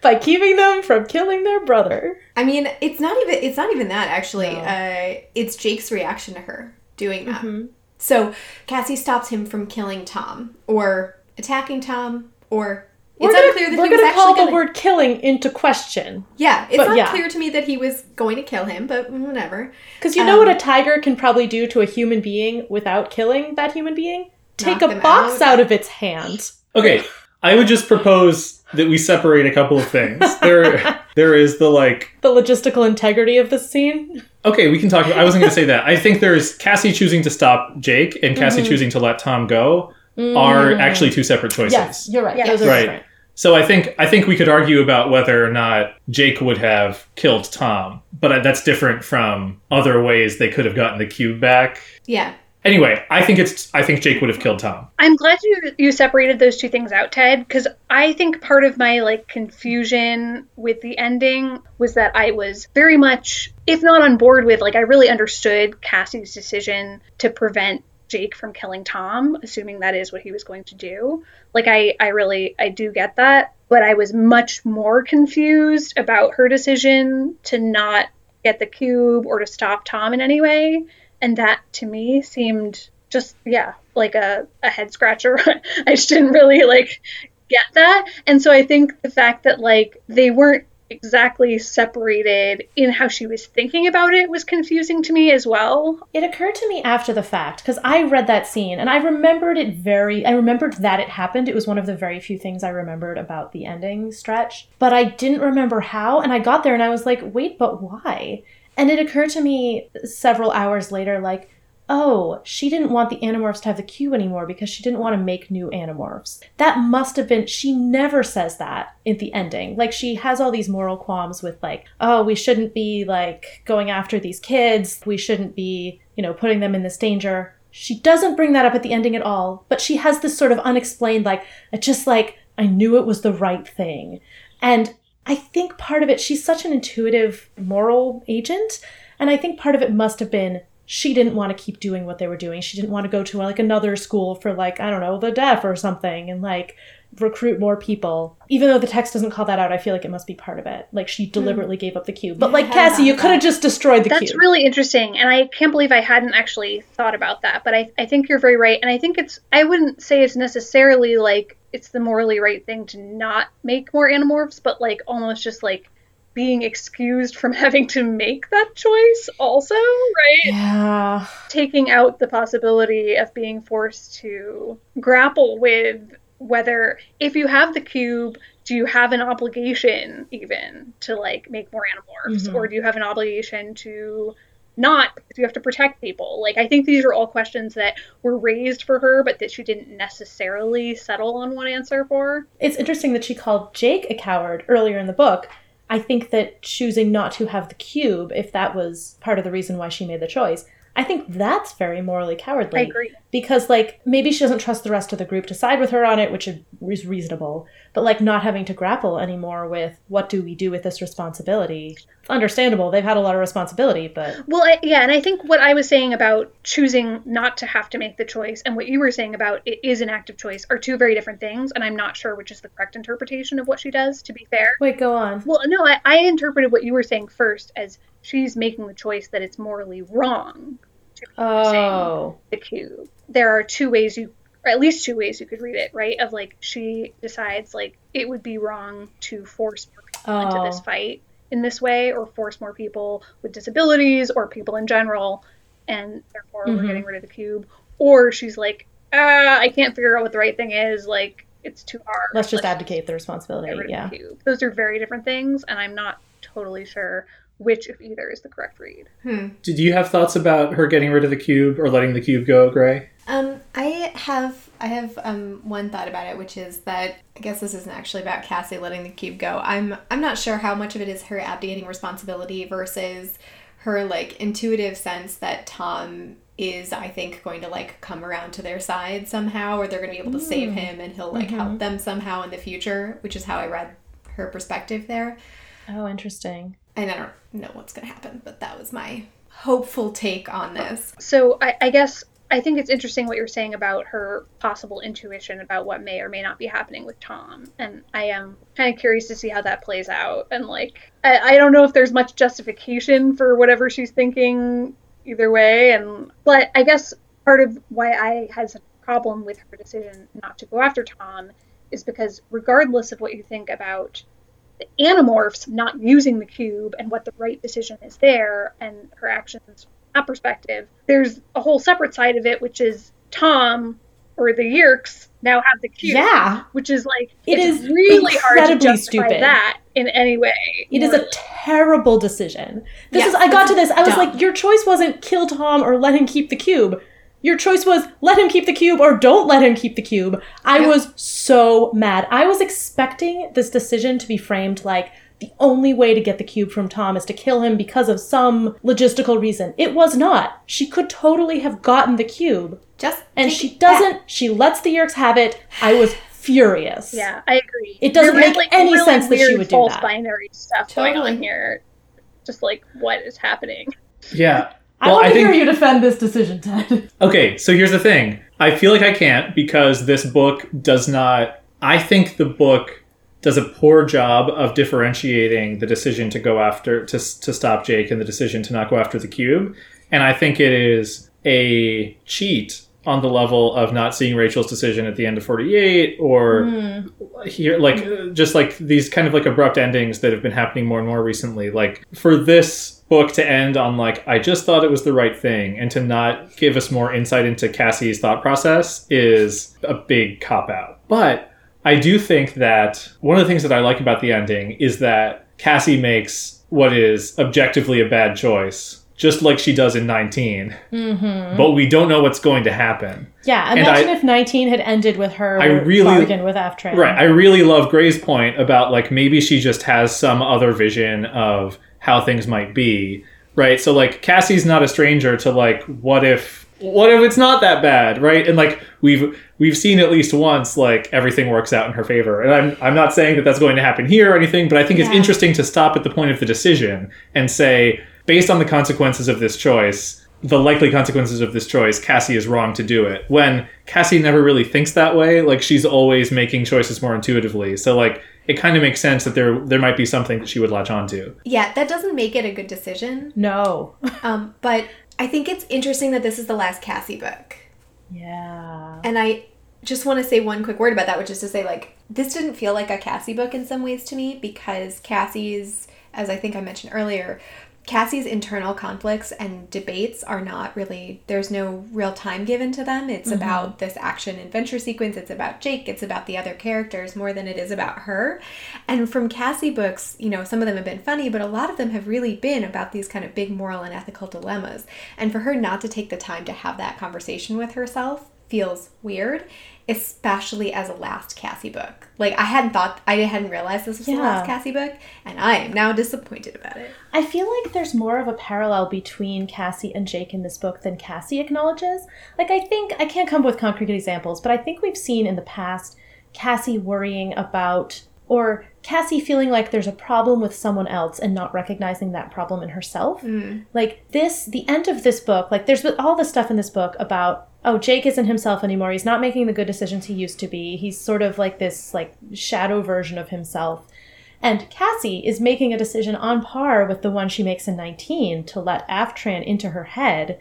S6: By keeping them from killing their brother.
S3: I mean, it's not even it's not even that actually.
S6: No.
S3: Uh, it's Jake's reaction to her doing that.
S6: Mhm.
S3: So Cassie stops him from killing Tom or attacking Tom or
S6: We're
S3: it's
S6: gonna,
S3: unclear that
S6: we're
S3: he was
S6: gonna
S3: actually
S6: call
S3: gonna,
S6: the word killing into question.
S3: Yeah, it's
S6: but
S3: not
S6: yeah.
S3: clear to me that he was going to kill him, but whatever.
S6: Because you know
S3: Um,
S6: what a tiger can probably do to a human being without killing that human being? Take a box
S3: out.
S6: out of its hand.
S2: Okay, I would just propose that we separate a couple of things. There [LAUGHS] there is the like
S6: The logistical integrity of this scene.
S2: Okay, we can talk. I wasn't going to say that. I think there's Cassie choosing to stop Jake and Cassie
S6: Mhm.
S2: choosing to let Tom go are
S6: Mm.
S2: actually two separate choices.
S6: Yes, you're right.
S5: Yes.
S6: Those are
S2: Right.
S6: different.
S2: So I think I think we could argue about whether or not Jake would have killed Tom, but that's different from other ways they could have gotten the cube back.
S3: Yeah.
S2: Anyway, I think it's I think Jake would have killed Tom.
S5: I'm glad you you separated those two things out, Ted, because I think part of my like confusion with the ending was that I was very much, if not on board with, like I really understood Cassie's decision to prevent Jake from killing Tom, assuming that is what he was going to do. Like I, I really I do get that, but I was much more confused about her decision to not get the cube or to stop Tom in any way. And that to me seemed just yeah, like a, a head scratcher. [LAUGHS] I just didn't really like get that. And so I think the fact that like they weren't exactly separated in how she was thinking about it was confusing to me as well.
S6: It occurred to me after the fact because I read that scene and I remembered it very. I remembered that it happened. It was one of the very few things I remembered about the ending stretch, but I didn't remember how. And I got there and I was like, wait, but why? And it occurred to me several hours later, like, oh, she didn't want the Animorphs to have the cube anymore because she didn't want to make new Animorphs. That must have been, she never says that in the ending. Like, she has all these moral qualms with, like, oh, we shouldn't be, like, going after these kids. We shouldn't be, you know, putting them in this danger. She doesn't bring that up at the ending at all, but she has this sort of unexplained, like, just like, I knew it was the right thing. And I think part of it, she's such an intuitive moral agent. And I think part of it must have been she didn't want to keep doing what they were doing. She didn't want to go to like another school for like, I don't know, the deaf or something and like recruit more people. Even though the text doesn't call that out, I feel like it must be part of it. Like she hmm. deliberately gave up the cube. But like Cassie, you could have just destroyed the
S5: That's
S6: cube.
S5: That's really interesting, and I can't believe I hadn't actually thought about that. But I, I think you're very right, and I think it's I wouldn't say it's necessarily like it's the morally right thing to not make more animorphs, but like almost just like being excused from [LAUGHS] having to make that choice also, right?
S6: yeah.
S5: taking out the possibility of being forced to grapple with whether if you have the cube do you have an obligation even to like make more animorphs
S6: Mhm.
S5: or do you have an obligation to not because you have to protect people like i think these are all questions that were raised for her but that she didn't necessarily settle on one answer for
S6: It's interesting that she called Jake a coward earlier in the book. I think that choosing not to have the cube, if that was part of the reason why she made the choice, I think that's very morally cowardly.
S5: i agree
S6: Because, like, maybe she doesn't trust the rest of the group to side with her on it, which is reasonable. But, like, not having to grapple anymore with what do we do with this responsibility. Understandable. They've had a lot of responsibility, but
S5: Well, I, yeah, and I think what I was saying about choosing not to have to make the choice and what you were saying about it is an active choice are two very different things, and I'm not sure which is the correct interpretation of what she does, to be fair.
S6: wait, go on.
S5: Well, no, I, I interpreted what you were saying first as she's making the choice that it's morally wrong to be using
S6: Oh.
S5: the cube. There are two ways you, or at least two ways you could read it, right? Of like, she decides, like, it would be wrong to force more people into this
S6: Oh.
S5: fight in this way or force more people with disabilities or people in general and therefore we're
S6: Mhm.
S5: getting rid of the cube or she's like ah i can't figure out what the right thing is like it's too hard
S6: Let's just abdicate the responsibility.
S5: of
S6: Yeah.
S5: the cube those are very different things and i'm not totally sure which if either is the correct read
S3: Hmm.
S2: Did you have thoughts about her getting rid of the cube or letting the cube go, Gray?
S3: Um, I have I have um one thought about it, which is that I guess this isn't actually about Cassie letting the cube go. I'm I'm not sure how much of it is her abdicating responsibility versus her like intuitive sense that Tom is I think going to like come around to their side somehow or they're going to be able to save him and he'll like help them somehow in the future, which is how I read her perspective there.
S6: Oh, interesting.
S3: And I don't know what's going to happen, but that was my hopeful take on this.
S5: so I, I guess i think it's interesting what you're saying about her possible intuition about what may or may not be happening with tom. And i am kind of curious to see how that plays out. And like I, I don't know if there's much justification for whatever she's thinking either way. And but i guess part of why i had such a problem with her decision not to go after tom is because regardless of what you think about the animorphs not using the cube and what the right decision is there and her actions that perspective, there's a whole separate side of it, which is Tom or the Yeerks now have the cube.
S6: Yeah.
S5: Which is like, it's really hard to
S6: incredibly
S5: justify
S6: stupid.
S5: that in any way.
S6: It is a terrible decision. This
S3: Yes,
S6: is I got to this. I was
S3: dumb.
S6: like, your choice wasn't kill Tom or let him keep the cube. Your choice was let him keep the cube or don't let him keep the cube. I
S3: Yep.
S6: was so mad. I was expecting this decision to be framed like the only way to get the cube from Tom is to kill him because of some logistical reason. It was not. She could totally have gotten the cube.
S3: Just
S6: And she doesn't. She lets the Yeerks have it. I was furious.
S5: Yeah, I agree.
S6: It doesn't
S5: There's,
S6: make any
S5: really
S6: sense that she
S5: weird
S6: would do
S5: false
S6: that.
S5: binary stuff going on here. Just like what is happening.
S2: Yeah.
S6: I
S2: Well,
S6: want
S2: I
S6: to
S2: think-
S6: hear you defend this decision, Ted. [LAUGHS]
S2: Okay, so here's the thing. I feel like I can't because this book does not. I think the book does a poor job of differentiating the decision to go after to to stop Jake and the decision to not go after the cube, and I think it is a cheat on the level of not seeing Rachel's decision at the end of 48 or hmm. here like just like these kind of like abrupt endings that have been happening more and more recently. Like for this book to end on like i just thought it was the right thing and to not give us more insight into cassie's thought process is a big cop out but i do think that one of the things that i like about the ending is that cassie makes what is objectively a bad choice just like she does in 19
S6: Mm-hmm.
S2: but we don't know what's going to happen
S6: Yeah,
S2: And
S6: imagine
S2: I-
S6: if 19 had ended with her
S2: I really-
S6: bargain with Aftran.
S2: Right. I really love Gray's point about like maybe she just has some other vision of how things might be. Right. So like Cassie's not a stranger to like what if what if it's not that bad, right? And like we've we've seen at least once like everything works out in her favor. And I'm I'm not saying that that's going to happen here or anything, but I think it's interesting to stop at the point of the decision and say based on the consequences of this choice, the likely consequences of this choice, Cassie is wrong to do it. When Cassie never really thinks that way, like she's always making choices more intuitively. So like it kind of makes sense that there there might be something that she would latch onto.
S3: Yeah, that doesn't make it a good decision.
S6: No.
S3: Um, but I think it's interesting that this is the last Cassie book.
S6: yeah.
S3: And I just want to say one quick word about that, which is to say, like, this didn't feel like a Cassie book in some ways to me because Cassie's, as I think I mentioned earlier, Cassie's internal conflicts and debates are not really, there's no real time given to them. It's mm-hmm. about this action adventure sequence. It's about Jake. It's about the other characters more than it is about her. And from Cassie books, you know, some of them have been funny, but a lot of them have really been about these kind of big moral and ethical dilemmas. And for her not to take the time to have that conversation with herself feels weird, especially as a last Cassie book. Like I hadn't thought I hadn't realized this was the last Cassie book, and I am now disappointed about it.
S6: I feel like there's more of a parallel between Cassie and Jake in this book than Cassie acknowledges. Like, I think, I can't come up with concrete examples, but I think we've seen in the past Cassie worrying about, or Cassie feeling like there's a problem with someone else and not recognizing that problem in herself. Mm. Like, this, the end of this book, like, there's all the stuff in this book about, oh, Jake isn't himself anymore. He's not making the good decisions he used to be. He's sort of like this, like, shadow version of himself. And Cassie is making a decision on par with the one she makes in 19 to let Aftran into her head.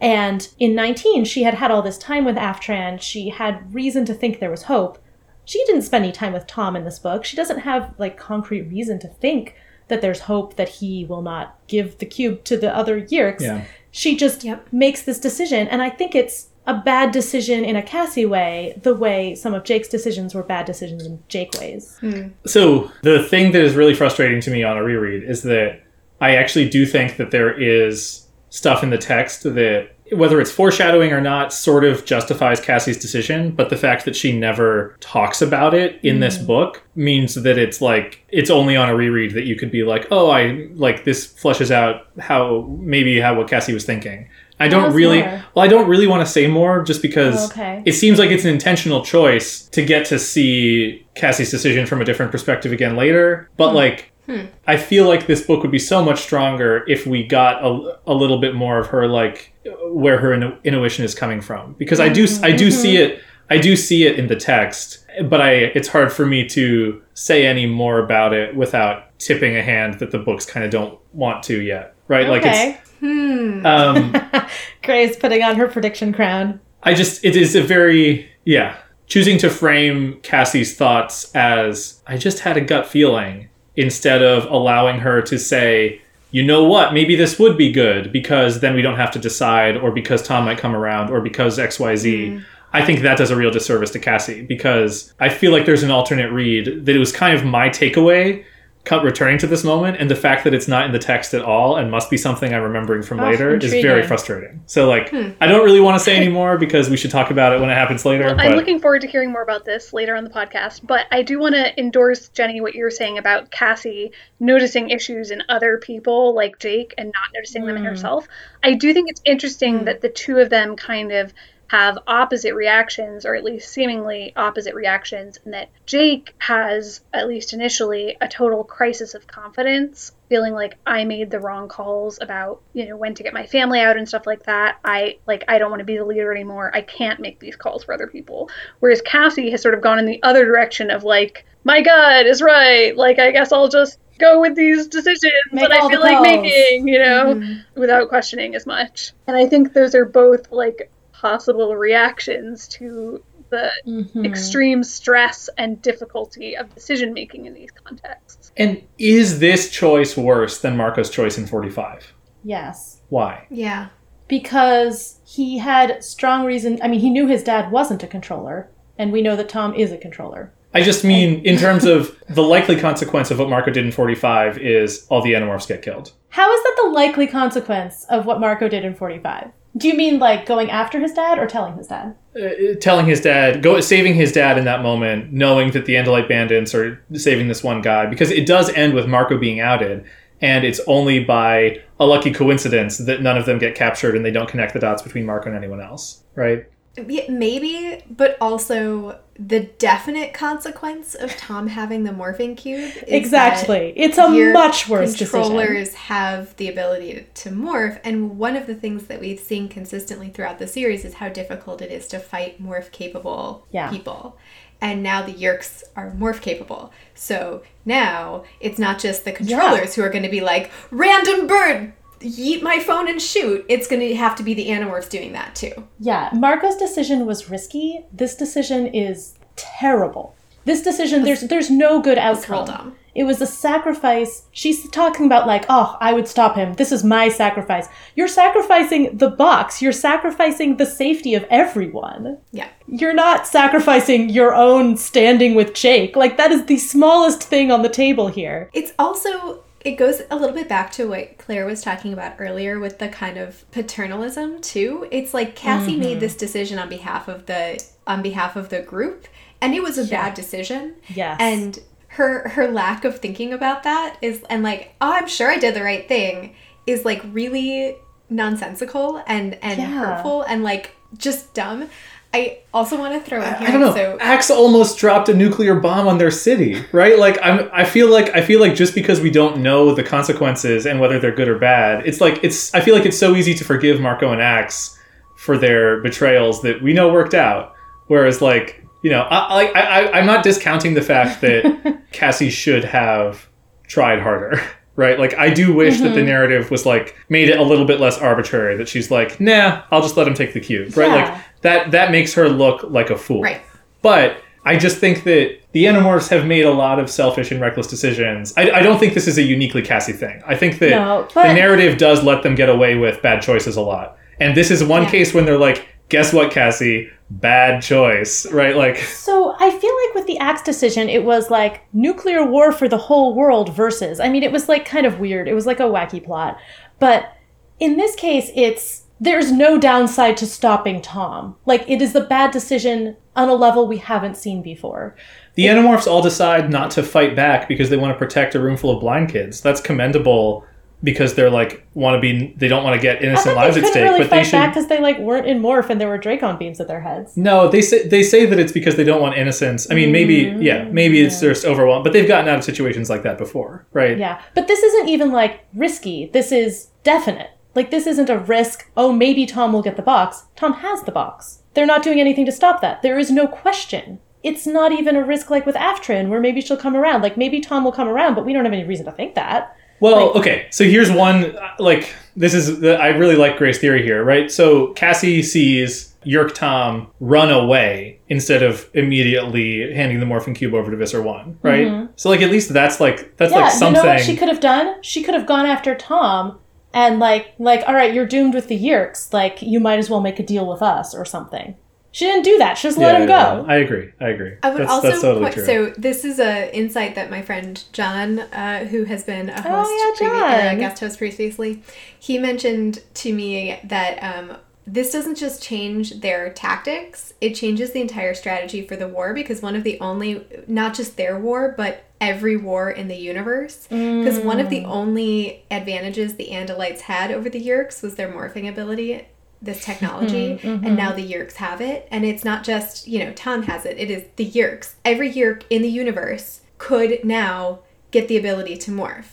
S6: And in 19, she had had all this time with Aftran. She had reason to think there was hope. She didn't spend any time with Tom in this book. She doesn't have like concrete reason to think that there's hope that he will not give the cube to the other Yeerks.
S2: Yeah.
S6: She just
S3: Yep.
S6: makes this decision. And I think it's a bad decision in a Cassie way, the way some of Jake's decisions were bad decisions in Jake ways. Hmm.
S2: So the thing that is really frustrating to me on a reread is that I actually do think that there is stuff in the text that whether it's foreshadowing or not sort of justifies Cassie's decision, but the fact that she never talks about it in this mm. book means that it's like it's only on a reread that you could be like, "Oh, I like this fleshes out how maybe how what Cassie was thinking." I don't really
S6: more.
S2: well, I don't really want to say more just because oh,
S6: Okay.
S2: it seems like it's an intentional choice to get to see Cassie's decision from a different perspective again later. But hmm. like, Hmm. I feel like this book would be so much stronger if we got a, a little bit more of her like where her intu- intuition is coming from because I do I do see mm-hmm. it I do see it in the text, but I it's hard for me to say any more about it without tipping a hand that the books kind of don't want to yet. Right? Like
S6: Okay.
S2: it's um [LAUGHS]
S6: Gray's putting on her prediction crown.
S2: I just it is a very yeah choosing to frame Cassie's thoughts as I just had a gut feeling instead of allowing her to say you know what? Maybe this would be good because then we don't have to decide or because Tom might come around or because XYZ hmm. I think that does a real disservice to Cassie because I feel like there's an alternate read that it was kind of my takeaway cut returning to this moment and the fact that it's not in the text at all and must be something I'm remembering from
S6: Oh,
S2: later is very frustrating. So like hmm. I don't really want to say [LAUGHS] anymore because we should talk about it when it happens later.
S5: I'm looking forward to hearing more about this later on the podcast, but I do want to endorse Jenny what you're saying about Cassie noticing issues in other people like Jake and not noticing them in hmm. herself. I do think it's interesting hmm. that the two of them kind of have opposite reactions, or at least seemingly opposite reactions, and that Jake has, at least initially, a total crisis of confidence, feeling like I made the wrong calls about, you know, when to get my family out and stuff like that. I like I don't want to be the leader anymore. I can't make these calls for other people. Whereas Cassie has sort of gone in the other direction of like, my gut is right. Like I guess I'll just go with these decisions
S6: Make
S5: that I feel like making, you know, mm-hmm. without questioning as much. And I think those are both like possible reactions to the
S6: Mm-hmm.
S5: extreme stress and difficulty of decision making in these contexts.
S2: and is this choice worse than Marco's choice in 45?
S6: Yes.
S2: Why?
S3: Yeah.
S6: Because he had strong reason. I mean, he knew his dad wasn't a controller, and we know that Tom is a controller.
S2: I just mean in terms of the likely consequence of what Marco did in 45 is all the Animorphs get killed.
S6: How is that the likely consequence of what Marco did in 45? Do you mean like going after his dad or telling his dad?
S2: uh, telling his dad, go saving his dad in that moment, knowing that the Andalite bandits are saving this one guy, because it does end with Marco being outed, and it's only by a lucky coincidence that none of them get captured and they don't connect the dots between Marco and anyone else, right?
S3: Yeah, maybe, but also the definite consequence of Tom having the morphing cube. Is
S6: Exactly. It's a much worse decision.
S3: Controllers have the ability to morph, and one of the things that we've seen consistently throughout the series is how difficult it is to fight morph capable
S6: Yeah.
S3: people. And now the Yeerks are morph capable. So now it's not just the controllers who are going to be like, random bird, yeet my phone and shoot. It's going to have to be the Animorphs doing that too.
S6: Yeah, Marco's decision was risky. This decision is terrible. This decision, there's there's no good outcome. It was a sacrifice. She's talking about, like, oh, I would stop him. This is my sacrifice. You're sacrificing the box. You're sacrificing the safety of everyone.
S3: Yeah.
S6: You're not sacrificing your own standing with Jake. Like, that is the smallest thing on the table here.
S3: It's also it goes a little bit back to what Claire was talking about earlier with the kind of paternalism too. It's like Cassie made mm-hmm. this decision on behalf of the on behalf of the group and it was a bad decision.
S6: Yes.
S3: And her her lack of thinking about that is and like, oh, I'm sure I did the right thing is like really nonsensical and and
S6: Yeah.
S3: hurtful and like just dumb. I also want to throw in here
S2: I don't know.
S3: so
S2: Ax almost dropped a nuclear bomb on their city, right? Like I'm I feel like I feel like just because we don't know the consequences and whether they're good or bad, it's like it's I feel like it's so easy to forgive Marco and Ax for their betrayals that we know worked out. Whereas like, you know, I I, I I'm not discounting the fact that [LAUGHS] Cassie should have tried harder. [LAUGHS] Right? Like I do wish that the
S6: Mm-hmm.
S2: narrative was like made it a little bit less arbitrary that she's like, "Nah, I'll just let him take the cube." Right?
S6: Yeah.
S2: Like that that makes her look like a fool.
S3: right.
S2: But I just think that the Animorphs have made a lot of selfish and reckless decisions. I, I don't think this is a uniquely Cassie thing. I think that
S6: No,
S2: the narrative does let them get away with bad choices a lot. And this is one
S3: Yeah.
S2: case when they're like, guess what, Cassie? Bad choice, right? Like,
S6: So I feel like with the Ax decision, it was like nuclear war for the whole world versus. I mean, it was like kind of weird. It was like a wacky plot. But in this case, it's there's no downside to stopping Tom. Like it is the bad decision on a level we haven't seen before.
S2: the Animorphs all decide not to fight back because they want to protect a room full of blind kids. That's commendable because they're like, want to be, they don't want to get innocent lives at stake,
S6: really
S2: but they should.
S6: because they like weren't in morph and there were Dracon beams at their heads.
S2: No, they say they say that it's because they don't want innocence. I mean, maybe
S6: Mm,
S2: yeah, maybe it's just overwhelmed, but they've gotten out of situations like that before, right?
S6: Yeah, but this isn't even like risky. This is definite. Like this isn't a risk. Oh, maybe Tom will get the box. Tom has the box. They're not doing anything to stop that. There is no question. It's not even a risk like with Aftran, where maybe she'll come around. Like maybe Tom will come around, but we don't have any reason to think that.
S2: Well, okay. So here's one uh, like this is the, I really like Gray's theory here, right? So Cassie sees Yeerk Tom run away instead of immediately handing the morphing cube over to Visser One, right? So like at least that's like that's
S6: Mm-hmm. yeah,
S2: like
S6: you
S2: something.
S6: know what she could have done? She could have gone after Tom and like like all right, you're doomed with the Yeerks. Like you might as well make a deal with us or something. She didn't do that. She just let
S2: Yeah,
S6: him
S2: yeah,
S6: go.
S2: I agree. I agree.
S3: I would
S2: that's,
S3: also
S2: that's totally
S3: point, so this is a insight that my friend John, uh, who has been a host,
S6: Oh, yeah,
S3: previ- or a guest host previously, he mentioned to me that um, this doesn't just change their tactics; it changes the entire strategy for the war because one of the only, not just their war, but every war in the universe, because one of
S6: Mm.
S3: the only advantages the Andalites had over the Yeerks was their morphing ability this [LAUGHS] technology
S6: Mm-hmm,
S3: and now the Yeerks have it. And it's not just you know Tom has it it is the Yeerks every Yeerk in the universe could now get the ability to morph.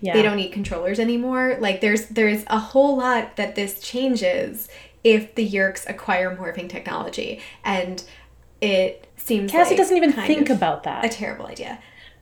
S6: Yeah.
S3: they don't need controllers anymore. Like there's there's a whole lot that this changes if the Yeerks acquire morphing technology and it seems like.
S6: Cassie
S3: like
S6: doesn't even
S3: kind
S6: think about that.
S3: a terrible idea.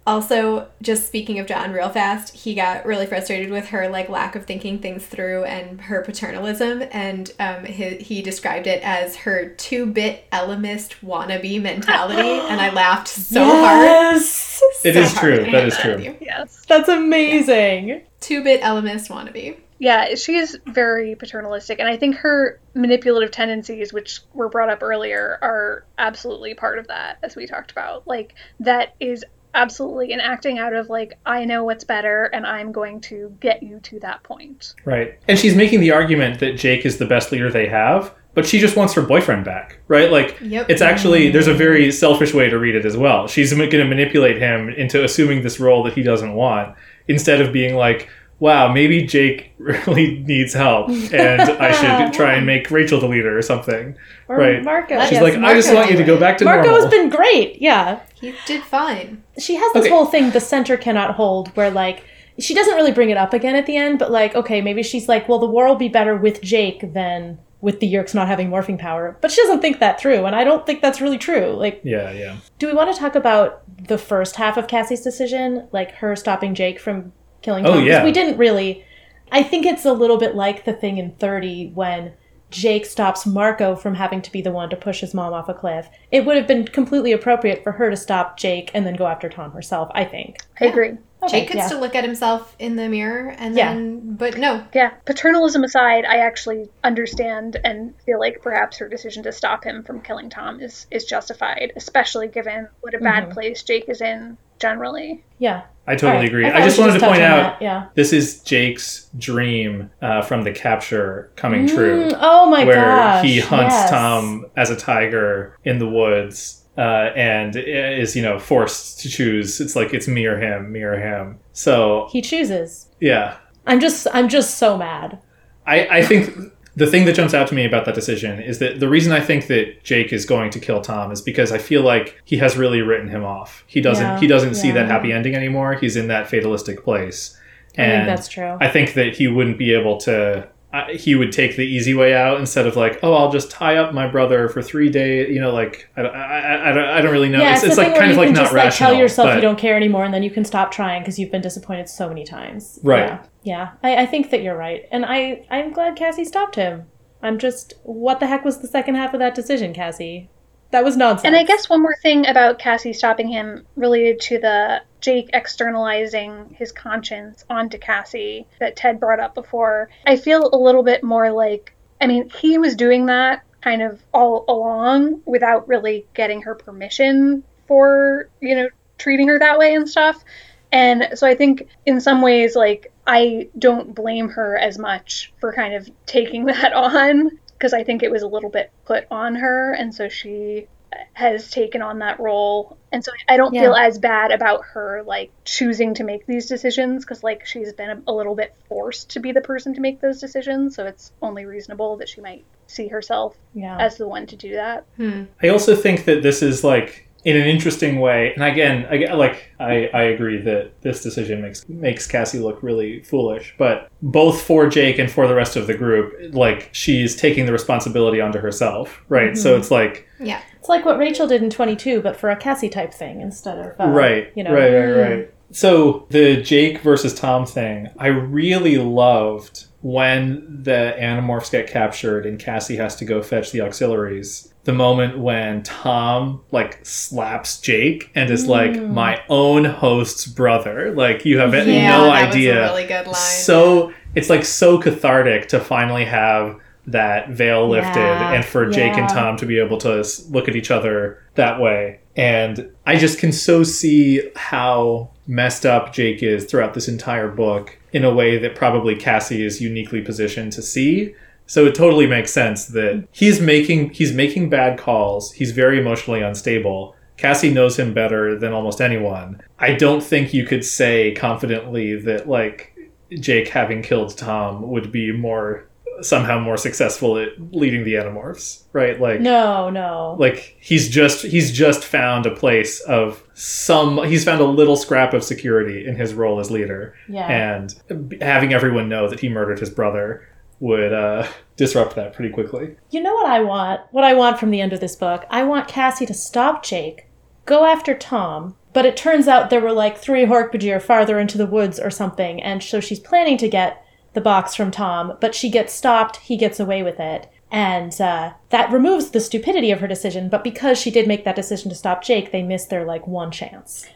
S3: Also, just speaking of John real fast, he got really frustrated with her like lack of thinking things through and her paternalism, and um, he, he described it as her two-bit Ellimist wannabe mentality, [GASPS] and I laughed so hard.
S6: yes!
S2: It
S3: So
S2: is
S3: hard
S2: true.
S3: when
S2: That
S3: I
S2: is
S3: said
S2: true.
S5: Yes.
S6: That's amazing.
S3: Two-bit Ellimist wannabe.
S5: Yeah, she is very paternalistic, and I think her manipulative tendencies, which were brought up earlier, are absolutely part of that, as we talked about. Like, that is absolutely an acting out of, like, I know what's better, and I'm going to get you to that point.
S2: Right. And she's making the argument that Jake is the best leader they have, but she just wants her boyfriend back, right? Like,
S3: Yep.
S2: it's actually, there's a very selfish way to read it as well. She's going to manipulate him into assuming this role that he doesn't want instead of being like, wow, maybe Jake [LAUGHS] really needs help and I should [LAUGHS] try and make Rachel the leader or something.
S6: Or
S2: Right.
S6: Marco.
S2: She's
S3: Yes,
S2: like, I just want you to go back to
S6: Marco's
S2: normal.
S6: been great. Yeah.
S3: He did fine.
S6: She has this
S2: Okay.
S6: whole thing the center cannot hold where like she doesn't really bring it up again at the end, but like, okay, maybe she's like, well, the war will be better with Jake than with the Yeerks not having morphing power. But she doesn't think that through, and I don't think that's really true. Like,
S2: yeah, yeah.
S6: do we want to talk about the first half of Cassie's decision, like her stopping Jake from killing
S2: Oh,
S6: Tom? 'Cause
S2: yeah.
S6: we didn't really. I think it's a little bit like the thing in Thirty when Jake stops Marco from having to be the one to push his mom off a cliff, it would have been completely appropriate for her to stop Jake and then go after Tom herself, I think.
S5: I agree.
S6: Okay,
S3: Jake could
S6: yeah.
S3: still look at himself in the mirror and
S6: Yeah.
S3: then, but no.
S5: Yeah, paternalism aside, I actually understand and feel like perhaps her decision to stop him from killing Tom is is justified, especially given what a bad mm-hmm. place Jake is in generally.
S6: Yeah.
S2: I totally
S6: All right.
S2: agree.
S6: I
S2: I,
S6: thought we
S2: just wanted to point out
S6: yeah.
S2: this is Jake's dream uh, from the capture coming true.
S6: Mm, oh my god!
S2: where
S6: gosh.
S2: he hunts
S6: yes.
S2: Tom as a tiger in the woods uh, and is, you know, forced to choose. It's like it's me or him, me or him. So,
S6: He chooses.
S2: yeah.
S6: I'm just I'm just so mad.
S2: I, I think the thing that jumps out to me about that decision is that the reason I think that Jake is going to kill Tom is because I feel like he has really written him off. He doesn't
S6: Yeah,
S2: he doesn't see that happy ending anymore. He's in that fatalistic place.
S6: I
S2: And
S6: think that's true.
S2: I think that he wouldn't be able to. He would take the easy way out instead of like, oh, I'll just tie up my brother for three days. You know, like I, I, I, I, don't, I don't really know.
S6: yeah,
S2: it's
S6: it's,
S2: it's like kind of like not
S6: just like
S2: rational.
S6: tell yourself
S2: but-
S6: you don't care anymore, and then you can stop trying because you've been disappointed so many times.
S2: Right.
S6: Yeah, yeah. I, I think that you're right, and I I'm glad Cassie stopped him. I'm just what the heck was the second half of that decision, Cassie? That was nonsense.
S5: And I guess one more thing about Cassie stopping him related to the Jake externalizing his conscience onto Cassie that Ted brought up before. I feel a little bit more like, I mean, he was doing that kind of all along without really getting her permission for, you know, treating her that way and stuff. And so I think in some ways, like, I don't blame her as much for kind of taking [LAUGHS] that on because I think it was a little bit put on her. And so she has taken on that role. And so I don't
S6: Yeah.
S5: feel as bad about her, like, choosing to make these decisions because, like, she's been a, a little bit forced to be the person to make those decisions. So it's only reasonable that she might see herself
S6: yeah.
S5: as the one to do that. Hmm.
S2: I also think that this is like in an interesting way, and again, I like I, I agree that this decision makes makes Cassie look really foolish, but both for Jake and for the rest of the group, like she's taking the responsibility onto herself, right? So it's like
S3: Yeah.
S6: It's like what Rachel did in 22, but for a Cassie type thing instead of uh,
S2: right,
S6: You know,
S2: right, right, right. So the Jake versus Tom thing, I really loved when the Animorphs get captured and Cassie has to go fetch the auxiliaries. The moment when Tom like slaps Jake and is like my own host's brother. Like you have [LAUGHS]
S3: Yeah,
S2: no idea.
S3: really.
S2: So it's like so cathartic to finally have that veil lifted
S6: Yeah,
S2: and for Jake and. Tom to be able to look at each other that way. And I just can so see how messed up Jake is throughout this entire book in a way that probably Cassie is uniquely positioned to see. So it totally makes sense that he's making he's making bad calls. He's very emotionally unstable. Cassie knows him better than almost anyone. I don't think you could say confidently that like Jake having killed Tom would be more somehow more successful at leading the Animorphs, right? Like
S6: No, no.
S2: like he's just he's just found a place of some he's found a little scrap of security in his role as leader
S6: yeah.
S2: and having everyone know that he murdered his brother would uh, [LAUGHS] disrupt that pretty quickly
S6: You know what I want? What I want from the end of this book? I want Cassie to stop Jake, go after Tom, but it turns out there were like three Hork-Bajir farther into the woods or something, and so she's planning to get the box from Tom, but she gets stopped, he gets away with it. And uh, that removes the stupidity of her decision, but because she did make that decision to stop Jake, they missed their like one chance.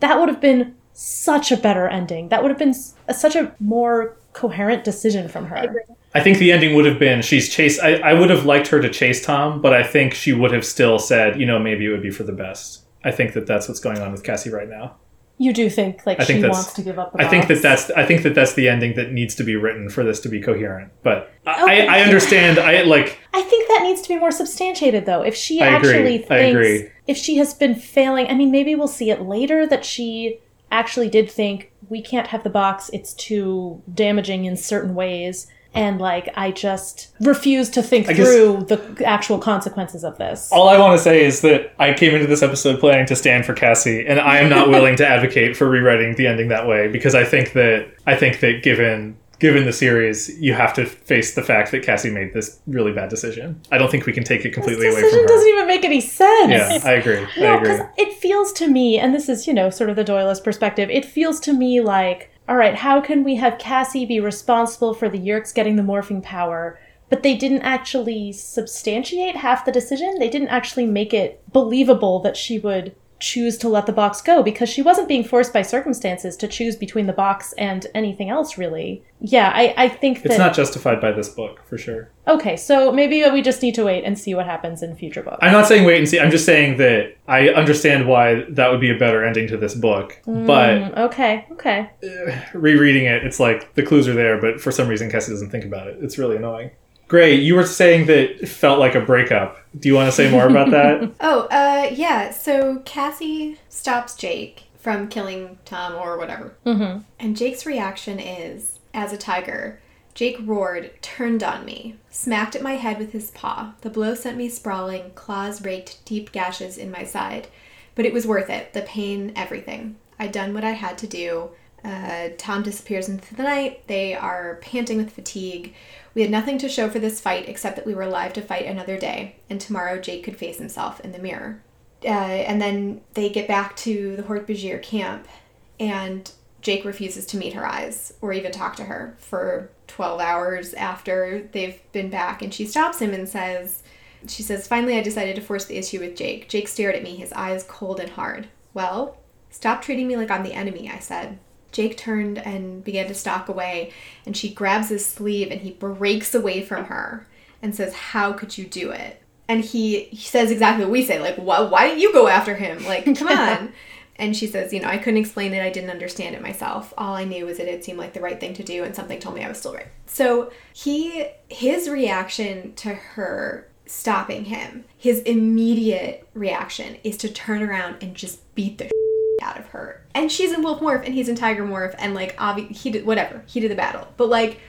S6: That would have been such a better ending. That would have been s- a, such a more coherent decision from her.
S2: I think the ending would have been she's chased I, I would have liked her to chase tom but i think she would have still said you know maybe it would be for the best i think that that's what's going on with cassie right now
S6: You do think like
S2: I think
S6: she wants to give up the
S2: I think that that's I think that that's the ending that needs to be written for this to be coherent. But I,
S6: Okay.
S2: I, I understand. I like
S6: I think that needs to be more substantiated, though. If she
S2: I agree.
S6: actually
S2: I
S6: thinks,
S2: agree.
S6: if she has been failing, I mean, maybe we'll see it later that she actually did think we can't have the box; it's too damaging in certain ways, and like I just refuse to think
S2: guess-
S6: through the actual consequences of this.
S2: all I want to say is that I came into this episode planning to stand for Cassie, and I am not willing to advocate for rewriting the ending that way because I think that I think that given given the series, you have to face the fact that Cassie made this really bad decision. I don't think we can take it completely away
S6: decision
S2: from her.
S6: doesn't even make any sense.
S2: yeah, I agree. I
S6: No, because it feels to me, and this is, you know, sort of the Doylist perspective, it feels to me like, all right, how can we have Cassie be responsible for the Yeerks getting the morphing power, but they didn't actually substantiate half the decision. They didn't actually make it believable that she would choose to let the box go because she wasn't being forced by circumstances to choose between the box and anything else really. Yeah, I, I think that
S2: It's not justified by this book for sure.
S6: Okay, so maybe we just need to wait and see what happens in future books.
S2: I'm not saying wait and see. I'm just saying that I understand why that would be a better ending to this book. But
S6: Mm, okay, okay.
S2: rereading it, it's like the clues are there, but for some reason Cassie doesn't think about it. It's really annoying. Gray, you were saying that it felt like a breakup. Do you want to say more about that? [LAUGHS] [LAUGHS]
S3: Oh, uh, yeah. So Cassie stops Jake from killing Tom or whatever.
S6: Mm-hmm.
S3: And Jake's reaction is, as a tiger, Jake roared, turned on me, smacked at my head with his paw. The blow sent me sprawling, claws raked deep gashes in my side. But it was worth it. The pain, everything. I'd done what I had to do. Uh, Tom disappears into the night. They are panting with fatigue. We had nothing to show for this fight except that we were alive to fight another day, and tomorrow Jake could face himself in the mirror. Uh, and then they get back to the Hork-Bajir camp, and Jake refuses to meet her eyes or even talk to her for 12 hours after they've been back. And she stops him and says, She says, Finally, I decided to force the issue with Jake. Jake stared at me, his eyes cold and hard. Well, stop treating me like I'm the enemy, I said. Jake turned and began to stalk away, and she grabs his sleeve and he breaks away from her and says, How could you do it? And he, he says exactly what we say, like, why, why didn't you go after him? Like, come [LAUGHS] on. And she says, you know, I couldn't explain it. I didn't understand it myself. All I knew was that it seemed like the right thing to do, and something told me I was still right. So he, his reaction to her stopping him, his immediate reaction is to turn around and just beat the out of her. And she's in wolf morph, and he's in tiger morph, and like, obvi- he did whatever. He did the battle, but like,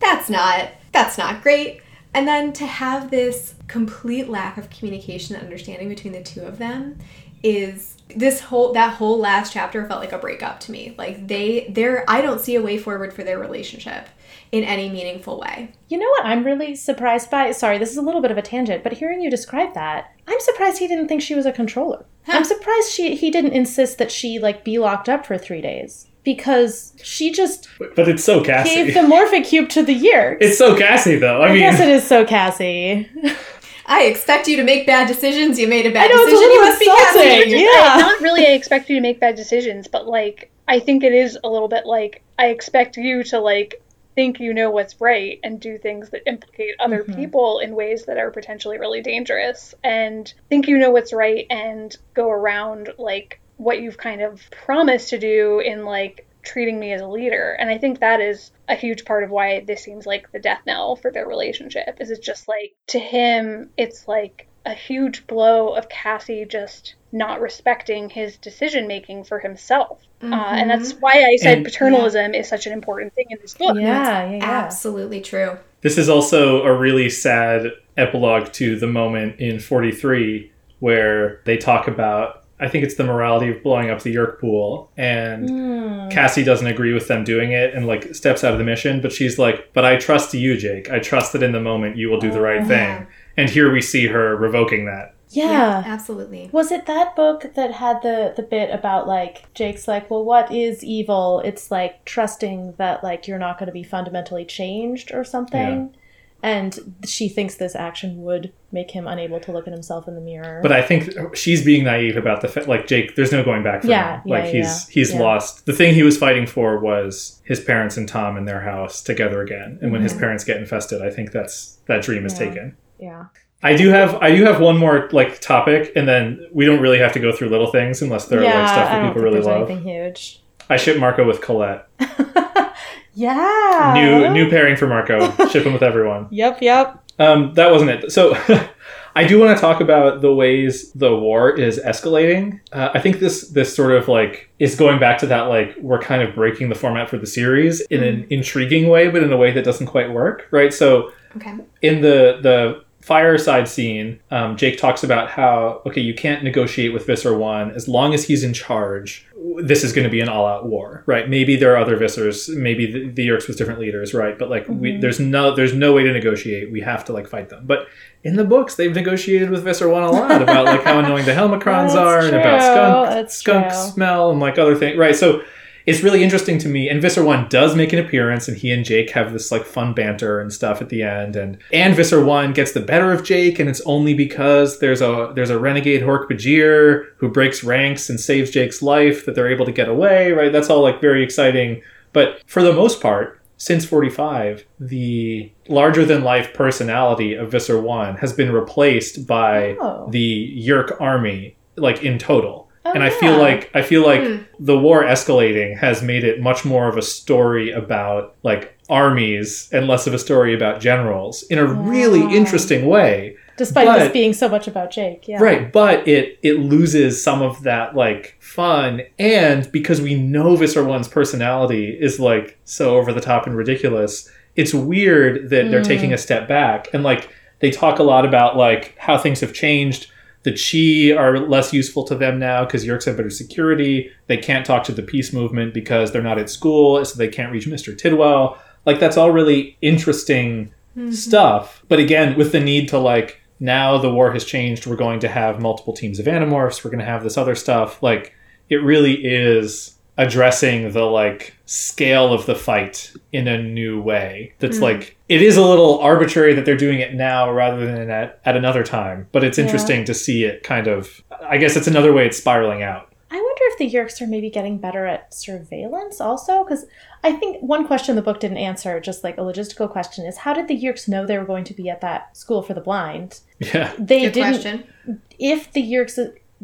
S3: that's not that's not great. And then to have this complete lack of communication and understanding between the two of them is this whole that whole last chapter felt like a breakup to me. Like they they're I don't see a way forward for their relationship in any meaningful way.
S6: You know what I'm really surprised by? Sorry, this is a little bit of a tangent, but hearing you describe that, I'm surprised he didn't think she was a controller. I'm surprised she he didn't insist that she like be locked up for three days because she just
S2: but it's so Cassie.
S6: gave the morphic cube to the year.
S2: it's so Cassie, though. I,
S6: I
S2: mean,
S6: guess it is so Cassie. [LAUGHS]
S3: I expect you to make bad decisions. You made a bad
S6: I know, it's a
S3: decision. You
S6: little
S3: must be
S6: insulting.
S3: Cassie.
S6: Yeah.
S5: not really I expect you to make bad decisions, but like I think it is a little bit like I expect you to like think you know what's right and do things that implicate other mm-hmm. people in ways that are potentially really dangerous. And think you know what's right and go around like what you've kind of promised to do in like treating me as a leader. And i think that is a huge part of why this seems like the death knell for their relationship is it's just like to him it's like a huge blow of cassie just not respecting his decision making for himself uh, and that's why i said
S2: And-
S5: paternalism is such an important thing in this book
S6: Yeah, yeah, yeah.
S3: Absolutely true.
S2: This is also a really sad epilogue to the moment in 43 where they talk about, I think it's the morality of blowing up the Yeerk pool, and
S6: Hmm.
S2: Cassie doesn't agree with them doing it and like steps out of the mission, but she's like, But I trust you, Jake. I trust that in the moment you will do the right thing. And here we see her revoking that.
S6: Yeah.
S3: absolutely.
S6: Was it that book that had the the bit about like Jake's like, well, what is evil? It's like trusting that like you're not going to be fundamentally changed or something. Yeah. And she thinks this action would make him unable to look at himself in the mirror.
S2: But I think she's being naive about the fact, like Jake. There's no going back for
S6: Yeah,
S2: him. Like
S6: yeah,
S2: he's
S6: yeah,
S2: he's
S6: yeah.
S2: lost. The thing he was fighting for was his parents and Tom in their house together again. And when his parents get infested, I think that's that dream is.
S6: Yeah.
S2: taken.
S6: yeah.
S2: I do have I do have one more like topic, and then we don't really have to go through little things unless there
S6: yeah,
S2: are like stuff that people really love.
S6: anything huge.
S2: I ship Marco with Colette. [LAUGHS]
S6: yeah.
S2: New new pairing for Marco. [LAUGHS] ship him with everyone.
S6: Yep, yep.
S2: Um, that wasn't it. So [LAUGHS] I do want to talk about the ways the war is escalating. Uh, I think this this sort of like is going back to that like we're kind of breaking the format for the series in an intriguing way, but in a way that doesn't quite work, right? So
S3: Okay.
S2: in the the fireside scene, um, Jake talks about how okay, you can't negotiate with Visser One as long as he's in charge. This is going to be an all-out war, right? Maybe there are other Vissers, maybe the, the Yeerks with different leaders, right? But like, we, there's no there's no way to negotiate. We have to like fight them. But in the books, they've negotiated with Visser One a lot about like how annoying the
S6: Helmacrons
S2: are and about
S6: true.
S2: skunk
S6: That's
S2: skunk
S6: true.
S2: smell and like other things, right? So it's really interesting to me. And Visser One does make an appearance, and he and Jake have this like fun banter and stuff at the end. And and Visser One gets the better of Jake, and it's only because there's a there's a renegade Hork Bajir who breaks ranks and saves Jake's life that they're able to get away. Right? That's all like very exciting. But for the most part, since 45, the larger than life personality of Visser 1 has been replaced by
S6: Oh.
S2: the Yeerk army, like in total.
S6: Oh,
S2: and I feel like I feel like
S3: Hmm.
S2: the war escalating has made it much more of a story about like armies and less of a story about generals in a really interesting way.
S6: Despite
S2: But-
S6: this being so much about Jake. Yeah.
S2: Right, but it it loses some of that like fun, and because we know Visser One's personality is like so over the top and ridiculous, it's weird that they're
S6: Mm.
S2: taking a step back and like they talk a lot about like how things have changed. The Chi are less useful to them now because Yeerks have better security. They can't talk to the peace movement because they're not at school, so they can't reach Mr. Tidwell. Like that's all really interesting mm-hmm. stuff. But again, with the need to like now the war has changed, we're going to have multiple teams of animorphs, we're going to have this other stuff. Like it really is addressing the like scale of the fight in a new way. That's hmm. like it is a little arbitrary that they're doing it now rather than at, at another time, but it's
S6: Yeah.
S2: interesting to see it kind of I guess it's another way it's spiraling out.
S6: I wonder if the Yeerks are maybe getting better at surveillance also, because I think one question the book didn't answer, just like a logistical question, is how did the Yeerks know they were going to be at that school for the blind?
S2: Yeah.
S6: They
S3: Good
S6: didn't.
S3: question.
S6: If the Yeerks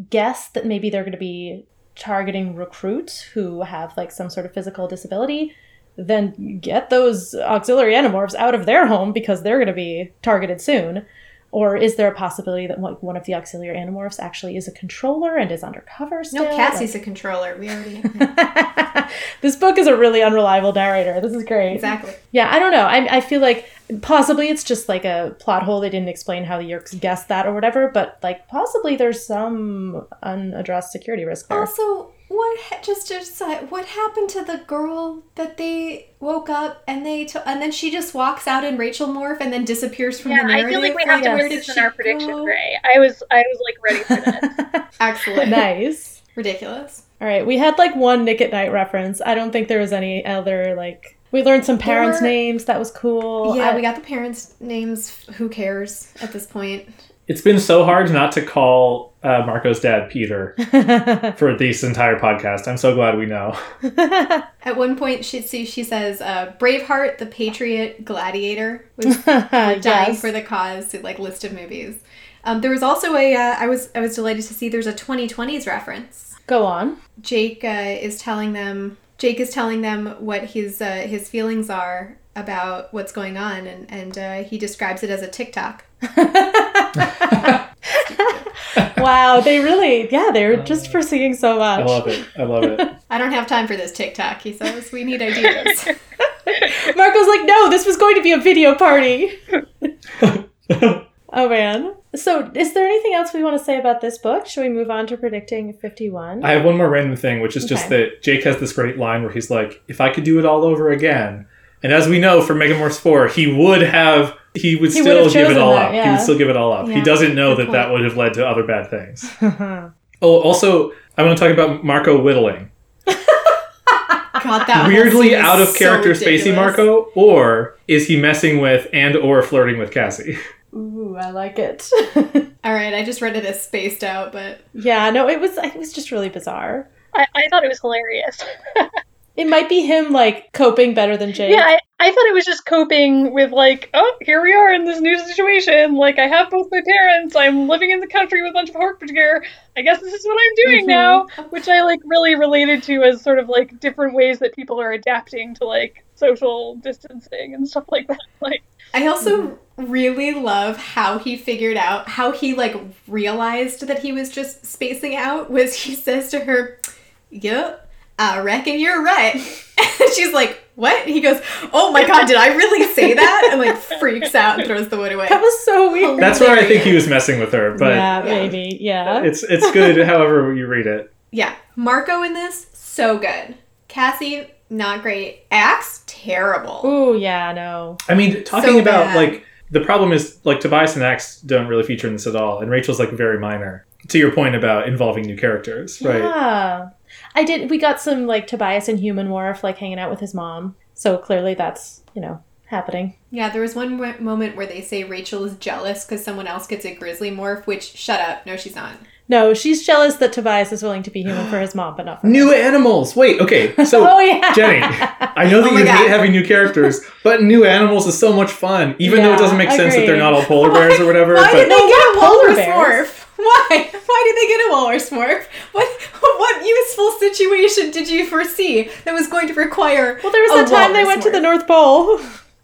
S6: guess that maybe they're going to be targeting recruits who have like some sort of physical disability, then get those auxiliary animorphs out of their home because they're going to be targeted soon. Or is there a possibility that one of the auxiliary animorphs actually is a controller and is undercover still?
S3: No,
S6: Like-
S3: Cassie's a controller. We already [LAUGHS]
S6: this book is a really unreliable narrator. This is great.
S3: exactly.
S6: Yeah, I don't know. I, I feel like possibly it's just like a plot hole. They didn't explain how the Yeerks guessed that or whatever, but like possibly there's some unaddressed security risk there.
S3: Also, what ha- just just what happened to the girl that they woke up and they to- and then she just walks out in Rachel morph and then disappears from
S5: Yeah,
S3: the narrative?
S5: I feel like we have to
S6: yes.
S5: put
S3: where did
S5: this in
S3: she
S5: our prediction,
S3: go?
S5: Gray. I was I was like ready for that. [LAUGHS]
S3: Excellent.
S6: nice.
S3: Ridiculous.
S6: All right, we had like one Nick at Night reference. I don't think there was any other like. We learned some parents'
S3: were-
S6: names. That was cool.
S3: yeah,
S6: I-
S3: we got the parents' names. Who cares at this point?
S2: It's been so hard not to call uh, Marco's dad Peter [LAUGHS] for this entire podcast. I'm so glad we know. [LAUGHS]
S3: At one point, she see she says, uh, "Braveheart, the Patriot, Gladiator was [LAUGHS] dying
S6: Yes.
S3: for the cause." Like list of movies. Um, there was also a. Uh, I was I was delighted to see there's a 2020s reference.
S6: Go on.
S3: Jake uh, is telling them. Jake is telling them what his uh, his feelings are about what's going on, and and uh, he describes it as a TikTok. [LAUGHS]
S6: Wow, they really, yeah, they were just foreseeing so much.
S2: I love it. I love it. [LAUGHS]
S3: I don't have time for this TikTok. He says we need ideas. [LAUGHS]
S6: Marco's like, no, this was going to be a video party. oh man. So, is there anything else we want to say about this book? Should we move on to predicting 51?
S2: I have one more random thing, which is just that Jake has this great line where he's like, "If I could do it all over again," and as we know from Megamorphs Four, he would have. He would
S6: He
S2: still give it all
S6: that,
S2: up. He would still give it all up. He doesn't know
S3: good
S2: that that would have led to other bad things. [LAUGHS] Oh, oh, also, I want to talk about Marco whittling.
S3: God, that
S2: Weirdly out of
S3: so
S2: character, Spacey. Marco, or is he messing with and or flirting with Cassie? [LAUGHS]
S6: Ooh, I like it. [LAUGHS]
S3: All right, I just read it as spaced out, but
S6: yeah, no, it was it was just really bizarre.
S5: I, I thought it was hilarious.
S6: It might be him like coping better than Jake.
S5: Yeah, I, I thought it was just coping with like, oh, here we are in this new situation. Like, I have both my parents. I'm living in the country with a bunch of Hork-Bajir. I guess this is what I'm doing
S6: Mhm.
S5: now, which I like really related to as sort of like different ways that people are adapting to like social distancing and stuff like that. [LAUGHS] Like,
S3: I also really love how he figured out how he like realized that he was just spacing out was he [LAUGHS] says to her, "Yep, I reckon you're right." And [LAUGHS] she's like, "What?" He goes, "Oh my god, did I really say that?" And like freaks out and throws the wood away.
S6: that was so weird.
S2: That's where I think he was messing with her, but
S6: yeah,
S3: Yeah.
S6: maybe. Yeah.
S2: it's it's good [LAUGHS] however you read it.
S3: Yeah, Marco in this so good. Cassie not great. Ax terrible.
S6: Ooh, yeah, no.
S2: I mean, talking
S3: So
S2: about
S3: bad.
S2: like the problem is like Tobias and Ax don't really feature in this at all, and Rachel's like very minor. To your point about involving new characters, right?
S6: Yeah. I did. We got some like Tobias and Human Morph like hanging out with his mom. So clearly that's you know happening.
S3: Yeah, there was one mo- moment where they say Rachel is jealous because someone else gets a grizzly morph, which, shut up. No, she's not.
S6: No, she's jealous that Tobias is willing to be human for his mom, but not for
S2: New animals. Wait, okay. So [LAUGHS]
S6: Oh yeah,
S2: Jenny, I know [LAUGHS] oh that
S3: Oh my
S2: you hate having new characters, but new animals is so much fun. Even though it doesn't make sense that they're not all polar [LAUGHS] bears or whatever.
S3: Why
S2: but
S3: did they
S6: No,
S3: get a
S6: polar
S3: walrus
S6: bears.
S3: morph? Why? Why did they get a walrus morph? What what useful situation did you foresee that was going to require?
S6: Well, there was
S3: a
S6: that time they
S3: walrus
S6: went to the? North Pole.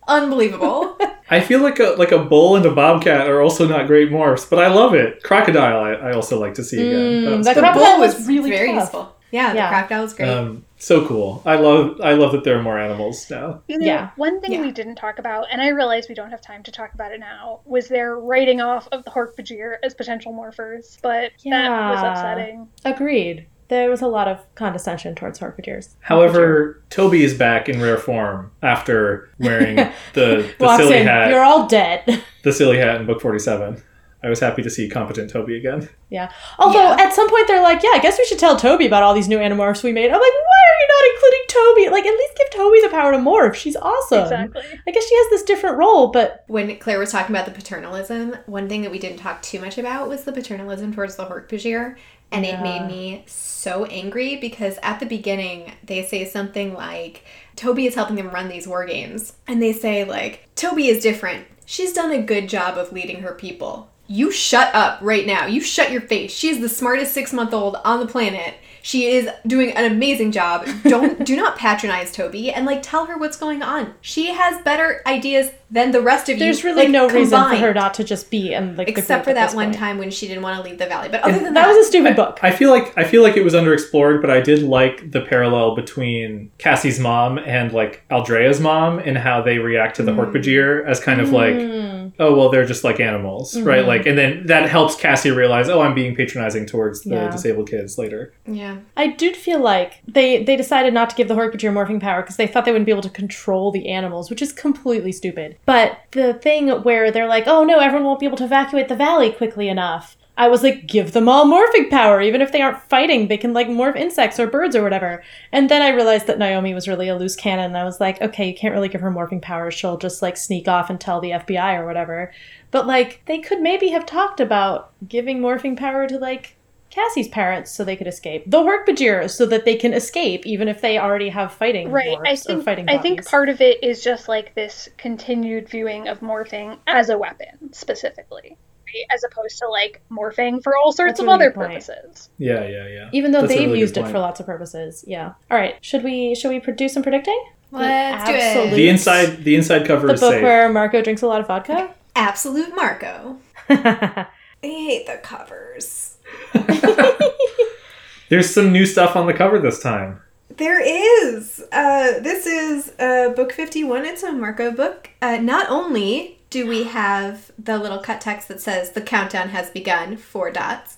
S3: Unbelievable. [LAUGHS]
S2: I feel like a like a bull and a bobcat are also not great morphs, but I love it. Crocodile, I, I also like to see again.
S6: Mm,
S3: the
S6: crocodile
S3: bull
S6: was
S3: was
S6: really
S3: very
S6: tough.
S3: useful. Yeah,
S6: Yeah.
S3: the crocodile was great.
S2: um, so cool. I love I love that there are more animals now.
S5: You know,
S6: Yeah.
S5: one thing
S3: Yeah.
S5: we didn't talk about, and I realize we don't have time to talk about it now, was their writing off of the Hork-Bajir as potential morphers, but that was upsetting.
S6: Agreed. There was a lot of condescension towards Hork-Bajir.
S2: However, Toby is back in rare form after wearing [LAUGHS] the, the silly
S6: in,
S2: hat.
S6: you're all dead. [LAUGHS]
S2: the silly hat in book 47. I was happy to see competent Toby again.
S6: Yeah. Although
S3: Yeah.
S6: at some point they're like, yeah, I guess we should tell Toby about all these new animorphs we made. I'm like, why are you not including Toby? Like, at least give Toby the power to morph. She's awesome.
S5: Exactly.
S6: I guess she has this different role, but
S3: when Claire was talking about the paternalism, one thing that we didn't talk too much about was the paternalism towards the Hork-Bajir. And it made me so angry because at the beginning, they say something like, Toby is helping them run these war games. And they say, like, Toby is different. She's done a good job of leading her people. You shut up right now. You shut your face. She is the smartest six month old on the planet. She is doing an amazing job. Don't [LAUGHS] do not patronize Toby and like tell her what's going on. She has better ideas than the rest of you.
S6: there's really
S3: like,
S6: no reason for her not to just be in like the
S3: except
S6: group
S3: for that one
S6: point.
S3: time when she didn't want to leave the valley. But other than
S6: That
S3: that,
S6: was a stupid book.
S2: I feel like I feel like it was underexplored, but I did like the parallel between Cassie's mom and like Aldrea's mom and how they react to the Hork-Bajir as kind of like,
S6: Mm.
S2: oh well, they're just like animals, right? Like, and then that helps Cassie realize, oh, I'm being patronizing towards the
S6: Yeah.
S2: disabled kids later.
S3: yeah,
S6: I do feel like they they decided not to give the Hork-Bajir morphing power because they thought they wouldn't be able to control the animals, which is completely stupid. But the thing where they're like, "Oh no, everyone won't be able to evacuate the valley quickly enough." I was like, "Give them all morphing power, even if they aren't fighting, they can like morph insects or birds or whatever." And then I realized that Naomi was really a loose cannon. And I was like, "Okay, you can't really give her morphing power. She'll just like sneak off and tell the FBI or whatever." But like, they could maybe have talked about giving morphing power to like Cassie's parents so they could escape. The Hork-Bajir so that they can escape even if they already have fighting
S5: Right. I
S6: morphs or
S5: think
S6: fighting
S5: I think part of it is just like this continued viewing of morphing as a weapon specifically, right? as opposed to like morphing for all sorts
S6: That's
S5: of
S6: really
S5: other purposes.
S2: Yeah, yeah, yeah.
S6: even though
S2: That's
S6: they've
S2: really
S6: used it for lots of purposes. Yeah. All right. Should we should we do some predicting?
S3: let's do
S6: absolute-
S3: it.
S2: The inside the inside cover is
S6: The
S2: is
S6: book
S2: safe.
S6: where Marco drinks a lot of vodka?
S3: Absolute Marco. [LAUGHS] I hate the covers. [LAUGHS]
S2: There's some new stuff on the cover this time.
S3: There is. Uh, this is uh, book 51. It's a Marco book. Uh, not only do we have the little cut text that says the countdown has begun, four dots,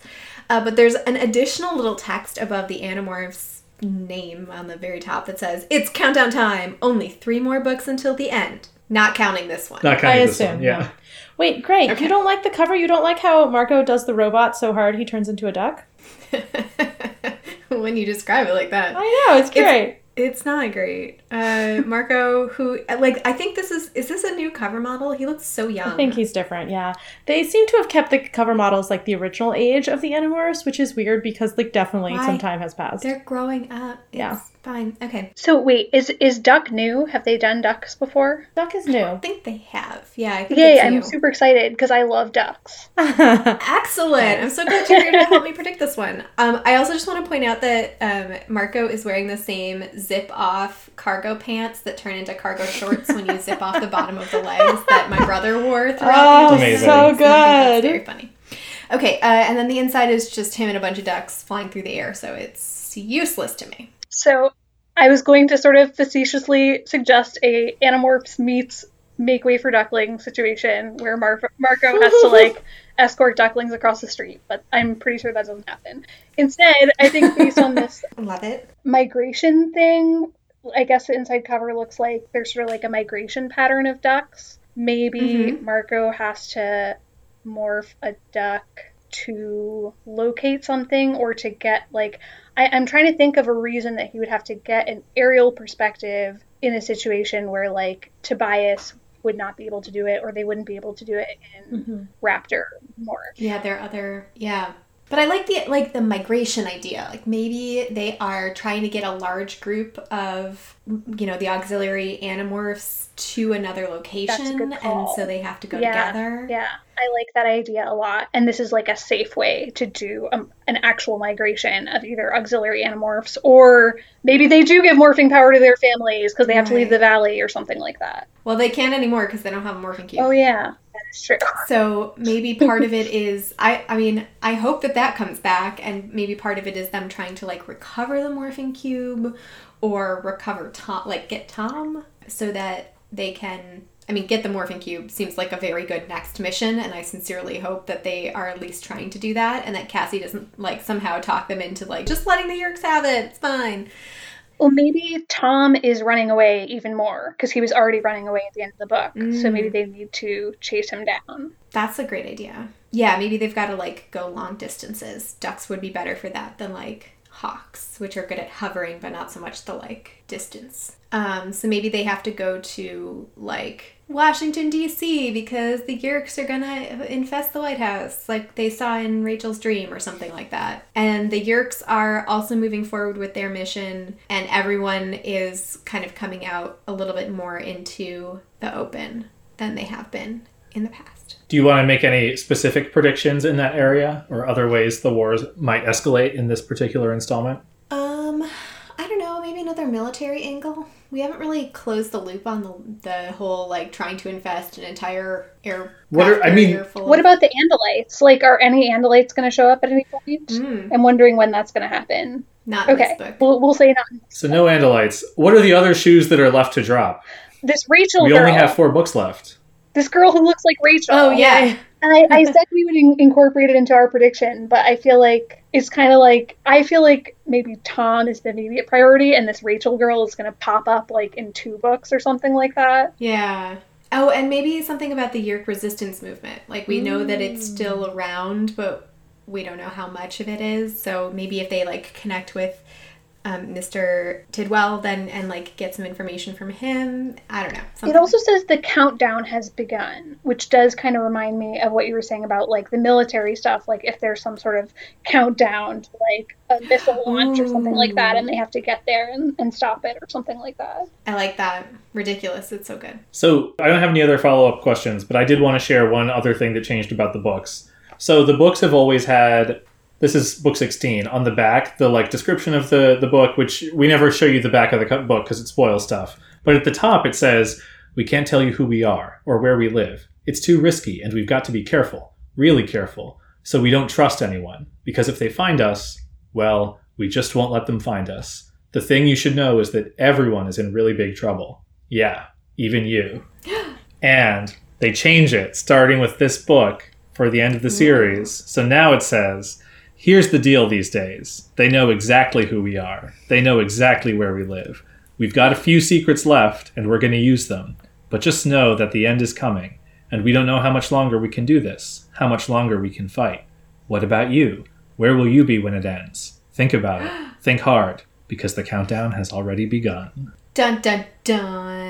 S3: uh, but there's an additional little text above the Animorphs name on the very top that says it's countdown time. Only three more books until the end. Not counting this one.
S2: Not counting
S6: I
S2: this
S6: assume.
S2: one. Yeah.
S6: Wait, great.
S3: Okay.
S6: You don't like the cover? You don't like how Marco does the robot so hard he turns into a duck? [LAUGHS]
S3: when you describe it like that.
S6: I know, it's great.
S3: It's not great. Uh, [LAUGHS] Marco, who like I think this is is this a new cover model? He looks so young.
S6: I think he's different, yeah. They seem to have kept the cover models like the original age of the Animorphs, which is weird because like definitely
S3: Why?
S6: some time has passed.
S3: They're growing up. It's
S6: Yeah.
S3: fine. Okay.
S5: So wait, is is duck new? Have they done ducks before?
S6: Duck is new.
S3: I think they have. Yeah, I think
S5: Yay,
S3: it's
S5: I'm
S3: new.
S5: super excited because I love ducks. [LAUGHS]
S3: Excellent. I'm so glad you're here to help me predict this one. Um, I also just want to point out that um, Marco is wearing the same zip off cargo pants that turn into cargo shorts when you zip off the bottom of the legs that my brother wore throughout
S6: Oh,
S3: the
S2: Amazing.
S6: so
S3: I think that's
S6: good.
S3: very funny. Okay, uh, and then the inside is just him and a bunch of ducks flying through the air, so it's useless to me.
S5: So I was going to sort of facetiously suggest a Animorphs meets Make Way for Duckling situation where Mar- Marco has to like [LAUGHS] escort ducklings across the street, but I'm pretty sure that doesn't happen. Instead, I think based on this [LAUGHS]
S3: Love it.
S5: migration thing, I guess the inside cover looks like there's sort of like a migration pattern of ducks. Maybe
S3: Mhm.
S5: Marco has to morph a duck to locate something or to get like I, I'm trying to think of a reason that he would have to get an aerial perspective in a situation where like Tobias would not be able to do it or they wouldn't be able to do it in Raptor more.
S3: Yeah, there are other yeah. But I like the like the migration idea. Like maybe they are trying to get a large group of you know the auxiliary animorphs to another location, and so they have to go
S5: Yeah,
S3: together.
S5: Yeah, I like that idea a lot. And this is like a safe way to do um, an actual migration of either auxiliary animorphs or maybe they do give morphing power to their families because they have to leave the valley or something like that.
S3: Well, they can't anymore because they don't have a morphing cube.
S5: Oh, yeah, true.
S3: So maybe part of it is I I mean I hope that that comes back and maybe part of it is them trying to like recover the morphing cube or recover Tom like get Tom so that they can I mean get the morphing cube seems like a very good next mission and I sincerely hope that they are at least trying to do that and that Cassie doesn't like somehow talk them into like just letting the Yeerks have it it's fine.
S5: Well, maybe Tom is running away even more because he was already running away at the end of the book. So maybe mm. they need to chase him down.
S3: That's a great idea. Yeah, maybe they've got to like go long distances. Ducks would be better for that than like hawks, which are good at hovering but not so much the like distance. Um, so maybe they have to go to like Washington D.C. because the Yeerks are gonna infest the White House, like they saw in Rachel's dream or something like that. And the Yeerks are also moving forward with their mission, and everyone is kind of coming out a little bit more into the open than they have been in the past.
S2: Do you want to make any specific predictions in that area or other ways the wars might escalate in this particular installment?
S3: Um, I don't know, maybe another military angle. We haven't really closed the loop on the the whole like trying to infest an entire air.
S2: What are- I mean,
S3: full
S5: What
S3: of-
S5: about the Andalites? Like, are any Andalites going to show up at any point?
S3: Mm,
S5: I'm wondering when that's going to happen.
S3: not in
S5: Okay,
S3: this book.
S5: we'll, we'll say not.
S2: So no Andalites. What are the other shoes that are left to drop?
S5: This Rachel
S2: We
S5: girl,
S2: only have four books left.
S5: This girl who looks like Rachel.
S3: Oh yeah.
S5: And I, I said we would in- incorporate it into our prediction, but I feel like it's kind of like I feel like maybe Tom is the immediate priority, and this Rachel girl is going to pop up like in two books or something like that.
S3: Yeah. Oh, and maybe something about the Yeerk resistance movement. Like we know that it's still mm. around, but we don't know how much of it is. So maybe if they like connect with um, Mr. Tidwell, then and like get some information from him. I don't know.
S5: It
S3: something.
S5: also says the countdown has begun, which does kind of remind me of what you were saying about like the military stuff. Like if there's some sort of countdown to like a missile launch or something like that, and they have to get there and, and stop it or something like that.
S3: I like that. Ridiculous. It's so good.
S2: So I don't have any other follow up questions, but I did want to share one other thing that changed about the books. So the books have always had this is book 16 on the back the like description of the the book which we never show you the back of the book because it spoils stuff. But at the top it says we can't tell you who we are or where we live. It's too risky and we've got to be careful really careful so we don't trust anyone. Because if they find us well we just won't let them find us. The thing you should know is that everyone is in really big trouble. Yeah even you. [GASPS] And they change it starting with this book for the end of the series. So now it says, here's the deal these days. They know exactly who we are. They know exactly where we live. We've got a few secrets left and we're going to use them. But just know that the end is coming and we don't know how much longer we can do this, how much longer we can fight. What about you? Where will you be when it ends? Think about it. [GASPS] Think hard because the countdown has already begun.
S3: Dun dun dun.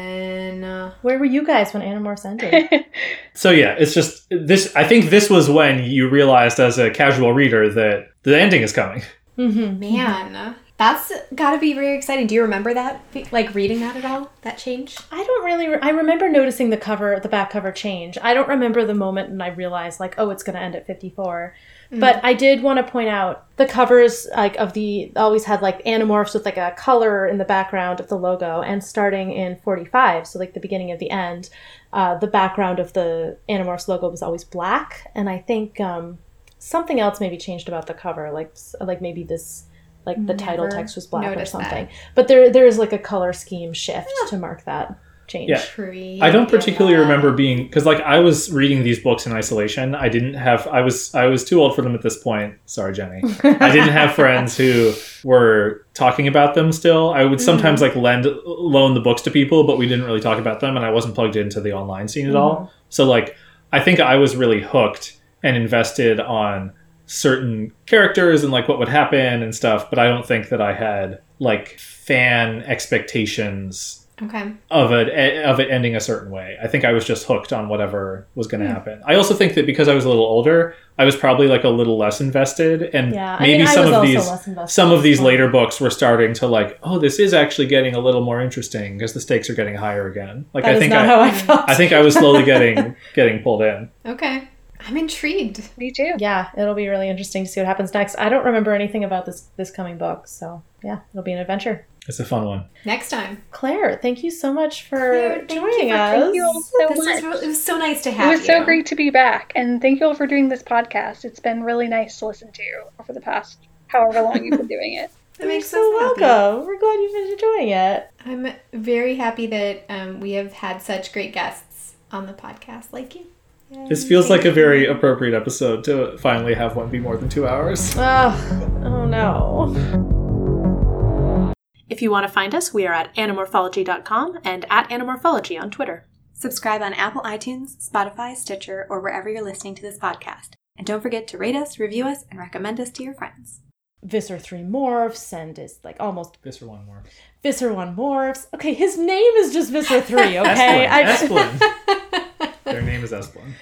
S6: Where were you guys when Animorphs ended? [LAUGHS]
S2: So yeah, it's just this. I think this was when you realized, as a casual reader, that the ending is coming.
S6: mm-hmm.
S3: Man, that's got to be very exciting. Do you remember that? Like reading that at all? That change?
S6: I don't really. Re- I remember noticing the cover, the back cover change. I don't remember the moment when I realized, like, oh, it's going to end at fifty-four. But I did want to point out the covers, like of the always had like Animorphs with like a color in the background of the logo, and starting in forty-five, so like the beginning of the end, uh, the background of the animorphs logo was always black, and I think um, something else maybe changed about the cover, like like maybe this. Like the title text was black or
S3: noticed that.
S6: something, but there there is like a color scheme shift to mark that change.
S2: Yeah.
S3: Tree.
S2: I don't particularly remember being because, like, I was reading these books in isolation. I didn't have. I was. I was too old for them at this point. Sorry, Jenny. I didn't have friends who were talking about them. Still, I would sometimes mm. like lend loan the books to people, but we didn't really talk about them, and I wasn't plugged into the online scene at all. Mm. So, like, I think I was really hooked and invested on certain characters and like what would happen and stuff, but I don't think that I had like fan expectations
S3: Okay.
S2: of it of it ending a certain way. I think I was just hooked on whatever was going to hmm. happen. I also think that because I was a little older, I was probably like a little less invested, and
S6: Yeah, I
S2: maybe
S6: mean, I
S2: some
S6: was
S2: of
S6: also
S2: these
S6: less invested
S2: some of these
S6: before.
S2: later books were starting to like, oh, this is actually getting a little more interesting because the stakes are getting higher again. Like
S6: That
S2: I
S6: is
S2: think
S6: not
S2: I,
S6: how I hmm. felt.
S2: I think I was slowly [LAUGHS] getting getting pulled in.
S3: Okay. I'm intrigued.
S5: Me too.
S6: yeah, it'll be really interesting to see what happens next. I don't remember anything about this this coming book, so yeah, it'll be an adventure.
S2: It's a fun one.
S3: Next time.
S6: Claire, thank you so much for
S3: Claire, thank you
S6: joining
S3: for-
S6: us.
S5: Thank you all so
S3: This
S5: much.
S3: was it was so nice to have. You.
S5: It
S3: have
S5: was so great to be back, and thank you all for doing this podcast. It's been really nice to listen to over the past however long you've been doing it. [LAUGHS]
S3: That
S6: You're
S3: makes
S6: so
S3: us happy.
S6: welcome. We're glad you've been enjoying it.
S3: I'm very happy that um, we have had such great guests on the podcast like you.
S2: This feels like a very appropriate episode to finally have one be more than two hours.
S6: Oh, oh no.
S1: If you want to find us, we are at anamorphology.com and at anamorphology on Twitter.
S7: Subscribe on Apple iTunes, Spotify, Stitcher, or wherever you're listening to this podcast. And don't forget to rate us, review us, and recommend us to your friends.
S6: Visser 3 morphs and is like almost
S2: This for one more.
S6: Visser 1 morphs. Okay, his name is just Visser 3, [LAUGHS] okay?
S2: Esplin. [LAUGHS] Esplin. Their name is Esplin.